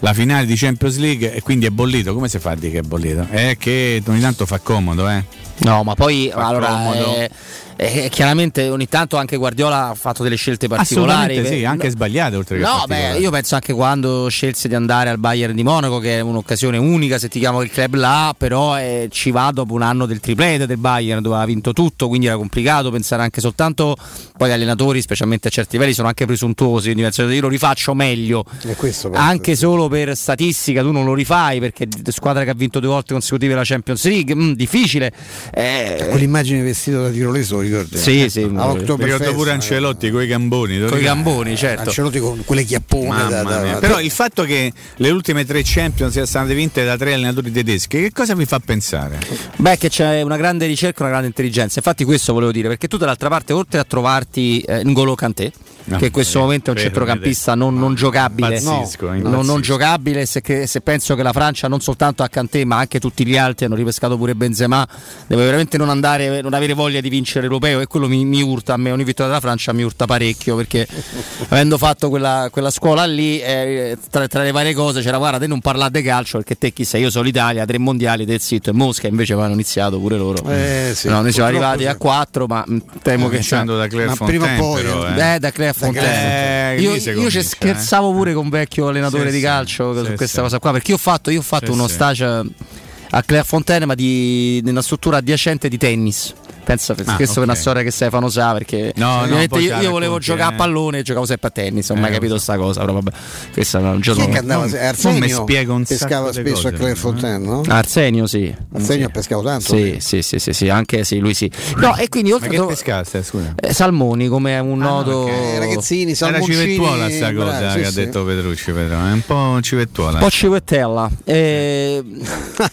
la finale di Champions League e quindi è bollito. Come si fa a dire che è bollito? È che ogni tanto fa comodo, eh. No, ma poi Fa allora, comodo. eh, eh, chiaramente ogni tanto anche Guardiola ha fatto delle scelte particolari. Assolutamente sì, Eh, anche sbagliate oltre che No, beh, io penso anche quando scelse di andare al Bayern di Monaco, che è un'occasione unica se ti chiamo il club là, però eh, ci va dopo un anno del triplete del Bayern dove ha vinto tutto, quindi era complicato pensare anche soltanto. Poi gli allenatori, specialmente a certi livelli, sono anche presuntuosi. quindi penso, Io lo rifaccio meglio, E questo penso. anche solo per statistica. Tu non lo rifai perché squadra che ha vinto due volte consecutive la Champions League, mm, difficile. Eh, Quell'immagine vestito da tiroleso, ricordi? Sì, sì, A mi Oktoberfest, Ricordo pure Ancelotti con i gamboni. Con i gamboni, certo. Ancelotti con quelle chiappone da- da- da- Però il fatto che le ultime tre Champions siano state vinte da tre allenatori tedeschi, che cosa vi fa pensare? Beh, che c'è una grande ricerca, una grande intelligenza. Infatti, questo volevo dire, perché tu dall'altra parte, oltre a trovarti eh, N'Golo Kanté, No, che in questo eh, momento è un centrocampista non, non giocabile, Impazzisco, non, impazzisco. non giocabile. Se, che- se penso che la Francia, non soltanto a Kanté, ma anche tutti gli altri hanno ripescato pure Benzema, deve veramente non andare, non avere voglia di vincere l'europeo. E quello mi, mi urta a me. Ogni vittoria della Francia mi urta parecchio perché avendo fatto quella, quella scuola lì, eh, tra, tra le varie cose, c'era guarda, te non parlate calcio perché te chi sei? Io sono l'Italia, tre mondiali, te zitto e Mosca, invece avevano iniziato pure loro. Eh, sì, no, noi siamo arrivati sì. a quattro, ma mh, temo che Cominciando da Claire Ma prima o poi, però, eh, eh. da Claire Fontaine. Eh, io io ci scherzavo pure con un vecchio allenatore di calcio su questa cosa qua, perché io ho fatto, io ho fatto uno stage a Claire Fontaine, ma di, nella struttura adiacente di tennis. Pensa, Ah, questo ok. è una storia che Stefano sa perché No, no, ovviamente io, io volevo giocare eh. a pallone e giocavo sempre a tennis, non ho mai Eh, capito sta cosa, però vabbè. Questo è un Chi che andava? Non- non mi Arsenio spiega un pescava sacco di spesso a cose, Claire no? Fontaine, no? Arsenio sì. Arsenio ha pescato tanto. Sì, sì, sì, sì, sì, anche sì, lui sì. No, e quindi Ma oltre che a pescaste, scusa? eh, Salmoni come un noto Eh, ragazzini, Era salmoncini. civettuola sta cosa bravi, sì, che ha detto Petrucci, però. È un po' civettuola. un po' civettella. Eh,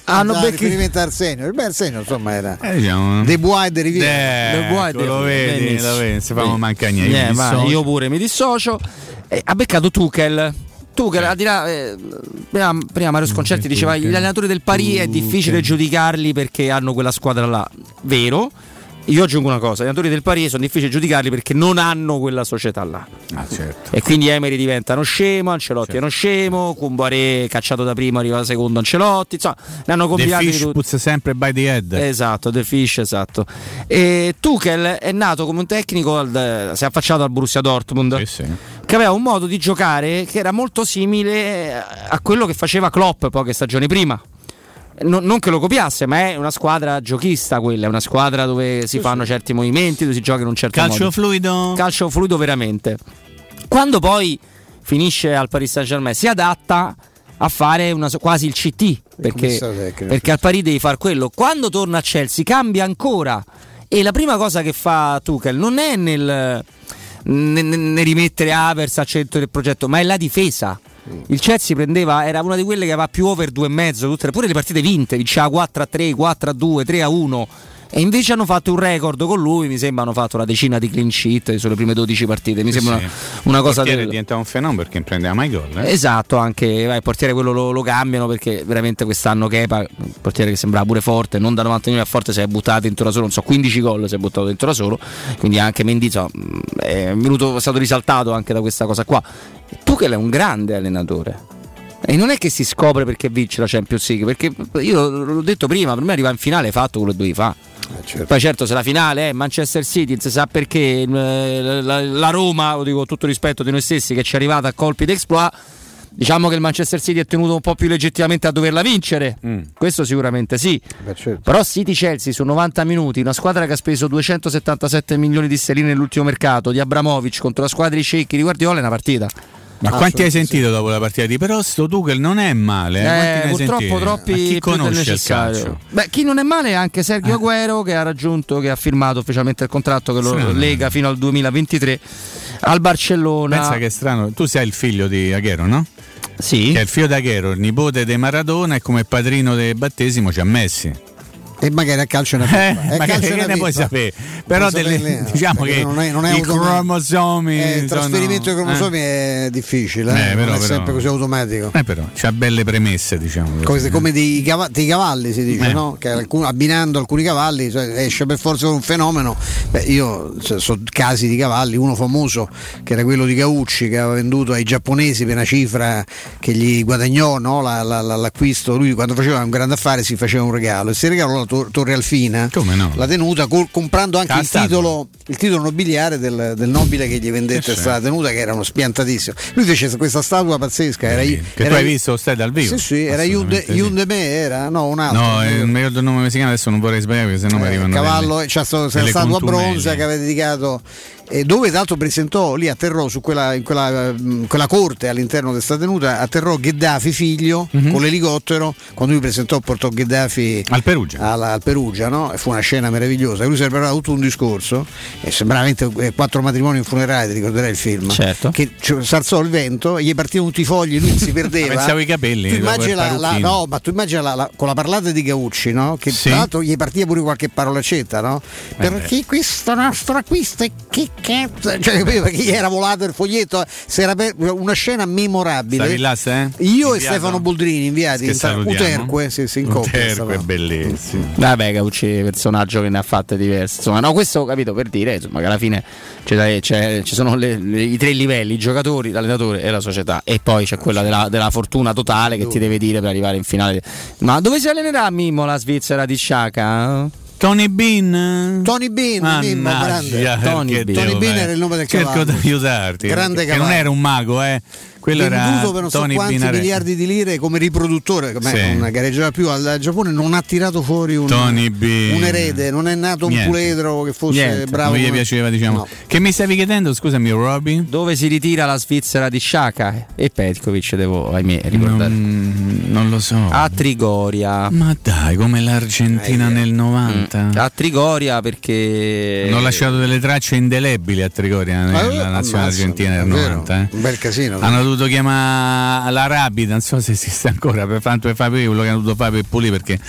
hanno becchi- a Arsenio. Il beh, Arsenio insomma era Eh, diciamo. De Bois e De Riviera. Eh, vuoi lo vedi, lo vedi, se famo mancare niente. Eh, io pure mi dissocio. Eh, ha beccato Tuchel. Tuchel, al di là, eh, prima, prima Mario Sconcerti diceva gli allenatori del Paris è difficile giudicarli perché hanno quella squadra là. Vero? Io aggiungo una cosa, gli allenatori del Paris sono difficili giudicarli perché non hanno quella società là. Ah, certo. E quindi Emery diventa uno scemo, Ancelotti è uno scemo, Kumbaré cacciato da primo arriva secondo Ancelotti, insomma, ne hanno The combinati di fish tutti. puts sempre by the head. Esatto, The Fish, esatto. E Tuchel è nato come un tecnico, al- si è affacciato al Borussia Dortmund, Sì, sì. che aveva un modo di giocare che era molto simile a quello che faceva Klopp poche stagioni prima. Non, non che lo copiasse, ma è una squadra giochista quella, è una squadra dove si fanno certi movimenti, dove si gioca in un certo Calcio modo. fluido. Calcio fluido veramente. Quando poi finisce al Paris Saint Germain si adatta a fare una quasi il CT perché, perché al Paris devi fare quello. Quando torna a Chelsea cambia ancora e la prima cosa che fa Tuchel non è nel né- né rimettere Avers al centro del progetto, ma è la difesa. Il Chelsea prendeva, era una di quelle che aveva più over 2,5, tutte pure le partite vinte, vinceva 4 a 3, 4 a 2, 3 a 1. E invece hanno fatto un record con lui, mi sembra hanno fatto una decina di clean sheet sulle prime 12 partite, mi sembra Sì. una, una Il cosa portiere del- diventa un fenomeno perché non prendeva mai gol. eh. Esatto, anche vai, il portiere quello lo, lo cambiano perché veramente quest'anno Kepa, un portiere che sembrava pure forte, non da 90 minuti a forte, si è buttato dentro da solo, non so, 15 gol si è buttato dentro da solo, quindi anche Mendy insomma, mh, è, venuto, è stato risaltato anche da questa cosa qua. Tuchel è un grande allenatore. E non è che si scopre perché vince la Champions League, perché io l'ho detto prima, per me arriva in finale fatto quello che dovevi fare. Poi certo se la finale è Manchester City, si sa perché eh, la, la Roma, lo dico con tutto rispetto di noi stessi, che ci è arrivata a colpi d'exploit, diciamo che il Manchester City è tenuto un po' più legittimamente a doverla vincere. Questo sicuramente sì. Però City-Chelsea su 90 minuti, una squadra che ha speso 277 milioni di sterline nell'ultimo mercato, di Abramovic contro la squadra di Cecchi di Guardiola è una partita. Ma quanti hai sentito dopo la partita di però sto Tuchel non è male? eh? Hai purtroppo sentiti? troppi Ma chi conosce il calcio? Beh, chi non è male è anche Sergio Aguero che ha raggiunto, che ha firmato ufficialmente il contratto che lo Sì. lega fino al 2023 al Barcellona. Pensa che è strano, tu sei il figlio di Aguero, no? Sì. Che è il figlio di Aguero, il nipote di Maradona e come padrino del battesimo c'è Messi. E magari a calcio Eh. È ma che, calcio ne puoi sapere? Però Puoi delle- eh, diciamo che non è- non è i cromosomi Eh, il trasferimento sono- dei cromosomi è difficile, eh, Eh, però, non è però. sempre così automatico. Eh però, c'ha belle premesse, diciamo. Come, come dei, cava- dei cavalli si dice, Eh. no? Che alcun- abbinando alcuni cavalli cioè, esce per forza un fenomeno. Beh, io cioè, so casi di cavalli, uno famoso che era quello di Caucci che aveva venduto ai giapponesi per una cifra che gli guadagnò no? La- la- la- l'acquisto. Lui quando faceva un grande affare si faceva un regalo e si regalò Tor- Torre Alfina, Come no? la tenuta, col- comprando anche il titolo, il titolo nobiliare del, del nobile che gli vendette questa tenuta che era uno spiantatissimo. Lui fece questa statua pazzesca. Era, Che era- tu hai visto stai dal vivo? Sì, sì, era Yunde, sì. Yunde Me, era? No, un altro. No, eh, mi ricordo il nome chiama, adesso non vorrei sbagliare perché sennò mi Eh, arrivano cavallo, delle- c'è delle una statua contumely. bronza che aveva dedicato eh, dove tra l'altro presentò lì atterrò su quella, in quella, mh, quella corte all'interno di questa tenuta atterrò Gheddafi figlio Mhm. con l'elicottero quando lui presentò portò Gheddafi al Perugia, alla- al Perugia no? e fu una scena meravigliosa lui si era tutto un discorso e sembrava veramente eh, quattro matrimoni in funerale ti ricorderai il film Certo. che ci- s'alzò il vento gli partivano tutti i fogli lui si perdeva Pensavo i capelli, tu immagini la, no ma tu immagini la- la- con la parlata di Gaucci no? che Sì. tra l'altro gli partiva pure qualche parolacetta no? Eh perché questo nostro acquisto è che cazzo cioè perché gli era volato il foglietto si era per- una scena memorabile là, eh? io e Inviato? Stefano Boldrini inviati Che in tra- salutiamo. Uterque sì, sì, in coppia Uterque bellissimo. Vabbè, Caucci personaggio che ne ha fatte diverse. Insomma, no, questo capito per dire insomma, che alla fine c'è- c'è- ci sono le- le- i tre livelli: i giocatori, l'allenatore e la società. E poi c'è quella della, della fortuna totale che ti deve dire per arrivare in finale. Ma dove si allenerà Mimmo la Svizzera di Sciaca? Tony Bean? Tony Bean, Mimmo, grande. Tony perché Bean. devo Tony Bean era il nome del Cerco cavallo. di aiutarti. Grande che non cavallo. era un mago, eh. Quello era venduto per non so Tony quanti Bean. miliardi di lire come riproduttore, come Sì. non gareggerà più al Giappone, non ha tirato fuori un, un erede, non è nato un Niente. puledro che fosse Niente, bravo. non gli piaceva, diciamo. No. Che mi stavi chiedendo, scusami, Robby? Dove si ritira la Svizzera di Sciaca? E Petkovic, devo ahimè ricordare. Non, non lo so. A Trigoria. Ma dai, come l'Argentina nel 90. A Trigoria perché. Hanno lasciato delle tracce indelebili a Trigoria nella Eh, nazionale ammazza, argentina vero, 90. eh. Un bel casino. Hanno dovuto chiamare la Rapida, non so se esiste ancora, per fare per fare quello che hanno dovuto fare per pulire perché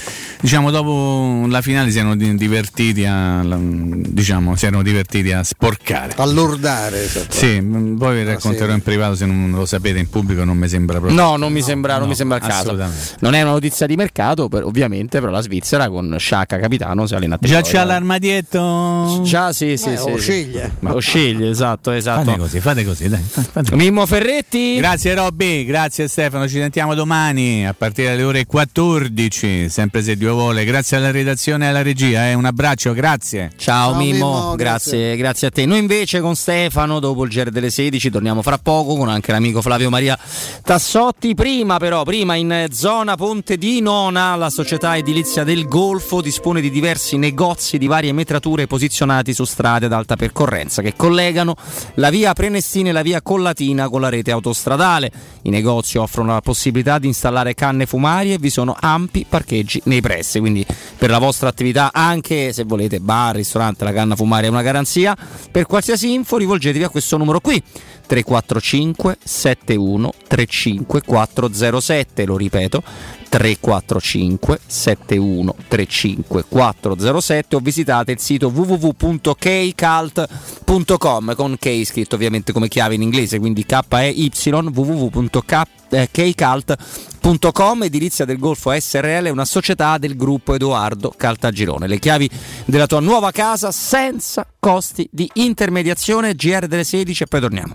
diciamo dopo la finale si erano di- divertiti a diciamo si erano divertiti a sporcare. A lordare. esatto. Sì, poi vi racconterò sì. in privato se non lo sapete in pubblico non mi sembra proprio. No, non mi sembra, non no, mi sembra il caso. Non è una notizia di mercato, per- ovviamente, però la Svizzera con Sciacca capitano si allena a Già c'ha l'armadietto. Già sì, sì, Eh, sì. lo sì. sceglie. Lo sceglie, esatto, esatto. Fate così, fate così, dai. fate così. Mimmo Ferretti. Grazie Robby, grazie Stefano, ci sentiamo domani a partire dalle ore 14, sempre se Dio vuole. Grazie alla redazione e alla regia, eh. un abbraccio, grazie. Ciao, Ciao, Mimmo, Mimmo, grazie, grazie. grazie a te. Noi invece con Stefano, dopo il GR delle 16, torniamo fra poco con anche l'amico Flavio Maria Tassotti. Prima però, prima in zona Ponte di Nona, la società edilizia del Golfo dispone di diversi negozi di varie metrature posizionati su strade ad alta percorrenza che collegano la via Prenestina e la via Collatina con la rete autostradale. Autostradale. I negozi offrono la possibilità di installare canne fumarie e vi sono ampi parcheggi nei pressi, quindi per la vostra attività anche se volete bar, ristorante, la canna fumaria è una garanzia. Per qualsiasi info rivolgetevi a questo numero qui 345 71 35 407, lo ripeto 345 71 35 407 o visitate il sito www.kcult.com con K scritto ovviamente come chiave in inglese quindi K-E-Y www.kcult.com edilizia del Golfo SRL una società del gruppo Edoardo Caltagirone. Le chiavi della tua nuova casa senza costi di intermediazione GR delle 16 e poi torniamo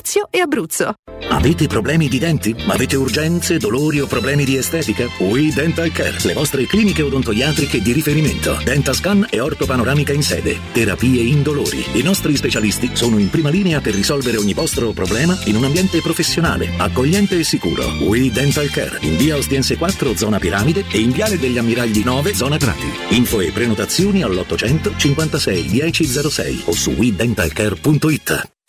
Lazio e Abruzzo. Avete problemi di denti? Avete urgenze, dolori o problemi di estetica? We Dental Care, le vostre cliniche odontoiatriche di riferimento. Dentascan e ortopanoramica in sede. Terapie indolori. I nostri specialisti sono in prima linea per risolvere ogni vostro problema in un ambiente professionale, accogliente e sicuro. We Dental Care, in via Ostiense 4, zona Piramide e in viale degli Ammiragli 9, zona Prati. Info e prenotazioni all'800 56 1006 o su wedentalcare.it.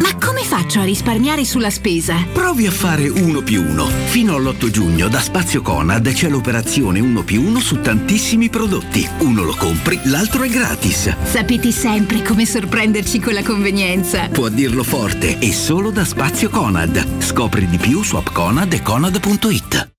Ma come faccio a risparmiare sulla spesa? Provi a fare 1 più 1. Fino all'8 giugno da Spazio Conad c'è l'operazione 1 più 1 su tantissimi prodotti. Uno lo compri, l'altro è gratis. Sapete sempre come sorprenderci con la convenienza. Può dirlo forte e solo da Spazio Conad. Scopri di più su appconad e conad.it.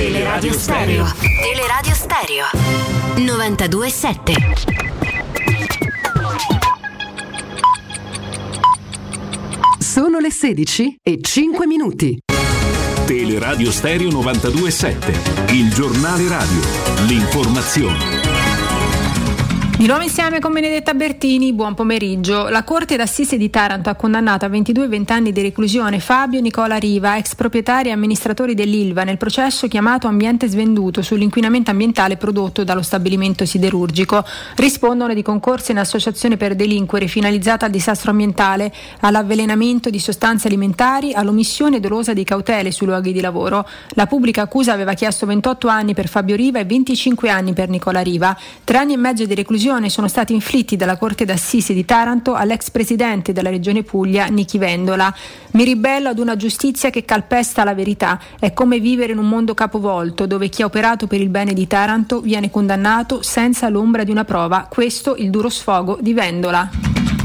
Teleradio Stereo. Teleradio Stereo 927. Sono le 16 e 5 minuti. Teleradio Stereo 92.7, il giornale radio, l'informazione. Di nuovo insieme con Benedetta Bertini, buon pomeriggio. La Corte d'Assise di Taranto ha condannato a 22 e 20 anni di reclusione Fabio Nicola Riva, ex proprietario e amministratore dell'Ilva, nel processo chiamato Ambiente Svenduto sull'inquinamento ambientale prodotto dallo stabilimento siderurgico. Rispondono di concorso in associazione per delinquere finalizzata al disastro ambientale, all'avvelenamento di sostanze alimentari, all'omissione dolosa di cautele sui luoghi di lavoro. La pubblica accusa aveva chiesto 28 anni per Fabio Riva e 25 anni per Nicola Riva. Tre anni e mezzo di reclusione sono stati inflitti dalla Corte d'Assisi di Taranto all'ex presidente della Regione Puglia, Nichi Vendola. Mi ribello ad una giustizia che calpesta la verità. È come vivere in un mondo capovolto dove chi ha operato per il bene di Taranto viene condannato senza l'ombra di una prova. Questo il duro sfogo di Vendola.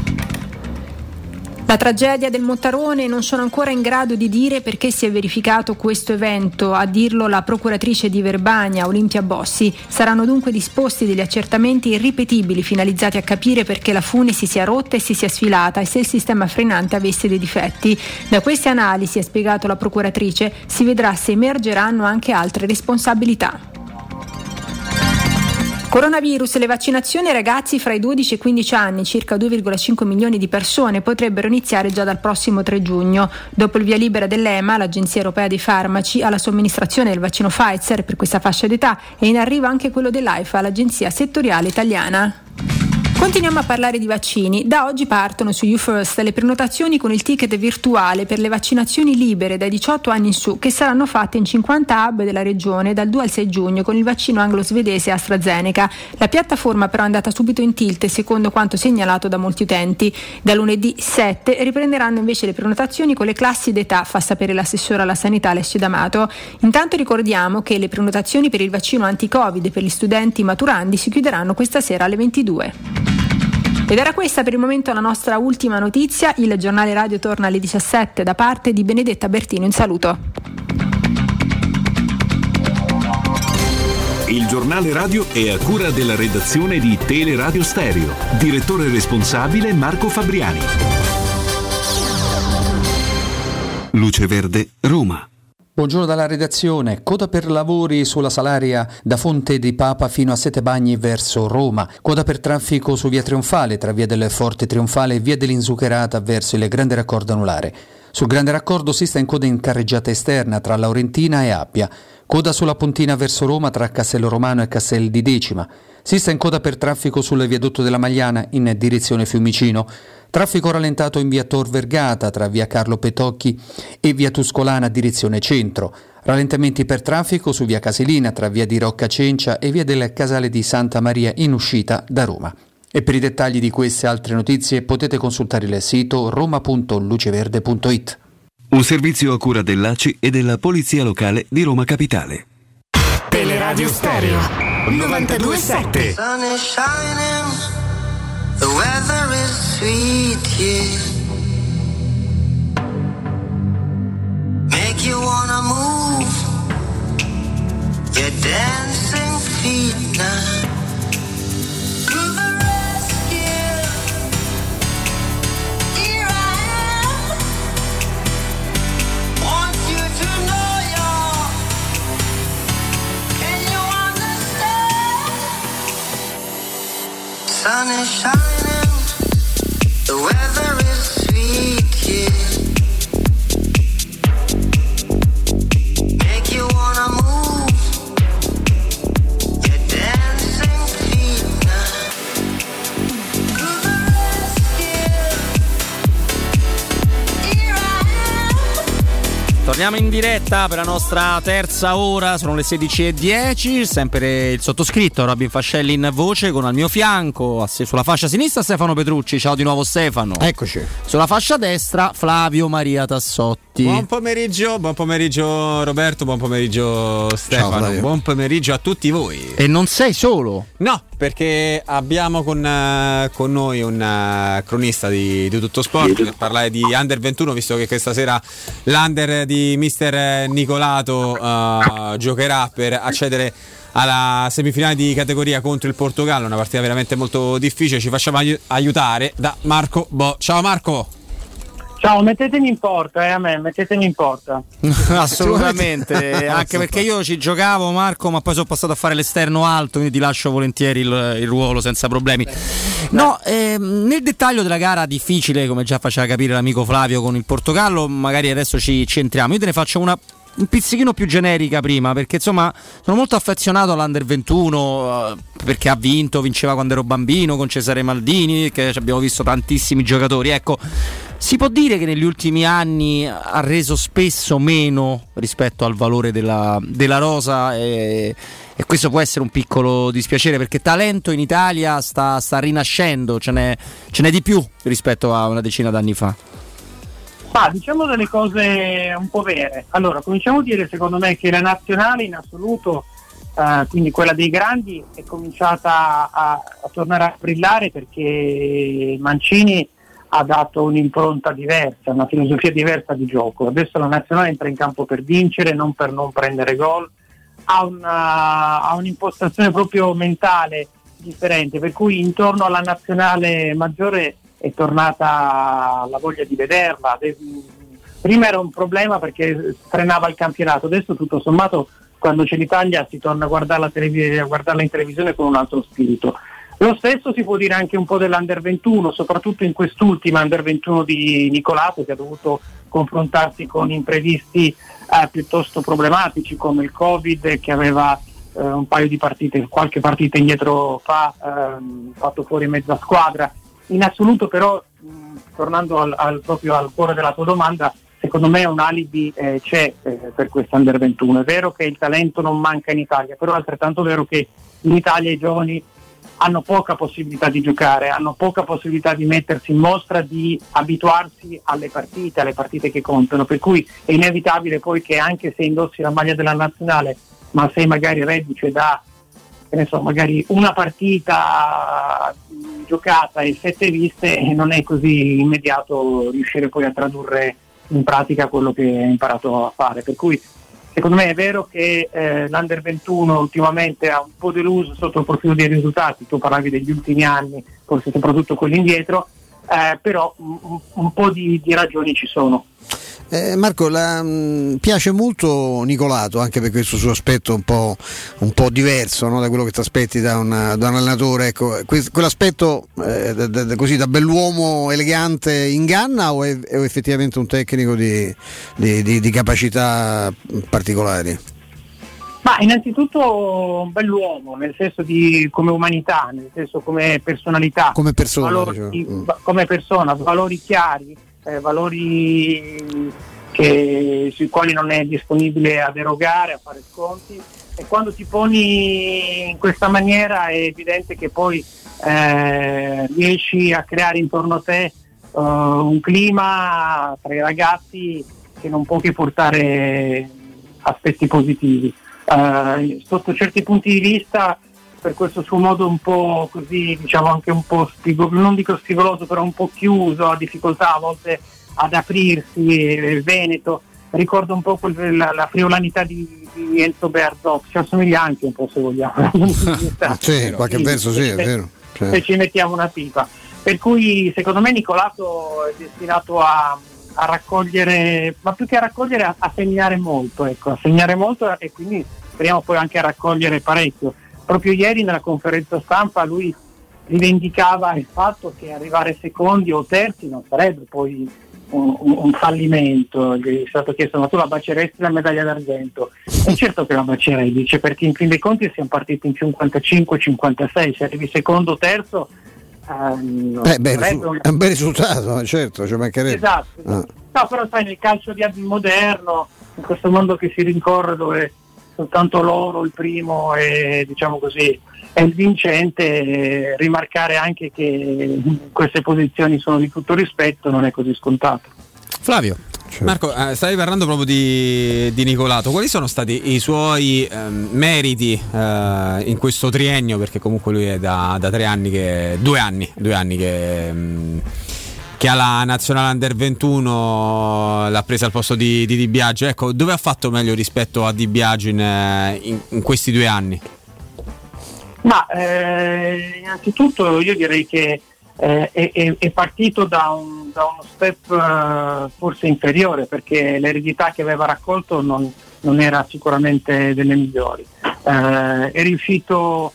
La tragedia del Mottarone non sono ancora in grado di dire perché si è verificato questo evento, a dirlo la procuratrice di Verbania, Olimpia Bossi. Saranno dunque disposti degli accertamenti irripetibili finalizzati a capire perché la fune si sia rotta e si sia sfilata e se il sistema frenante avesse dei difetti. Da queste analisi, ha spiegato la procuratrice, si vedrà se emergeranno anche altre responsabilità. Coronavirus, le vaccinazioni ai ragazzi fra i 12 e i 15 anni, circa 2,5 milioni di persone, potrebbero iniziare già dal prossimo 3 giugno. Dopo il via libera dell'EMA, l'Agenzia Europea dei Farmaci, alla somministrazione del vaccino Pfizer per questa fascia d'età è in arrivo anche quello dell'AIFA, l'Agenzia Settoriale Italiana. Continuiamo a parlare di vaccini. Da oggi partono su UFirst le prenotazioni con il ticket virtuale per le vaccinazioni libere dai 18 anni in su che saranno fatte in 50 hub della regione dal 2 al 6 giugno con il vaccino anglo-svedese AstraZeneca. La piattaforma però è andata subito in tilt secondo quanto segnalato da molti utenti. Da lunedì 7 riprenderanno invece le prenotazioni con le classi d'età, fa sapere l'assessore alla sanità Alessio D'Amato. Intanto ricordiamo che le prenotazioni per il vaccino anti-Covid per gli studenti maturandi si chiuderanno questa sera alle 22. Ed era questa per il momento la nostra ultima notizia. Il giornale radio torna alle 17 da parte di Benedetta Bertino. In saluto. Il giornale radio è a cura della redazione di Teleradio Stereo. Direttore responsabile Marco Fabriani. Luce Verde, Roma. Buongiorno dalla redazione. Coda per lavori sulla Salaria da Fonte di Papa fino a Sette Bagni verso Roma. Coda per traffico su via Trionfale tra via del Forte Trionfale e via dell'Inzucherata verso il Grande Raccordo Anulare. Sul Grande Raccordo si sta in coda in carreggiata esterna tra Laurentina e Appia. Coda sulla Pontina verso Roma tra Castello Romano e Castel di Decima. Si sta in coda per traffico sul viadotto della Magliana in direzione Fiumicino. Traffico rallentato in via Tor Vergata tra via Carlo Petocchi e via Tuscolana direzione centro. Rallentamenti per traffico su via Casilina tra via di Rocca Cencia e via del Casale di Santa Maria in uscita da Roma. E per i dettagli di queste altre notizie potete consultare il sito roma.luceverde.it. Un servizio a cura dell'ACI e della Polizia Locale di Roma Capitale. Teleradio Stereo 927. The weather is sweet, yeah. Make you wanna move your dancing feet now. Sun is shining, Torniamo in diretta per la nostra terza ora, sono le 16.10, sempre il sottoscritto Robin Fascelli in voce con al mio fianco, sulla fascia sinistra Stefano Petrucci, ciao di nuovo Stefano. Eccoci. Sulla fascia destra Flavio Maria Tassotti. Buon pomeriggio, buon pomeriggio Roberto, buon pomeriggio Stefano, Flavio. buon pomeriggio a tutti voi. E non sei solo? No, perché abbiamo con, eh, con noi un eh, cronista di, di Tutto Sport per parlare di Under 21, visto che questa sera l'Under di Mister Nicolato eh, giocherà per accedere alla semifinale di categoria contro il Portogallo, una partita veramente molto difficile. Ci facciamo aiu- aiutare da Marco Bo. Ciao Marco! Ciao, mettetemi in porta, eh, a me, mettetemi in porta. Assolutamente, anche perché io ci giocavo Marco, ma poi sono passato a fare l'esterno alto, quindi ti lascio volentieri il, il ruolo senza problemi. No, ehm, nel dettaglio della gara difficile, come già faceva capire l'amico Flavio con il Portogallo, magari adesso ci, ci entriamo. Io te ne faccio una un pizzichino più generica prima, perché insomma sono molto affezionato all'Under 21, eh, perché ha vinto, vinceva quando ero bambino con Cesare Maldini, che ci abbiamo visto tantissimi giocatori. Ecco, si può dire che negli ultimi anni ha reso spesso meno rispetto al valore della, della rosa e, e questo può essere un piccolo dispiacere perché talento in Italia sta, sta rinascendo, ce n'è, ce n'è di più rispetto a una decina d'anni fa. Ma diciamo delle cose un po' vere. Allora, cominciamo a dire secondo me che la nazionale in assoluto, eh, quindi quella dei grandi, è cominciata a, a tornare a brillare perché Mancini ha dato un'impronta diversa, una filosofia diversa di gioco. Adesso la nazionale entra in campo per vincere, non per non prendere gol, ha, una- ha un'impostazione proprio mentale differente, per cui intorno alla nazionale maggiore è tornata la voglia di vederla. De- Prima era un problema perché frenava il campionato, adesso tutto sommato quando c'è l'Italia si torna a guardarla, a guardarla in televisione con un altro spirito. Lo stesso si può dire anche un po' dell'Under 21, soprattutto in quest'ultima Under 21 di Nicolato che ha dovuto confrontarsi con imprevisti eh, piuttosto problematici come il Covid che aveva eh, un paio di partite, qualche partita indietro fa, ehm, fatto fuori mezza squadra. In assoluto però, mh, tornando al, al- proprio al cuore della tua domanda, secondo me un alibi eh, c'è eh, per questa Under 21. È vero che il talento non manca in Italia, però è altrettanto vero che in Italia i giovani hanno poca possibilità di giocare, hanno poca possibilità di mettersi in mostra, di abituarsi alle partite, alle partite che contano, per cui è inevitabile poi che anche se indossi la maglia della nazionale, ma sei magari reduce da so, magari una partita giocata e sette viste, non è così immediato riuscire poi a tradurre in pratica quello che hai imparato a fare. Per cui secondo me è vero che eh, l'Under 21 ultimamente ha un po' deluso sotto il profilo dei risultati, tu parlavi degli ultimi anni, forse soprattutto quelli indietro, eh, però un, un- po' di, di ragioni ci sono. Eh, Marco, la, mh, piace molto Nicolato anche per questo suo aspetto un po', un po' diverso no, da quello che ti aspetti da, una- da un allenatore. Ecco, que- quell'aspetto eh, da, da- così da bell'uomo elegante inganna o è, è effettivamente un tecnico di, di- di- di capacità particolari? Ma innanzitutto un bell'uomo, nel senso di come umanità, nel senso come personalità. Come persona, valori- dicevo. Mm. come persona, valori chiari, eh, valori che- sui quali non è disponibile a derogare, a fare sconti. E quando ti poni in questa maniera è evidente che poi eh, riesci a creare intorno a te eh, un clima tra i ragazzi che non può che portare aspetti positivi. Eh, sotto certi punti di vista, per questo suo modo un po' così, diciamo anche un po' spigo- non dico spigoloso, però un po' chiuso, ha difficoltà a volte ad aprirsi, eh, Veneto, ricorda un po' quel- la, la friolanità di, di Enzo Berzot, ci assomiglia anche un po' se vogliamo. Sì, qualche verso sì, è vero. Cioè, se ci mettiamo una pipa. Per cui secondo me Nicolato è destinato a, a raccogliere, ma più che a raccogliere, a, a segnare molto, ecco, a segnare molto e quindi speriamo poi anche a raccogliere parecchio. Proprio ieri nella conferenza stampa lui rivendicava il fatto che arrivare secondi o terzi non sarebbe poi un, un- un fallimento, gli è stato chiesto ma tu la baceresti la medaglia d'argento? E certo che la bacerei, dice perché in fin dei conti siamo partiti in 55-56, se arrivi secondo o terzo ehm, eh, beh, un- è un bel risultato, eh, certo, ci mancherebbe. Esatto. Ah. No, però sai, nel calcio di moderno in questo mondo che si rincorre dove soltanto loro il primo e diciamo così è il vincente, eh, rimarcare anche che queste posizioni sono di tutto rispetto non è così scontato. Flavio. Marco, eh, stavi parlando proprio di, di Nicolato, quali sono stati i suoi ehm, meriti eh, in questo triennio? Perché comunque lui è da, da tre anni che. due anni, due anni che, mm, che ha la nazionale under 21, l'ha presa al posto di, di Di Biagio. Ecco, dove ha fatto meglio rispetto a Di Biagio in, eh, in- in questi due anni? Ma eh, innanzitutto io direi che eh, è, è- partito da, un- da uno step eh, forse inferiore perché l'eredità che aveva raccolto non, non era sicuramente delle migliori. Eh, è riuscito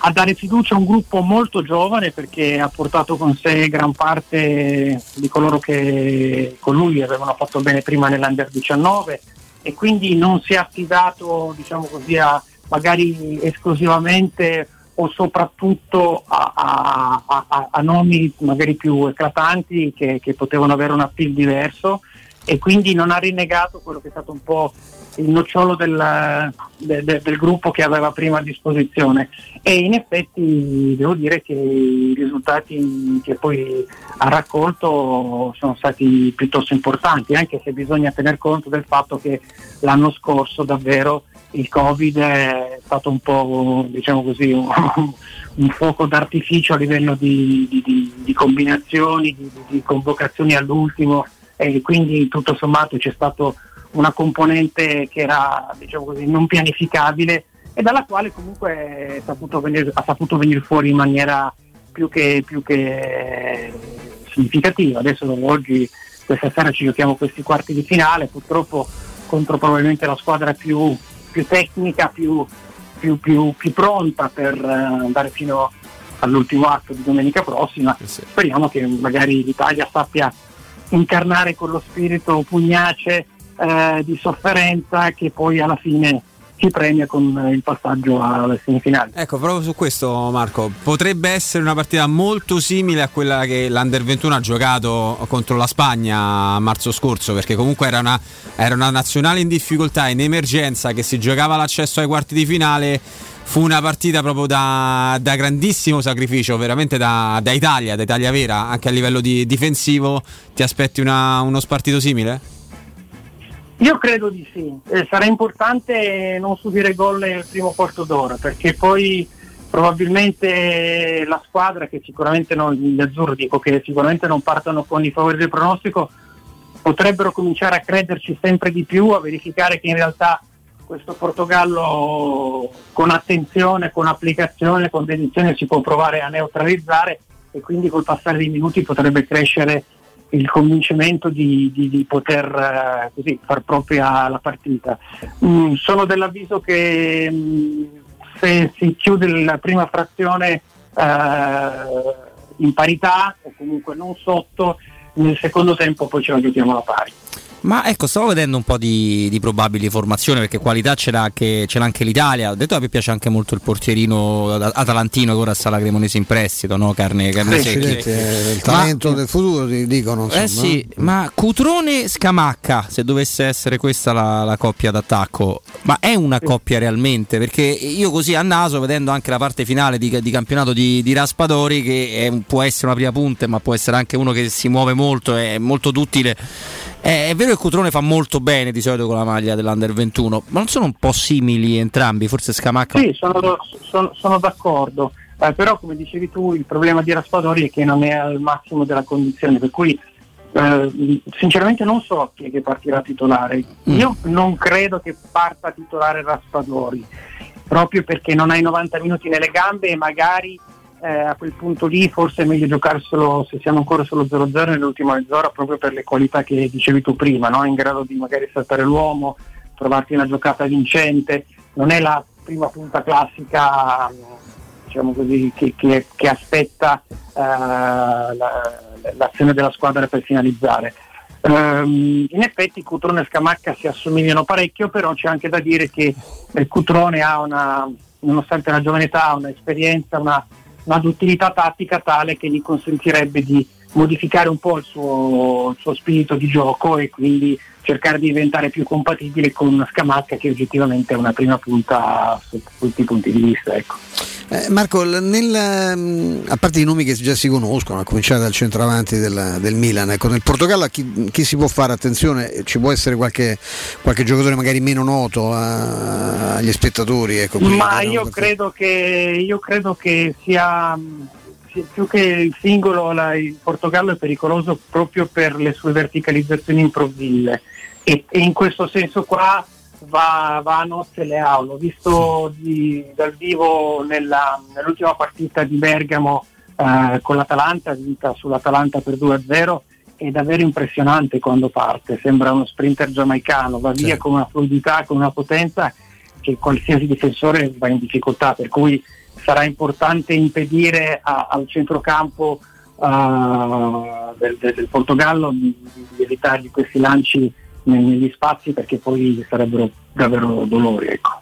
a dare fiducia a un gruppo molto giovane perché ha portato con sé gran parte di coloro che con lui avevano fatto bene prima nell'Under 19 e quindi non si è affidato diciamo così a magari esclusivamente o soprattutto a, a- a- nomi magari più eclatanti che, che potevano avere un appeal diverso e quindi non ha rinnegato quello che è stato un po' il nocciolo del, de- de- del gruppo che aveva prima a disposizione. E in effetti devo dire che i risultati che poi ha raccolto sono stati piuttosto importanti anche se bisogna tener conto del fatto che l'anno scorso davvero il Covid è stato un po' diciamo così un, un fuoco d'artificio a livello di, di- di- di combinazioni, di convocazioni all'ultimo e quindi tutto sommato c'è stato una componente che era diciamo così, non pianificabile e dalla quale comunque saputo venire- ha saputo venire fuori in maniera più che, più che significativa. Adesso oggi, questa sera ci giochiamo questi quarti di finale, purtroppo contro probabilmente la squadra più, più tecnica, più, più- più- più pronta per eh, andare fino all'ultimo atto di domenica prossima. Speriamo che magari l'Italia sappia incarnare quello spirito pugnace eh, di sofferenza che poi alla fine si premia con il passaggio alle semifinali. Ecco, proprio su questo Marco, potrebbe essere una partita molto simile a quella che l'Under 21 ha giocato contro la Spagna a marzo scorso, perché comunque era una, era una nazionale in difficoltà, in emergenza, che si giocava l'accesso ai quarti di finale. Fu una partita proprio da, da grandissimo sacrificio, veramente da, da Italia, da Italia vera, anche a livello di difensivo. Ti aspetti una- uno spartito simile? Io credo di sì, Eh, sarà importante non subire gol nel primo quarto d'ora perché poi probabilmente la squadra che sicuramente non, gli azzurri dico che sicuramente non partono con i favori del pronostico potrebbero cominciare a crederci sempre di più, a verificare che in realtà questo Portogallo con attenzione, con applicazione, con dedizione si può provare a neutralizzare e quindi col passare dei minuti potrebbe crescere il convincimento di, di- di poter eh, così, far propria la partita. Mm, sono dell'avviso che mm, se si chiude la prima frazione eh, in parità o comunque non sotto, nel secondo tempo poi ce la giochiamo alla pari. Ma ecco, stavo vedendo un po' di, di probabili formazioni perché qualità ce l'ha anche, ce l'ha anche l'Italia. Ho detto a me piace anche molto il portierino at- atalantino che ora sta alla Cremonese in prestito, no? Carne, carne Sì, secchi. il Ma- talento del futuro, ti dicono. Insomma. Eh sì, ma Cutrone Scamacca, se dovesse essere questa la, la coppia d'attacco, ma è una coppia realmente? Perché io così a naso, vedendo anche la parte finale di, di campionato di, di Raspadori, che è può essere una prima punta, ma può essere anche uno che si muove molto, è molto duttile. È, è vero che Cutrone fa molto bene di solito con la maglia dell'Under 21, ma non sono un po' simili entrambi? Forse Scamacca. Sì, sono, sono- sono d'accordo, Eh, però come dicevi tu il problema di Raspadori è che non è al massimo della condizione, per cui eh, sinceramente non so chi è che partirà titolare. Io non credo che parta titolare Raspadori, proprio perché non hai 90 minuti nelle gambe e magari eh, a quel punto lì forse è meglio giocarselo se siamo ancora solo 0-0 nell'ultima mezz'ora proprio per le qualità che dicevi tu prima, no? in grado di magari saltare l'uomo, trovarti una giocata vincente, non è la prima punta classica diciamo così, che, che- che aspetta eh, la- l'azione della squadra per finalizzare. Ehm, in effetti Cutrone e Scamacca si assomigliano parecchio, però c'è anche da dire che eh, Cutrone ha una, nonostante la giovane età, un'esperienza, una, una duttilità tattica tale che gli consentirebbe di modificare un po' il suo, il suo spirito di gioco e quindi cercare di diventare più compatibile con una Scamacca che oggettivamente è una prima punta sotto tutti i punti di vista. Ecco. Eh, Marco, nel, mm, a parte i nomi che già si conoscono, a cominciare dal centravanti del, del Milan, ecco, nel Portogallo a chi, chi si può fare attenzione? Ci può essere qualche, qualche giocatore magari meno noto a- agli spettatori? Ecco, Ma io credo che, io credo che sia più che il singolo, la- il Portogallo è pericoloso proprio per le sue verticalizzazioni improvvise. E, e in questo senso qua va, va a nozze Leao. L'ho visto di- dal vivo nella- nell'ultima partita di Bergamo eh, con l'Atalanta, vinta sull'Atalanta per 2-0 è davvero impressionante quando parte, sembra uno sprinter giamaicano, va via con una fluidità, con una potenza che qualsiasi difensore va in difficoltà, per cui sarà importante impedire a- al centrocampo eh, del, del- Portogallo di, di evitargli questi lanci ne- negli spazi perché poi sarebbero davvero dolori. Ecco.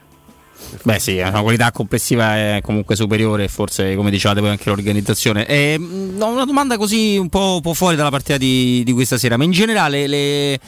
Beh sì, la qualità complessiva è comunque superiore forse come dicevate voi anche l'organizzazione. E, mh, ho una domanda così un po', un po' fuori dalla partita di, di questa sera, ma in generale le,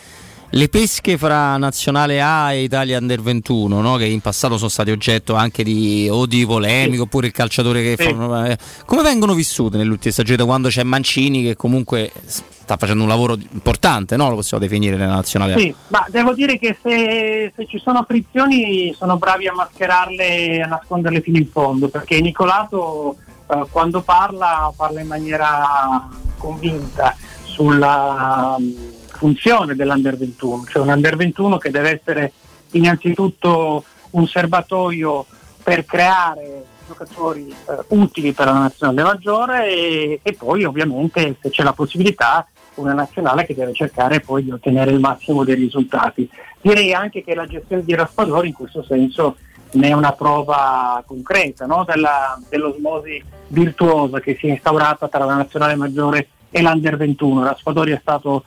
le pesche fra Nazionale A e Italia Under 21, no? che in passato sono stati oggetto anche di, o di polemiche oppure il calciatore che Sì. fa... eh, come vengono vissute nell'ultima stagione quando c'è Mancini che comunque sta facendo un lavoro importante, no? lo possiamo definire nella Nazionale A? Sì, ma devo dire che se, se ci sono frizioni sono bravi a mascherarle e a nasconderle fino in fondo, perché Nicolato eh, quando parla parla in maniera convinta sulla mm, funzione dell'Under 21, cioè un Under 21 che deve essere innanzitutto un serbatoio per creare giocatori eh, utili per la nazionale maggiore e, e poi ovviamente se c'è la possibilità una nazionale che deve cercare poi di ottenere il massimo dei risultati. Direi anche che la gestione di Raspadori in questo senso ne è una prova concreta no? Della- dell'osmosi virtuosa che si è instaurata tra la nazionale maggiore e l'Under 21. Raspadori è stato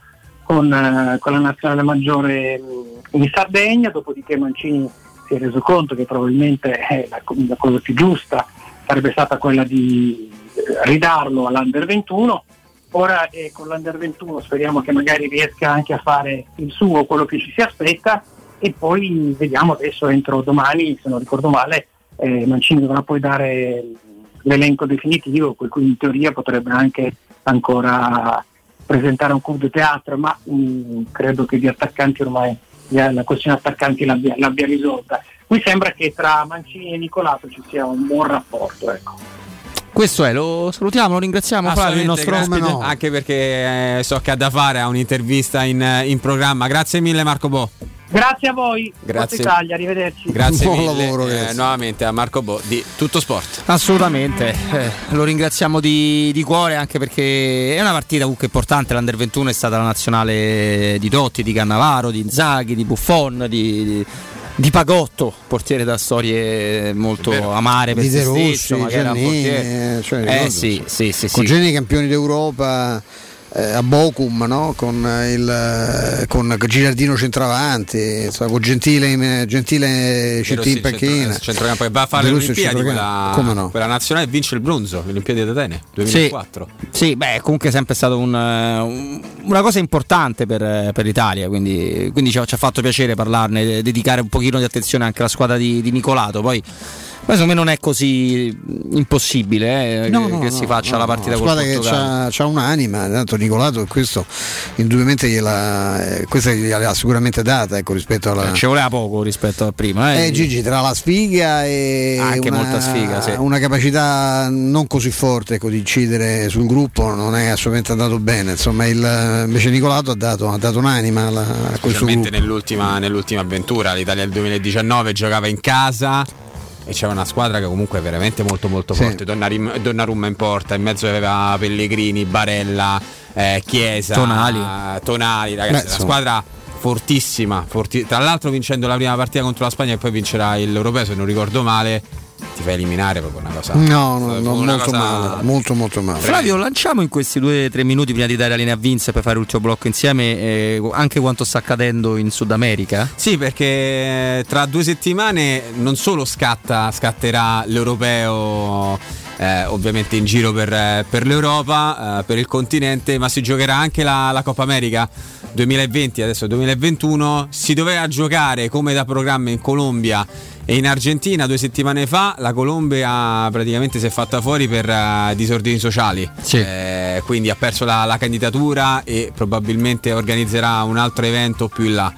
con, eh, con la nazionale maggiore mh, in Sardegna, dopodiché Mancini si è reso conto che probabilmente eh, la, la cosa più giusta sarebbe stata quella di eh, ridarlo all'Under 21. Ora eh, con l'Under 21 speriamo che magari riesca anche a fare il suo, quello che ci si aspetta e poi vediamo adesso entro domani, se non ricordo male, eh, Mancini dovrà poi dare l'elenco definitivo, per cui in teoria potrebbe anche ancora presentare un de teatro, ma mh, credo che di attaccanti ormai la questione attaccanti l'abbia, l'abbia risolta. Qui sembra che tra Mancini e Nicolato ci sia un buon rapporto. Ecco. Questo è, lo salutiamo, lo ringraziamo Flavio, il nostro ospite. grazie, Anche perché eh, so che ha da fare a un'intervista in, in programma. Grazie mille Marco Bo. Grazie a voi, Grazie. Forza Italia, arrivederci. Grazie Buon mille lavoro, eh, nuovamente a Marco Bo di Tutto Sport. Assolutamente, eh, lo ringraziamo di, di cuore anche perché è una partita comunque importante, l'Under 21 è stata la nazionale di Totti, di Cannavaro, di Inzaghi, di Buffon, di, di- di Pagotto, portiere da storie molto amare per Di se Rossi, stesso, Giannini, portiere. eh, cioè, Eh, sì, sì, sì, con sì. Geni campioni d'Europa eh, a Bocum no? con, eh, il, eh, con Girardino centravanti insomma, con Gentile, in, Gentile CT in sì, panchina centro- centrocampo che va a fare le Olimpiadi, quella, no quella nazionale e vince il bronzo, le Olimpiadi d'Atene 2004. Sì, beh, comunque è sempre stato un, eh, un- una cosa importante per, eh, per l'Italia, quindi, quindi ci, ha, ci ha fatto piacere parlarne, de- dedicare un pochino di attenzione anche alla squadra di, di Nicolato. Poi secondo me non è così impossibile eh, No, che, no, che no, si faccia no, la partita no, col squadra che Portogallo. c'ha, c'ha un'anima tanto Nicolato questo indubbiamente gliela, eh, questa gliel'ha sicuramente data ecco, rispetto alla Eh, Ci voleva poco rispetto a prima. Eh. Eh, Gigi, tra la sfiga e Anche una, molta sfiga, sì. una capacità non così forte ecco, di incidere sul gruppo non è assolutamente andato bene. Insomma, il, invece Nicolato ha dato, ha dato un'anima alla- a questo Specialmente gruppo. nell'ultima, nell'ultima avventura, l'Italia del 2019 giocava in casa e c'era una squadra che comunque è veramente molto molto Sì. forte. Donnarim- Donnarumma in porta, in mezzo aveva Pellegrini, Barella, eh, Chiesa, Tonali. Tonali, ragazzi, Beh, una insomma. squadra fortissima, forti- tra l'altro vincendo la prima partita contro la Spagna e poi vincerà l'Europeo se non ricordo male, ti fai eliminare proprio una cosa. No, no, no, una molto cosa- male, molto molto male. Flavio, lanciamo in questi due o tre minuti prima di dare la linea a Vince per fare l'ultimo blocco insieme eh, anche quanto sta accadendo in Sud America. Sì, perché tra due settimane non solo scatta, scatterà l'europeo eh, ovviamente in giro per, eh, per l'Europa, eh, per il continente, ma si giocherà anche la, la Coppa America 2020, adesso 2021. Si doveva giocare come da programma in Colombia e in Argentina due settimane fa la Colombia praticamente si è fatta fuori per eh, disordini sociali, Eh, quindi ha perso la, la candidatura e probabilmente organizzerà un altro evento più in là.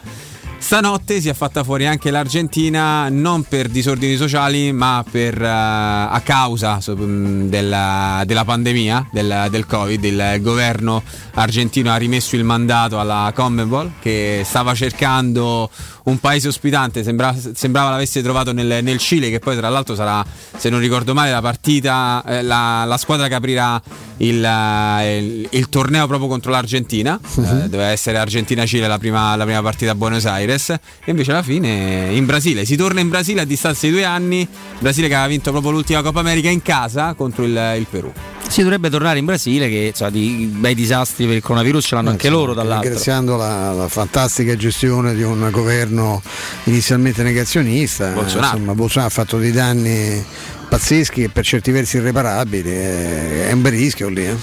Stanotte si è fatta fuori anche l'Argentina non per disordini sociali ma per, eh, a causa so- mh, della, della pandemia del, del Covid. Il governo argentino ha rimesso il mandato alla Conmebol che stava cercando un paese ospitante, sembra- sembrava l'avesse trovato nel, nel Cile che poi tra l'altro sarà, se non ricordo male, la partita, eh, la, la squadra che aprirà il, eh, il- il torneo proprio contro l'Argentina. Eh, doveva essere Argentina-Cile la prima, la prima partita a Buenos Aires. E invece alla fine in Brasile. Si torna in Brasile a distanza di due anni. Brasile che aveva vinto proprio l'ultima Coppa America in casa contro il, il Perù. Si dovrebbe tornare in Brasile che insomma, di bei disastri per il coronavirus ce l'hanno anche loro dall'altro. Ringraziando la, la fantastica gestione di un governo inizialmente negazionista, Bolsonaro. insomma, Bolsonaro ha fatto dei danni pazzeschi e per certi versi irreparabili, è, è un bel rischio lì. eh.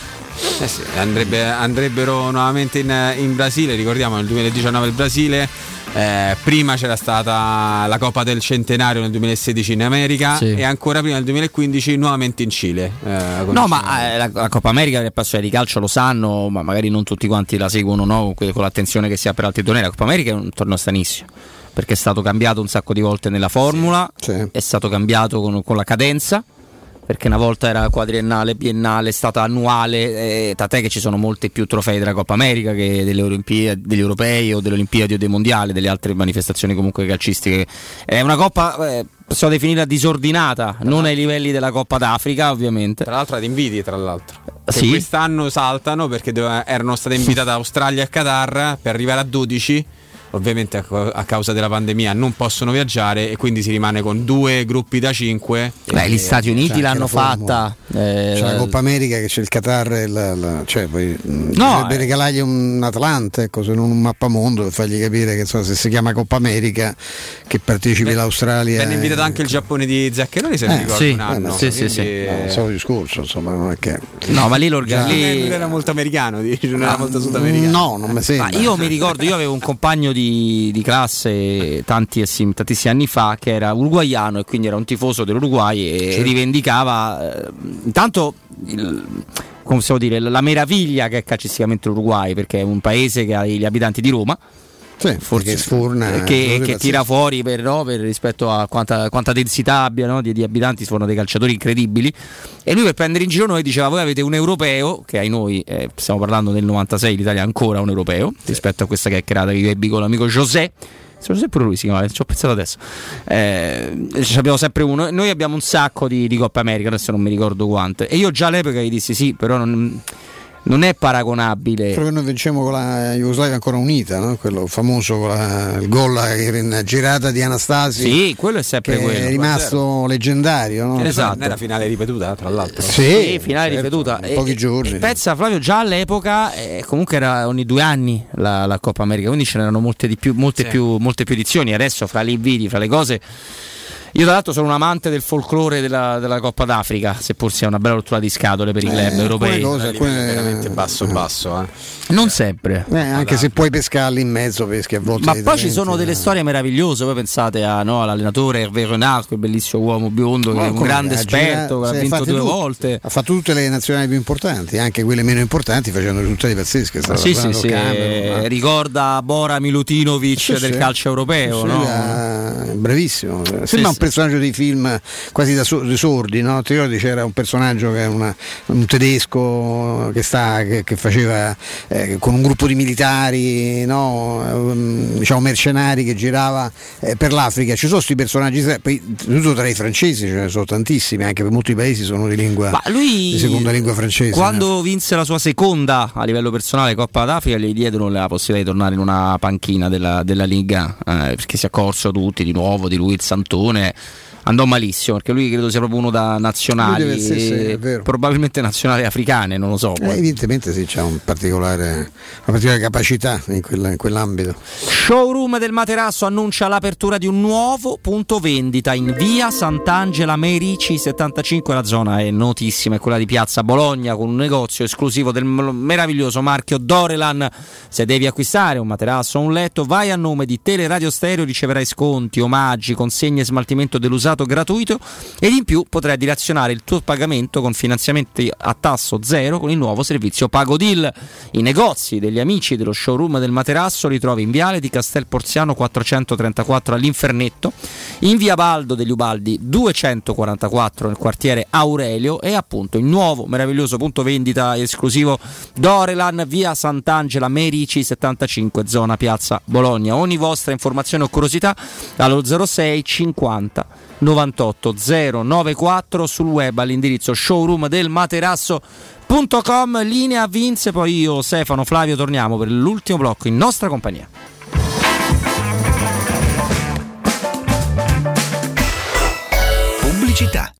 Eh sì, andrebbe- andrebbero nuovamente in, in Brasile, ricordiamo nel 2019 il Brasile, eh, prima c'era stata la Coppa del Centenario nel 2016 in America Sì. e ancora prima nel 2015 nuovamente in Cile. eh, No, ma eh, la, la Coppa America, gli appassionati di calcio lo sanno, ma magari non tutti quanti la seguono no? con, con l'attenzione che si ha per altri tornei. La Coppa America è un torneo stranissimo perché è stato cambiato un sacco di volte nella formula, è stato cambiato con, con la cadenza. Perché una volta era quadriennale, biennale, è stata annuale, eh, tant'è che ci sono molti più trofei della Coppa America che delle Olimpiadi, degli europei o delle Olimpiadi o dei mondiali, delle altre manifestazioni comunque calcistiche. È una Coppa, eh, possiamo definirla disordinata, non ai livelli della Coppa d'Africa ovviamente. Tra l'altro ad inviti, tra l'altro. Sì. Quest'anno saltano perché erano state invitate Australia e Qatar per arrivare a 12. Ovviamente a, causa della pandemia non possono viaggiare e quindi si rimane con due gruppi da 5. Beh, gli Stati Uniti l'hanno fatta. eh, C'è la Coppa America che c'è il Qatar e la, la- cioè poi No, dovrebbe eh. regalargli un Atlante, ecco, se non un mappamondo per fargli capire che insomma, se si chiama Coppa America che partecipi l'Australia. Venne e- invitato anche il Giappone di Zaccheroni se Eh, non ricordo sì, un anno. eh, no, sì, sì, sì. quindi, No, eh, il solito discorso, insomma, non è che. No, ma lì l'orga- non lì- non era molto americano, dici, non era molto sudamericano. No, non mi sembra. Ma io mi ricordo, io avevo un compagno di, di classe tanti, tantissimi anni fa che era uruguaiano e quindi era un tifoso dell'Uruguay e Certo. rivendicava eh, intanto il- come possiamo dire, la meraviglia che è calcisticamente l'Uruguay perché è un paese che ha gli abitanti di Roma forse sforna che, che tira fuori per, no, per rispetto a quanta, quanta densità abbia no, di, di abitanti, sono dei calciatori incredibili. E lui per prendere in giro noi diceva: Voi avete un europeo, che ai noi eh, stiamo parlando del 96, l'Italia ha ancora un europeo rispetto a questa che io ebbi con l'amico José. Se pure lui si chiama, ci ho pensato adesso. Eh, abbiamo sempre uno. Noi abbiamo un sacco di, di Coppa America, adesso non mi ricordo quante. E io già all'epoca gli dissi sì, però non, non è paragonabile. Quello che noi vincemmo con la Jugoslavia ancora unita, no? quello famoso con la- il gol in girata di Anastasi. Sì, quello è sempre che quello. è rimasto leggendario. No? Esatto. Non era finale ripetuta, tra l'altro. Sì, finale certo, ripetuta. in pochi giorni. e pensa Flavio, già all'epoca eh, comunque era ogni due anni la, la Coppa America, quindi ce n'erano molte, di più, molte, Sì. più, molte più edizioni. Adesso fra gli inviti, fra le cose. Io tra l'altro sono un amante del folklore della, della Coppa d'Africa, seppur sia una bella rottura di scatole per i club europei. cose, alcune- veramente basso basso. eh. Non sempre. Eh, anche se puoi pescarli in mezzo, peschi a volte. Ma poi ci sono delle eh. storie meravigliose. Voi pensate a, no, all'allenatore Hervé Renard, quel bellissimo uomo biondo, che è un grande ha esperto, che ha vinto due tutte- volte. Ha fatto tutte le nazionali più importanti, anche quelle meno importanti, facendo risultati pazzeschi. è Sì, sì, sì, Cameron, eh, ricorda Bora Milutinovic Sì, del sì. calcio europeo. Sì, no? eh, bravissimo, sembra Sì, un personaggio di film quasi da so- di sordi, no? Ti ricordi c'era un personaggio che è una- un tedesco che, sta, che, che faceva eh, con un gruppo di militari, no? Ehm, diciamo mercenari che girava eh, per l'Africa. Ci sono questi personaggi, soprattutto tra i francesi ce ne sono tantissimi, anche per molti paesi sono di lingua Ma lui, di seconda lingua francese. quando vinse la sua seconda a livello personale Coppa d'Africa, gli diedero la possibilità di tornare in una panchina della, della Liga eh, perché si accorsero tutti di nuovo di lui il Santone. Andò malissimo perché lui credo sia proprio uno da nazionali, deve- sì, sì, probabilmente nazionali africane, non lo so. Eh, evidentemente sì, c'è un particolare, una particolare capacità in, quella- in quell'ambito. Showroom del Materasso annuncia l'apertura di un nuovo punto vendita in via Sant'Angela Merici 75. La zona è notissima, è quella di Piazza Bologna con un negozio esclusivo del meraviglioso marchio Dorelan. Se devi acquistare un materasso o un letto, vai a nome di Teleradio Stereo, riceverai sconti, omaggi, consegne e smaltimento dell'usato gratuito ed in più potrai dilazionare il tuo pagamento con finanziamenti a tasso zero con il nuovo servizio Pago Deal. I negozi degli amici dello showroom del Materasso li trovi in Viale di Castel Porziano 434 all'Infernetto, in Via Baldo degli Ubaldi 244 nel quartiere Aurelio e appunto il nuovo meraviglioso punto vendita esclusivo Dorelan via Sant'Angela Merici 75 zona Piazza Bologna. Ogni vostra informazione o curiosità allo 06 50 98 094 sul web all'indirizzo showroom del materasso.com linea Vince poi io Stefano Flavio torniamo per l'ultimo blocco in nostra compagnia Pubblicità.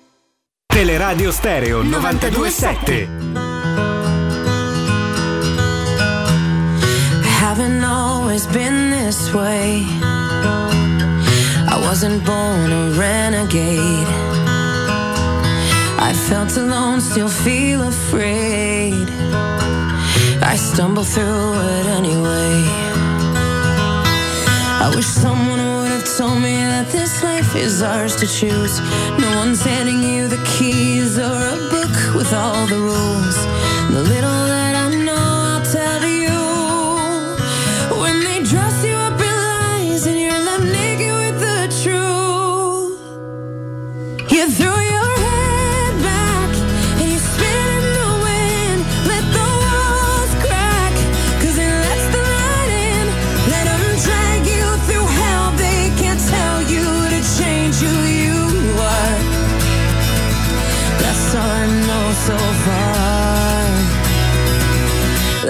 Teleradio Stereo 927. haven't always been this way. I wasn't born a renegade. I felt alone, still feel afraid. I stumble through it anyway. I wish someone told me that this life is ours to choose. No one's handing you the keys or a book with all the rules. The little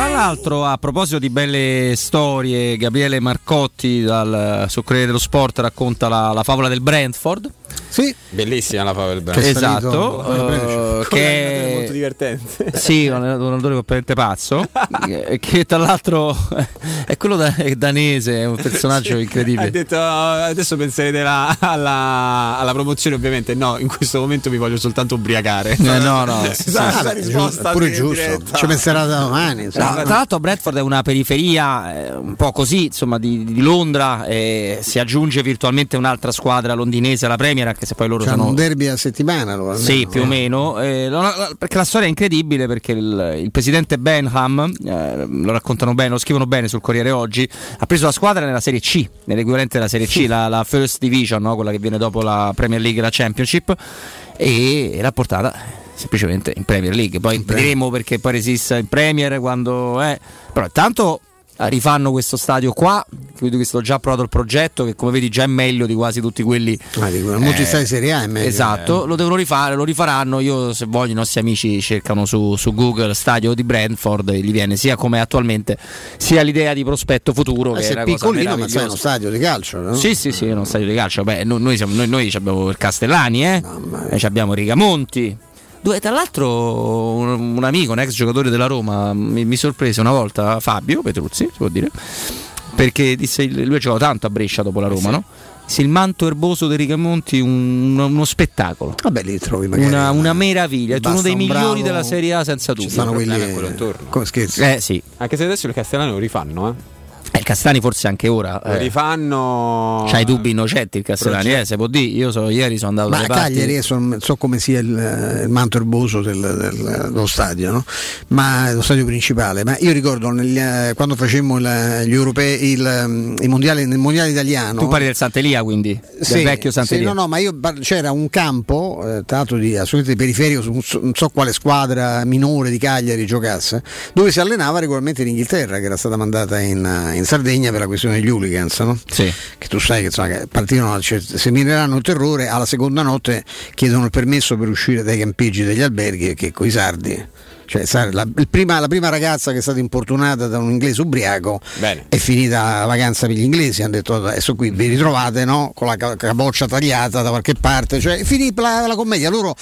Tra l'altro, a proposito di belle storie, Gabriele Marcotti dal su Corriere dello Sport racconta la, la favola del Brentford. Sì. Bellissima la Pavel Brand. Esatto, eh, che molto divertente. Sì, un allenatore completamente pazzo, che- che tra l'altro è quello da- è danese, è un personaggio Ha incredibile. detto "Oh, adesso penserete la- alla, alla promozione, ovviamente. No, in questo momento mi voglio soltanto ubriacare. Eh, no, no, sì, sì. La risposta pure giusto, diretta. ci penserà da domani. No, tra l'altro Bradford è una periferia eh, un po' così, insomma, di, di Londra e si aggiunge virtualmente un'altra squadra londinese alla Premier, anche se poi loro C'hanno sono un derby a settimana. loro, almeno. Sì, più o meno. Eh, la- la- perché la storia è incredibile perché il, il presidente Benham, eh, lo raccontano bene, lo scrivono bene sul Corriere oggi, ha preso la squadra nella Serie C, nell'equivalente della Serie C, la, la First Division, no? quella che viene dopo la Premier League e la Championship, e l'ha portata semplicemente in Premier League. Poi vedremo perché poi resiste in Premier quando... Eh. Però intanto eh, rifanno questo stadio qua, credo che sto già provato il progetto, che come vedi già è meglio di quasi tutti quelli... Ah, molti Eh, stadi Serie A è meglio. Esatto, lo devono rifare, lo rifaranno. Io, se voglio, i nostri amici cercano su, su Google stadio di Brentford e gli viene sia come attualmente, sia l'idea di prospetto futuro. Eh, che è piccolino, ma è uno stadio di calcio, no? Sì, sì, sì, è uno stadio di calcio. Beh, no- noi, siamo- noi, noi abbiamo il Castellani, eh? Ci abbiamo Rigamonti. Due, tra l'altro, un, un amico, un ex giocatore della Roma, mi, mi sorprese una volta Fabio Petruzzi, si può dire, perché disse, lui ha giocato tanto a Brescia dopo la Roma, no? Disse, il manto erboso dei Rigamonti, un- uno spettacolo. Vabbè, lì trovi magari. Una, una meraviglia, è uno dei un migliori bravo- della Serie A senza dubbio. Ci stanno quelli. quello intorno. Come scherzi? Eh sì, Anche se adesso il Castellano lo rifanno, eh. Eh, il Castani forse anche ora. Lo eh. rifanno. C'ha i dubbi innocenti il Castellani, eh, se può dire. Io so, ieri sono andato Ma a. Cagliari adesso non so come sia il, il manto erboso del, del- dello stadio, no? ma lo stadio principale. Ma io ricordo eh, quando facemmo il- gli europei, il, um, i mondiali, nel mondiale italiano. Tu parli del Sant'Elia quindi, del Sì, vecchio sì, Sant'Elia. no, no, ma io c'era un campo, eh, tra l'altro di assolutamente periferico, su- su- non so quale squadra minore di Cagliari giocasse, dove si allenava regolarmente l'Inghilterra, che era stata mandata in, eh, in Sardegna per la questione degli hooligans, no? Sì. che tu sai che, insomma, che partivano, cioè, semineranno il terrore, alla seconda notte chiedono il permesso per uscire dai campeggi degli alberghi che coi sardi Cioè, sai, la, prima- la prima ragazza che è stata importunata da un inglese ubriaco Bene. è finita la vacanza per gli inglesi. Hanno detto adesso qui vi ritrovate no? con la ca- capoccia tagliata da qualche parte. Cioè, finì la, la commedia. Loro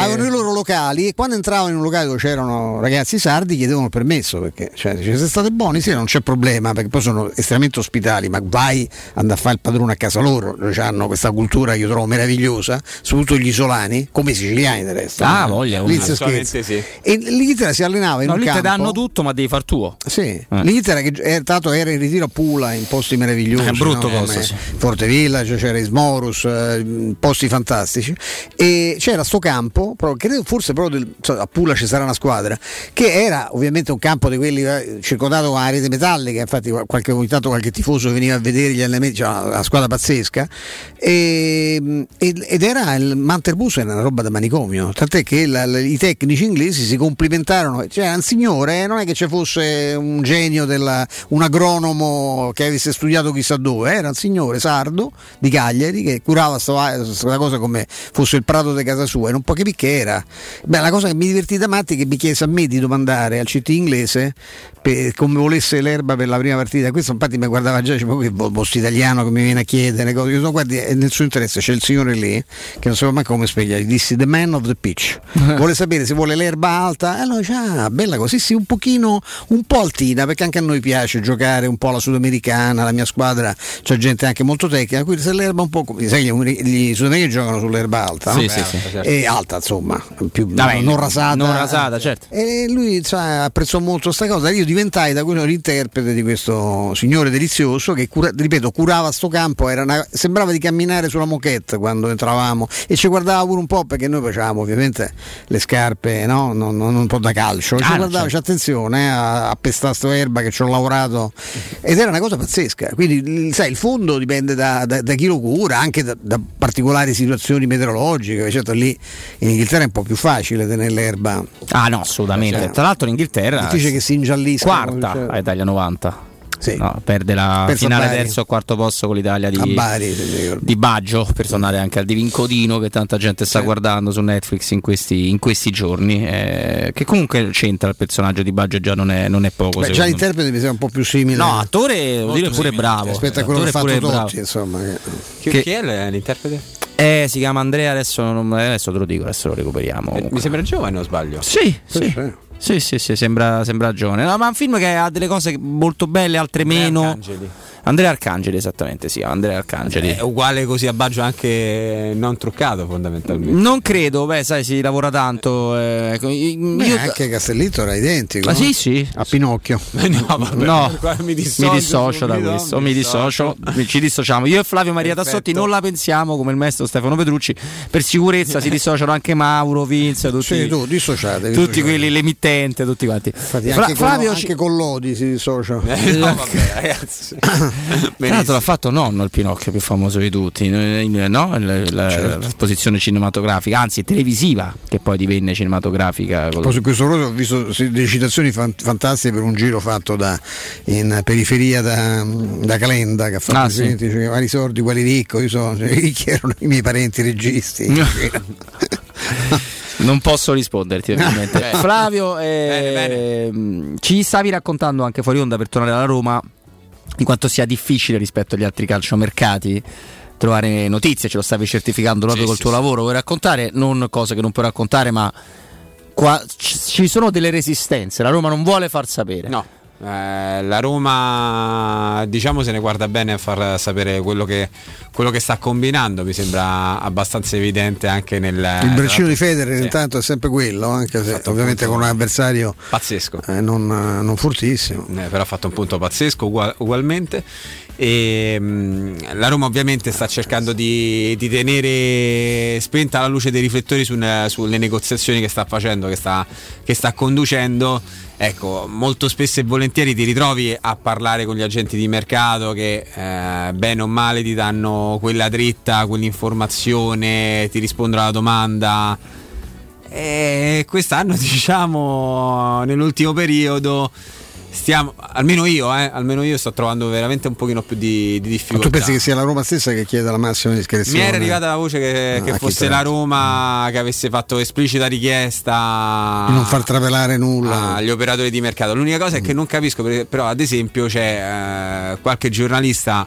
avevano i loro locali e quando entravano in un locale dove c'erano ragazzi sardi chiedevano il permesso perché cioè, dice, se state buoni sì non c'è problema perché poi sono estremamente ospitali ma vai andare a fare il padrone a casa loro Loro hanno questa cultura che io trovo meravigliosa soprattutto gli isolani come i siciliani del resto Ah, no? voglia, Lì voglia. si scherza. sì. E l'Inghilterra si allenava in No, un lì campo danno tutto, ma devi far tuo. sì, Eh. l'Inghilterra che è stato, era in ritiro a Pula in posti meravigliosi È brutto no? posto, Come sì. Forte Village, c'era Ismorus, eh, posti fantastici e c'era sto campo, credo forse proprio del- a Pula ci sarà una squadra, che era ovviamente un campo di quelli eh, circondato con rete metallica, infatti qualche, ogni tanto qualche tifoso veniva a vedere gli allenamenti, c'era una squadra pazzesca e- ed ed era il Manterbus era una roba da manicomio, tant'è che la- la- i tecnici inglesi si complimentarono, c'era un signore, eh, non è che ci fosse un genio, della, un agronomo che avesse studiato chissà dove, era un signore sardo di Cagliari che curava questa cosa come fosse il prato di casa sua e non può capire che era. Beh, la cosa che mi divertì da matti è che mi chiese a me di domandare al CT inglese per- come volesse l'erba per la prima partita. Questo infatti mi guardava già, diceva, "Ma che posto italiano che mi viene a chiedere cose. Io dico, guardi, nel suo interesse c'è il signore lì che non sapeva manco come spiegare, gli dissi the man of the pitch. Vuole sapere se vuole l'erba alta? E allora ah, bella così, sì, un pochino, un po' altina, perché anche a noi piace giocare un po' alla sudamericana, la mia squadra c'è gente anche molto tecnica, quindi se l'erba un po', come- sai, gli, gli sudamericani giocano sull'erba alta, no? Sì, sì, sì. E alta insomma, più, Vabbè, non rasata. non rasata, certo. E lui cioè, apprezzò molto questa cosa. Io diventai da quello l'interprete di questo signore delizioso che, cura- ripeto, curava sto campo. Era una- sembrava di camminare sulla moquette quando entravamo e ci guardava pure un po' perché noi facevamo ovviamente le scarpe, no? Non, non un po' da calcio. Ci Ah, no, guardava, certo. c'è attenzione eh, a, a pestare sto erba che ci ho lavorato ed era una cosa pazzesca. Quindi sai, il fondo dipende da, da- da chi lo cura, anche da, da particolari situazioni meteorologiche. Certo, lì in Inghilterra è un po' più facile tenere l'erba. Ah no, assolutamente. Cioè, Tra l'altro l'Inghilterra difficile che si ingiallisca. quarta cioè. a Italia 90. Sì. No, perde la Perso a finale terzo o quarto posto con l'Italia di, Bari, di Baggio per tornare anche al di Vincodino che tanta gente sta guardando su Netflix in questi, in questi giorni eh, che comunque c'entra il personaggio di Baggio già non è, non è poco Beh, già l'interprete mi sembra un po' più simile. no attore devo dire pure bravo rispetto a quello che ha Attore fatto pure bravo. Totti, insomma. che- Chi, Che- chi è l'interprete? eh si chiama Andrea adesso, non- adesso te lo dico adesso lo recuperiamo Eh, Mi sembra giovane, o sbaglio? Sì, sì. sì. Sì, sì, sì, sembra, sembra giovane. No, ma è un film che ha delle cose molto belle, altre meno. Arcangeli. Andrea Arcangeli, esattamente, sì, Andrea Arcangeli. È uguale così a Baggio anche non truccato fondamentalmente. Non credo, beh, sai, si lavora tanto. eh, io- Beh, anche Castellitto era identico. Ma no? sì, sì. A Pinocchio. no, vabbè, No, mi mi dissocio, dissocio da questo, mi dissocio, ci dissociamo. Io e Flavio Maria Perfetto. Tassotti non la pensiamo come il maestro Stefano Petrucci. Per sicurezza si dissociano anche Mauro, Vince, tutti, Sì, tu, dissociate. tutti dissociate. quelli, l'emittente, tutti quanti. Infatti, Fra- anche, Flavio con, ci- anche con Lodi si dissocia. Eh, no, vabbè, ragazzi. Tra l'altro l'ha fatto nonno il Pinocchio più famoso di tutti, eh, no? La- la- Certo. l'esposizione cinematografica, anzi televisiva, che poi divenne cinematografica. Poi su questo proposito ho visto delle citazioni fan- fantastiche per un giro fatto da, in periferia da, da Calenda che ha fatto Ah, i sì. diceva, quali sordi, quali ricco, io so, cioè, ricchi erano i miei parenti registi. Non posso risponderti ovviamente. Bene. Flavio, ehm, ci stavi raccontando anche fuori onda per tornare alla Roma di quanto sia difficile rispetto agli altri calciomercati trovare notizie, ce lo stavi certificando proprio Sì, col sì, tuo sì. lavoro, vuoi raccontare non cose che non puoi raccontare, ma qua ci sono delle resistenze, la Roma non vuole far sapere. No. Eh, la Roma diciamo se ne guarda bene a far sapere quello che, quello che sta combinando mi sembra abbastanza evidente anche nel Il braccino di Federer Sì. intanto è sempre quello, anche se ovviamente con un avversario pazzesco eh, non, non fortissimo. Eh, però ha fatto un punto pazzesco ugual- ugualmente e mh, la Roma ovviamente sta cercando di, di tenere spenta la luce dei riflettori su- sulle negoziazioni che sta facendo che sta, che sta conducendo. Ecco molto spesso e volentieri ti ritrovi a parlare con gli agenti di mercato che eh, bene o male ti danno quella dritta quell'informazione ti rispondono alla domanda. E quest'anno, diciamo, nell'ultimo periodo stiamo, almeno io, eh, almeno io sto trovando veramente un pochino più di, di Ma difficoltà. tu pensi che sia la Roma stessa che chiede la massima Mi discrezione? era arrivata la voce che, Ah, che fosse la Roma che avesse fatto esplicita richiesta Di non far travelare nulla. agli operatori di mercato. L'unica cosa è che non capisco, però ad esempio c'è eh, qualche giornalista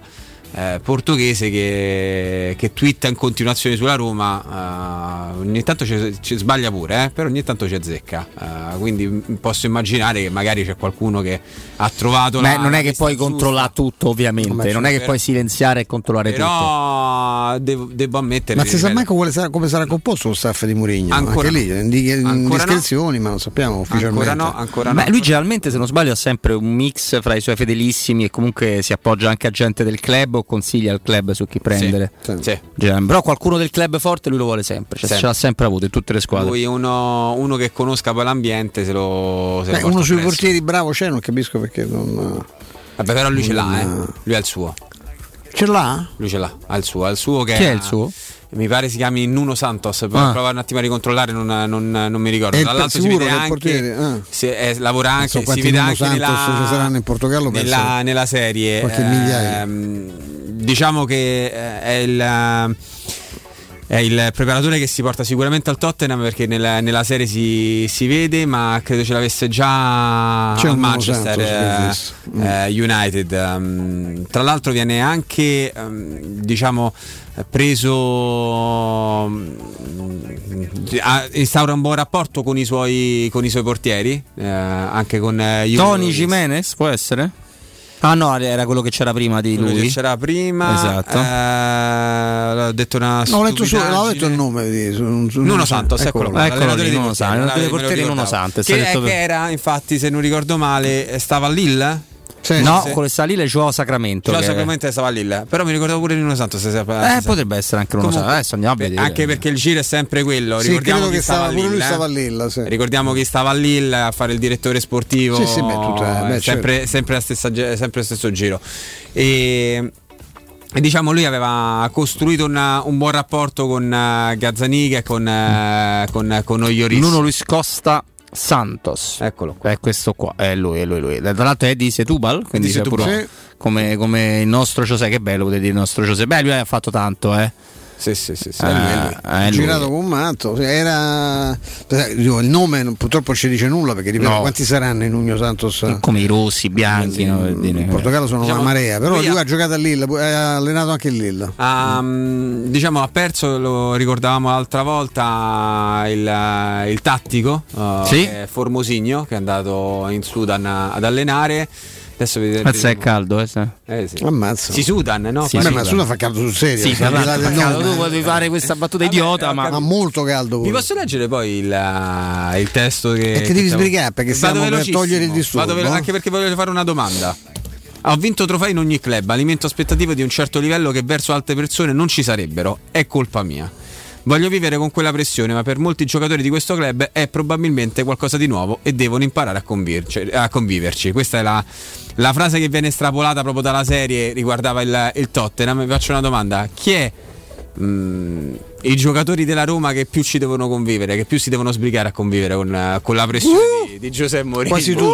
eh, portoghese che, che twitta in continuazione sulla Roma, eh, ogni tanto ci, sbaglia pure, eh, però ogni tanto ci azzecca. Eh, quindi posso immaginare che magari c'è qualcuno che ha trovato Beh, la, non è che puoi controllare tutto, ovviamente. Non è che però- puoi silenziare e controllare tutto. Però devo, devo ammettere Ma si sa mai come sarà, come sarà composto lo staff di Mourinho? Ancora Anche lì, no. indi- Ancora no. ma non sappiamo ufficialmente. Ancora no, ancora Beh, no. lui generalmente, se non sbaglio, ha sempre un mix fra i suoi fedelissimi e comunque si appoggia anche a gente del club o consiglia al club su chi prendere. Sì. Gen- Però qualcuno del club forte lui lo vuole sempre, cioè, Sempre. ce l'ha sempre avuto in tutte le squadre. Lui uno, uno che conosca poi l'ambiente se lo, se lo Beh, porta uno sui presso. portieri bravo c'è, non capisco perché non. Vabbè, però lui ce l'ha, eh. non- Lui ha il suo. Ce l'ha? Lui ce l'ha, ha il suo, ha il suo che Chi è il suo? Mi pare si chiami Nuno Santos, poi Ah. prova un attimo a ricontrollare, non, non- non mi ricordo. È il Tra l'altro si vede anche, portiere, ah. se- eh, lavora anche, so si vede Nuno anche Santos nella, ci saranno in Portogallo, nella, nella serie. qualche migliaia. Ehm, diciamo che eh, è il... È il preparatore che si porta sicuramente al Tottenham perché nella, nella serie si, si vede, ma credo ce l'avesse già C'è al Manchester Santos eh. Mm. eh, United. Um, tra l'altro viene anche um, diciamo preso ha- instaura un buon rapporto con i suoi, con i suoi portieri, eh, anche con eh, Tony. Jimenez può essere? Ah no, era quello che c'era prima di Quello lui. che c'era prima. Esatto. Eh, ho detto una No, ho letto, stupidaggine. ho letto il nome di Nuno Nuno Santos, eccolo, qua, Eccolo l'allenatore lì, Nuno Santos, portieri Nuno. Santos, Che, detto che era, infatti, se non ricordo male, stava a Lille. No, Sì. con questa lì le giocava Sacramento. Cioè, che- sicuramente stava Lille. Però mi ricordavo pure di Nuno Santos. Se, se, Eh, potrebbe essere anche uno Comunque, Adesso andiamo a vedere. Anche perché il giro è sempre quello. Sì, Ricordiamo che stava, a pure lui Lille, stava eh. a Lilla. Sì. Ricordiamo chi stava a Lille a fare il direttore sportivo. Sì, sì, beh, tutto- eh, beh, eh, sempre, certo. sempre la stessa sempre lo stesso giro. E, e diciamo lui aveva costruito una- un buon rapporto con uh, Gazzaniga e con, eh, con, con Oioris. Nuno Luis Costa Santos. Eccolo qua. È questo qua, è lui, è lui, lui. Tra l'altro è di Setúbal, quindi Di c'è Setúbal. pure- come, come il nostro José, che bello potete dire il nostro José. Beh, lui ha fatto tanto, eh. Sì, sì, sì, sì. È lui. girato con un matto era dico, il nome non- purtroppo ci dice nulla perché ripeto, No. quanti saranno in Nuno Santos Come i rossi, i bianchi. no, per dire. in Portogallo sono Diciamo, una marea però lui ha- ha giocato a Lille ha allenato anche il Lille Ha, mm, diciamo ha perso, lo ricordavamo l'altra volta, il, il tattico uh, Sì. che è Formosigno che è andato in Sudan a- ad allenare. Adesso vedete. Mazza è caldo, eh. Eh, sì. ammazza Si Sudan, no? Sì, ma dai. Suda fa caldo sul serio Sì, cioè, fa caldo. nome. tu potevi fare questa battuta idiota, ma ma molto caldo Vi pure. posso leggere poi il, il testo che. E che devi stiamo- sbrigare, perché stiamo per togliere il disturbo, Vado velo- no? Anche perché voglio fare una domanda. Ho vinto trofei in ogni club, alimento aspettative di un certo livello che verso altre persone non ci sarebbero. È colpa mia. Voglio vivere con quella pressione, ma per molti giocatori di questo club è probabilmente qualcosa di nuovo e devono imparare a, convirci- a conviverci. Questa è la, la frase che viene estrapolata proprio dalla serie, riguardava il, il Tottenham. Vi faccio una domanda: chi è mm, i giocatori della Roma che più ci devono convivere, che più si devono sbrigare a convivere con, eh, con la pressione di, di Giuseppe Mourinho? quasi tutti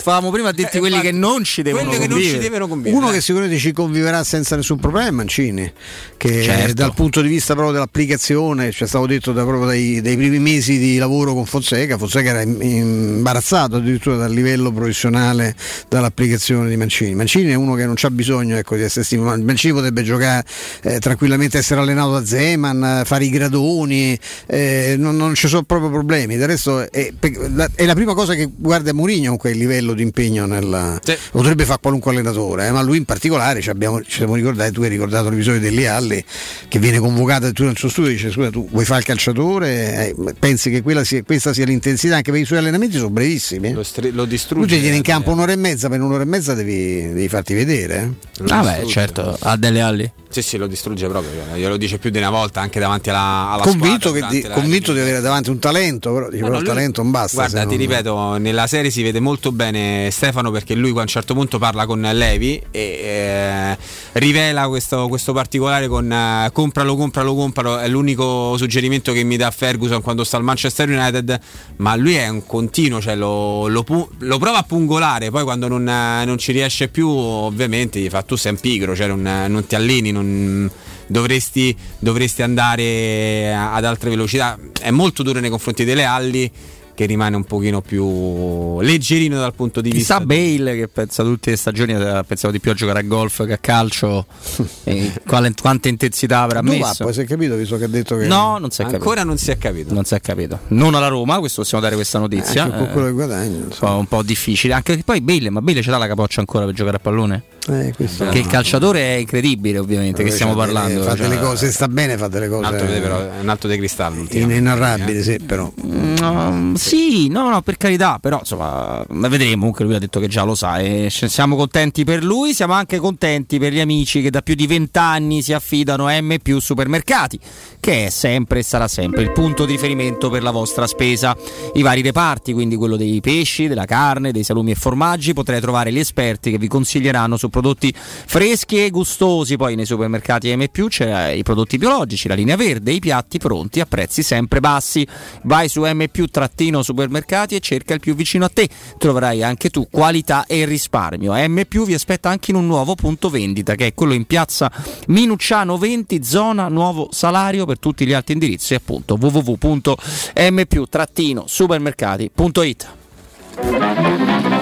Stavamo prima a dirti quelli che non ci devono che non convivere. ci devono convivere. Uno che sicuramente ci conviverà senza nessun problema è Mancini, che Certo. dal punto di vista proprio dell'applicazione, cioè stavo detto da, proprio dai, dai primi mesi di lavoro con Fonseca, Fonseca era im- imbarazzato addirittura dal livello professionale dall'applicazione di Mancini. Mancini è uno che non c'ha bisogno ecco, di essere stimolato, Mancini potrebbe giocare eh, tranquillamente, essere allenato da Zeman, eh, fare i gradoni, eh, non, non ci sono proprio problemi. Del resto è, la- è la prima cosa che guarda Mourinho con quel livello di impegno nella, Sì. lo potrebbe fare qualunque allenatore, eh, ma lui in particolare ci, abbiamo, ci siamo ricordati, tu hai ricordato l'episodio degli Alli che viene convocato tu nel suo studio e dice scusa tu vuoi fare il calciatore, Eh, pensi che quella sia- questa sia l'intensità, anche perché i suoi allenamenti sono brevissimi. eh. Lo, stri- lo Lui distrugge. ti tiene in campo un'ora e mezza, per un'ora e mezza devi, devi farti vedere. eh. Ah, beh, certo, ha delle ali. Sì, sì, lo distrugge proprio. Glielo dice più di una volta, anche davanti alla, alla convinto, squadra che di, la- convinto di avere davanti un talento, però, dice, No, però no, il lui- talento non basta. Guarda, ti non- ripeto, nella serie si vede molto bene Stefano perché lui a un certo punto parla con Levi e eh, rivela questo, questo particolare con eh, compralo, compralo, compralo. È l'unico suggerimento che mi dà Ferguson quando sta al Manchester United. Ma lui è un continuo, cioè lo, lo pu- lo prova a pungolare. Poi quando non, eh, non ci riesce più, ovviamente gli fa tu sei un pigro, cioè non, non ti alleni, non dovresti, dovresti andare a- ad altre velocità. È molto duro nei confronti delle Alli che rimane un pochino più leggerino dal punto di vista Chissà Bale che pensa tutte le stagioni ha pensato di più a giocare a golf che a calcio. E quale- quanta intensità avrà va? messo? Poi si è capito, visto che ha detto che no non si è capito. Ancora non si è capito. Non si è capito. Non alla Roma questo possiamo dare questa notizia. Eh, con quello che guadagna, un po', un po' difficile. Anche perché poi Bale ma Bale ce l'ha la capoccia ancora per giocare a pallone Eh, no. il calciatore è incredibile ovviamente che Vabbè, stiamo delle- parlando fa cioè- delle cose, se sta bene, fa delle cose un altro, però, è un altro dei cristalli in- inarrabili, sì, però. Mm, sì, no, no, per carità, però insomma, ma vedremo. Comunque lui ha detto che già lo sa e c- siamo contenti per lui, siamo anche contenti per gli amici che da più di vent'anni si affidano a M più supermercati, che è sempre e sarà sempre il punto di riferimento per la vostra spesa. I vari reparti, quindi quello dei pesci, della carne, dei salumi e formaggi, potrete trovare gli esperti che vi consiglieranno su prodotti freschi e gustosi. Poi nei supermercati M più c'è i prodotti biologici, la linea verde, i piatti pronti a prezzi sempre bassi. Vai su M più trattino supermercati e cerca il più vicino a te. Troverai anche tu qualità e risparmio. M più vi aspetta anche in un nuovo punto vendita che è quello in piazza Minucciano 20, zona nuovo salario per tutti gli altri indirizzi appunto www.mpiù-supermercati.it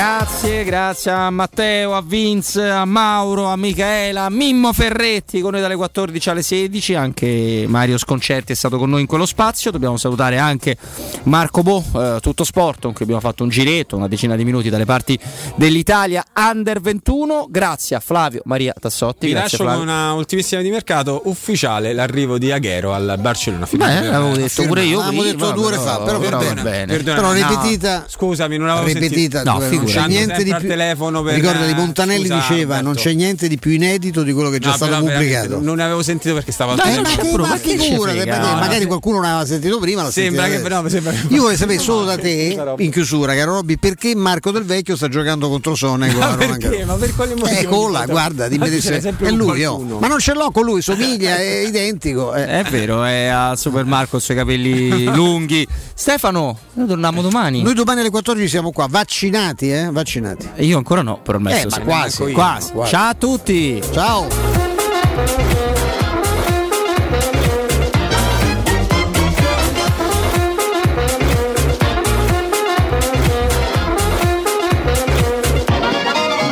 Grazie, grazie a Matteo, a Vince, a Mauro, a Michaela, a Mimmo Ferretti con noi dalle 14 alle 16, anche Mario Sconcerti è stato con noi in quello spazio, dobbiamo salutare anche Marco Bo, eh, tutto sport, con cui abbiamo fatto un giretto, una decina di minuti dalle parti dell'Italia Under 21, grazie a Flavio Maria Tassotti. Vi lascio Flavio. con una ultimissima di mercato ufficiale l'arrivo di Aghero al Barcellona. Beh, l'avevo detto pure io L'avevamo prima, detto due ore fa, però, però bene. Però No, ripetita, scusami, non avevo ripetita, sentito. non c'è niente di più. telefono per- Ricordati, Montanelli Scusa, diceva: Alberto. non c'è niente di più inedito di quello che è già No, stato pubblicato. Non ne avevo sentito perché stavo al Dai, ma che, ma che figura, magari qualcuno non aveva sentito prima. l'ha Sembra che- no, sembra che- Io vorrei sapere solo da te, in chiusura, caro Robby, perché Marco Del Vecchio sta giocando contro Sonego Ma perché? Ma per quale motivo? Eh, colla, guarda, dimmi se- è lui, oh. ma non ce l'ho con lui, somiglia, è identico. eh. È vero, è al Super Marco con i suoi capelli lunghi. Stefano, noi torniamo domani. Noi domani alle 14 siamo qua, vaccinati, eh? Vaccinati. E Io ancora no, però Eh, ma quasi, quasi. quasi. quasi. Ciao a tutti. Ciao.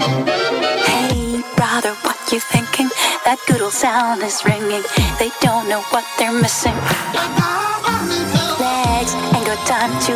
Hey, brother, what you thinking? That good old sound is ringing. They don't know what they're missing. Legs ain't got time to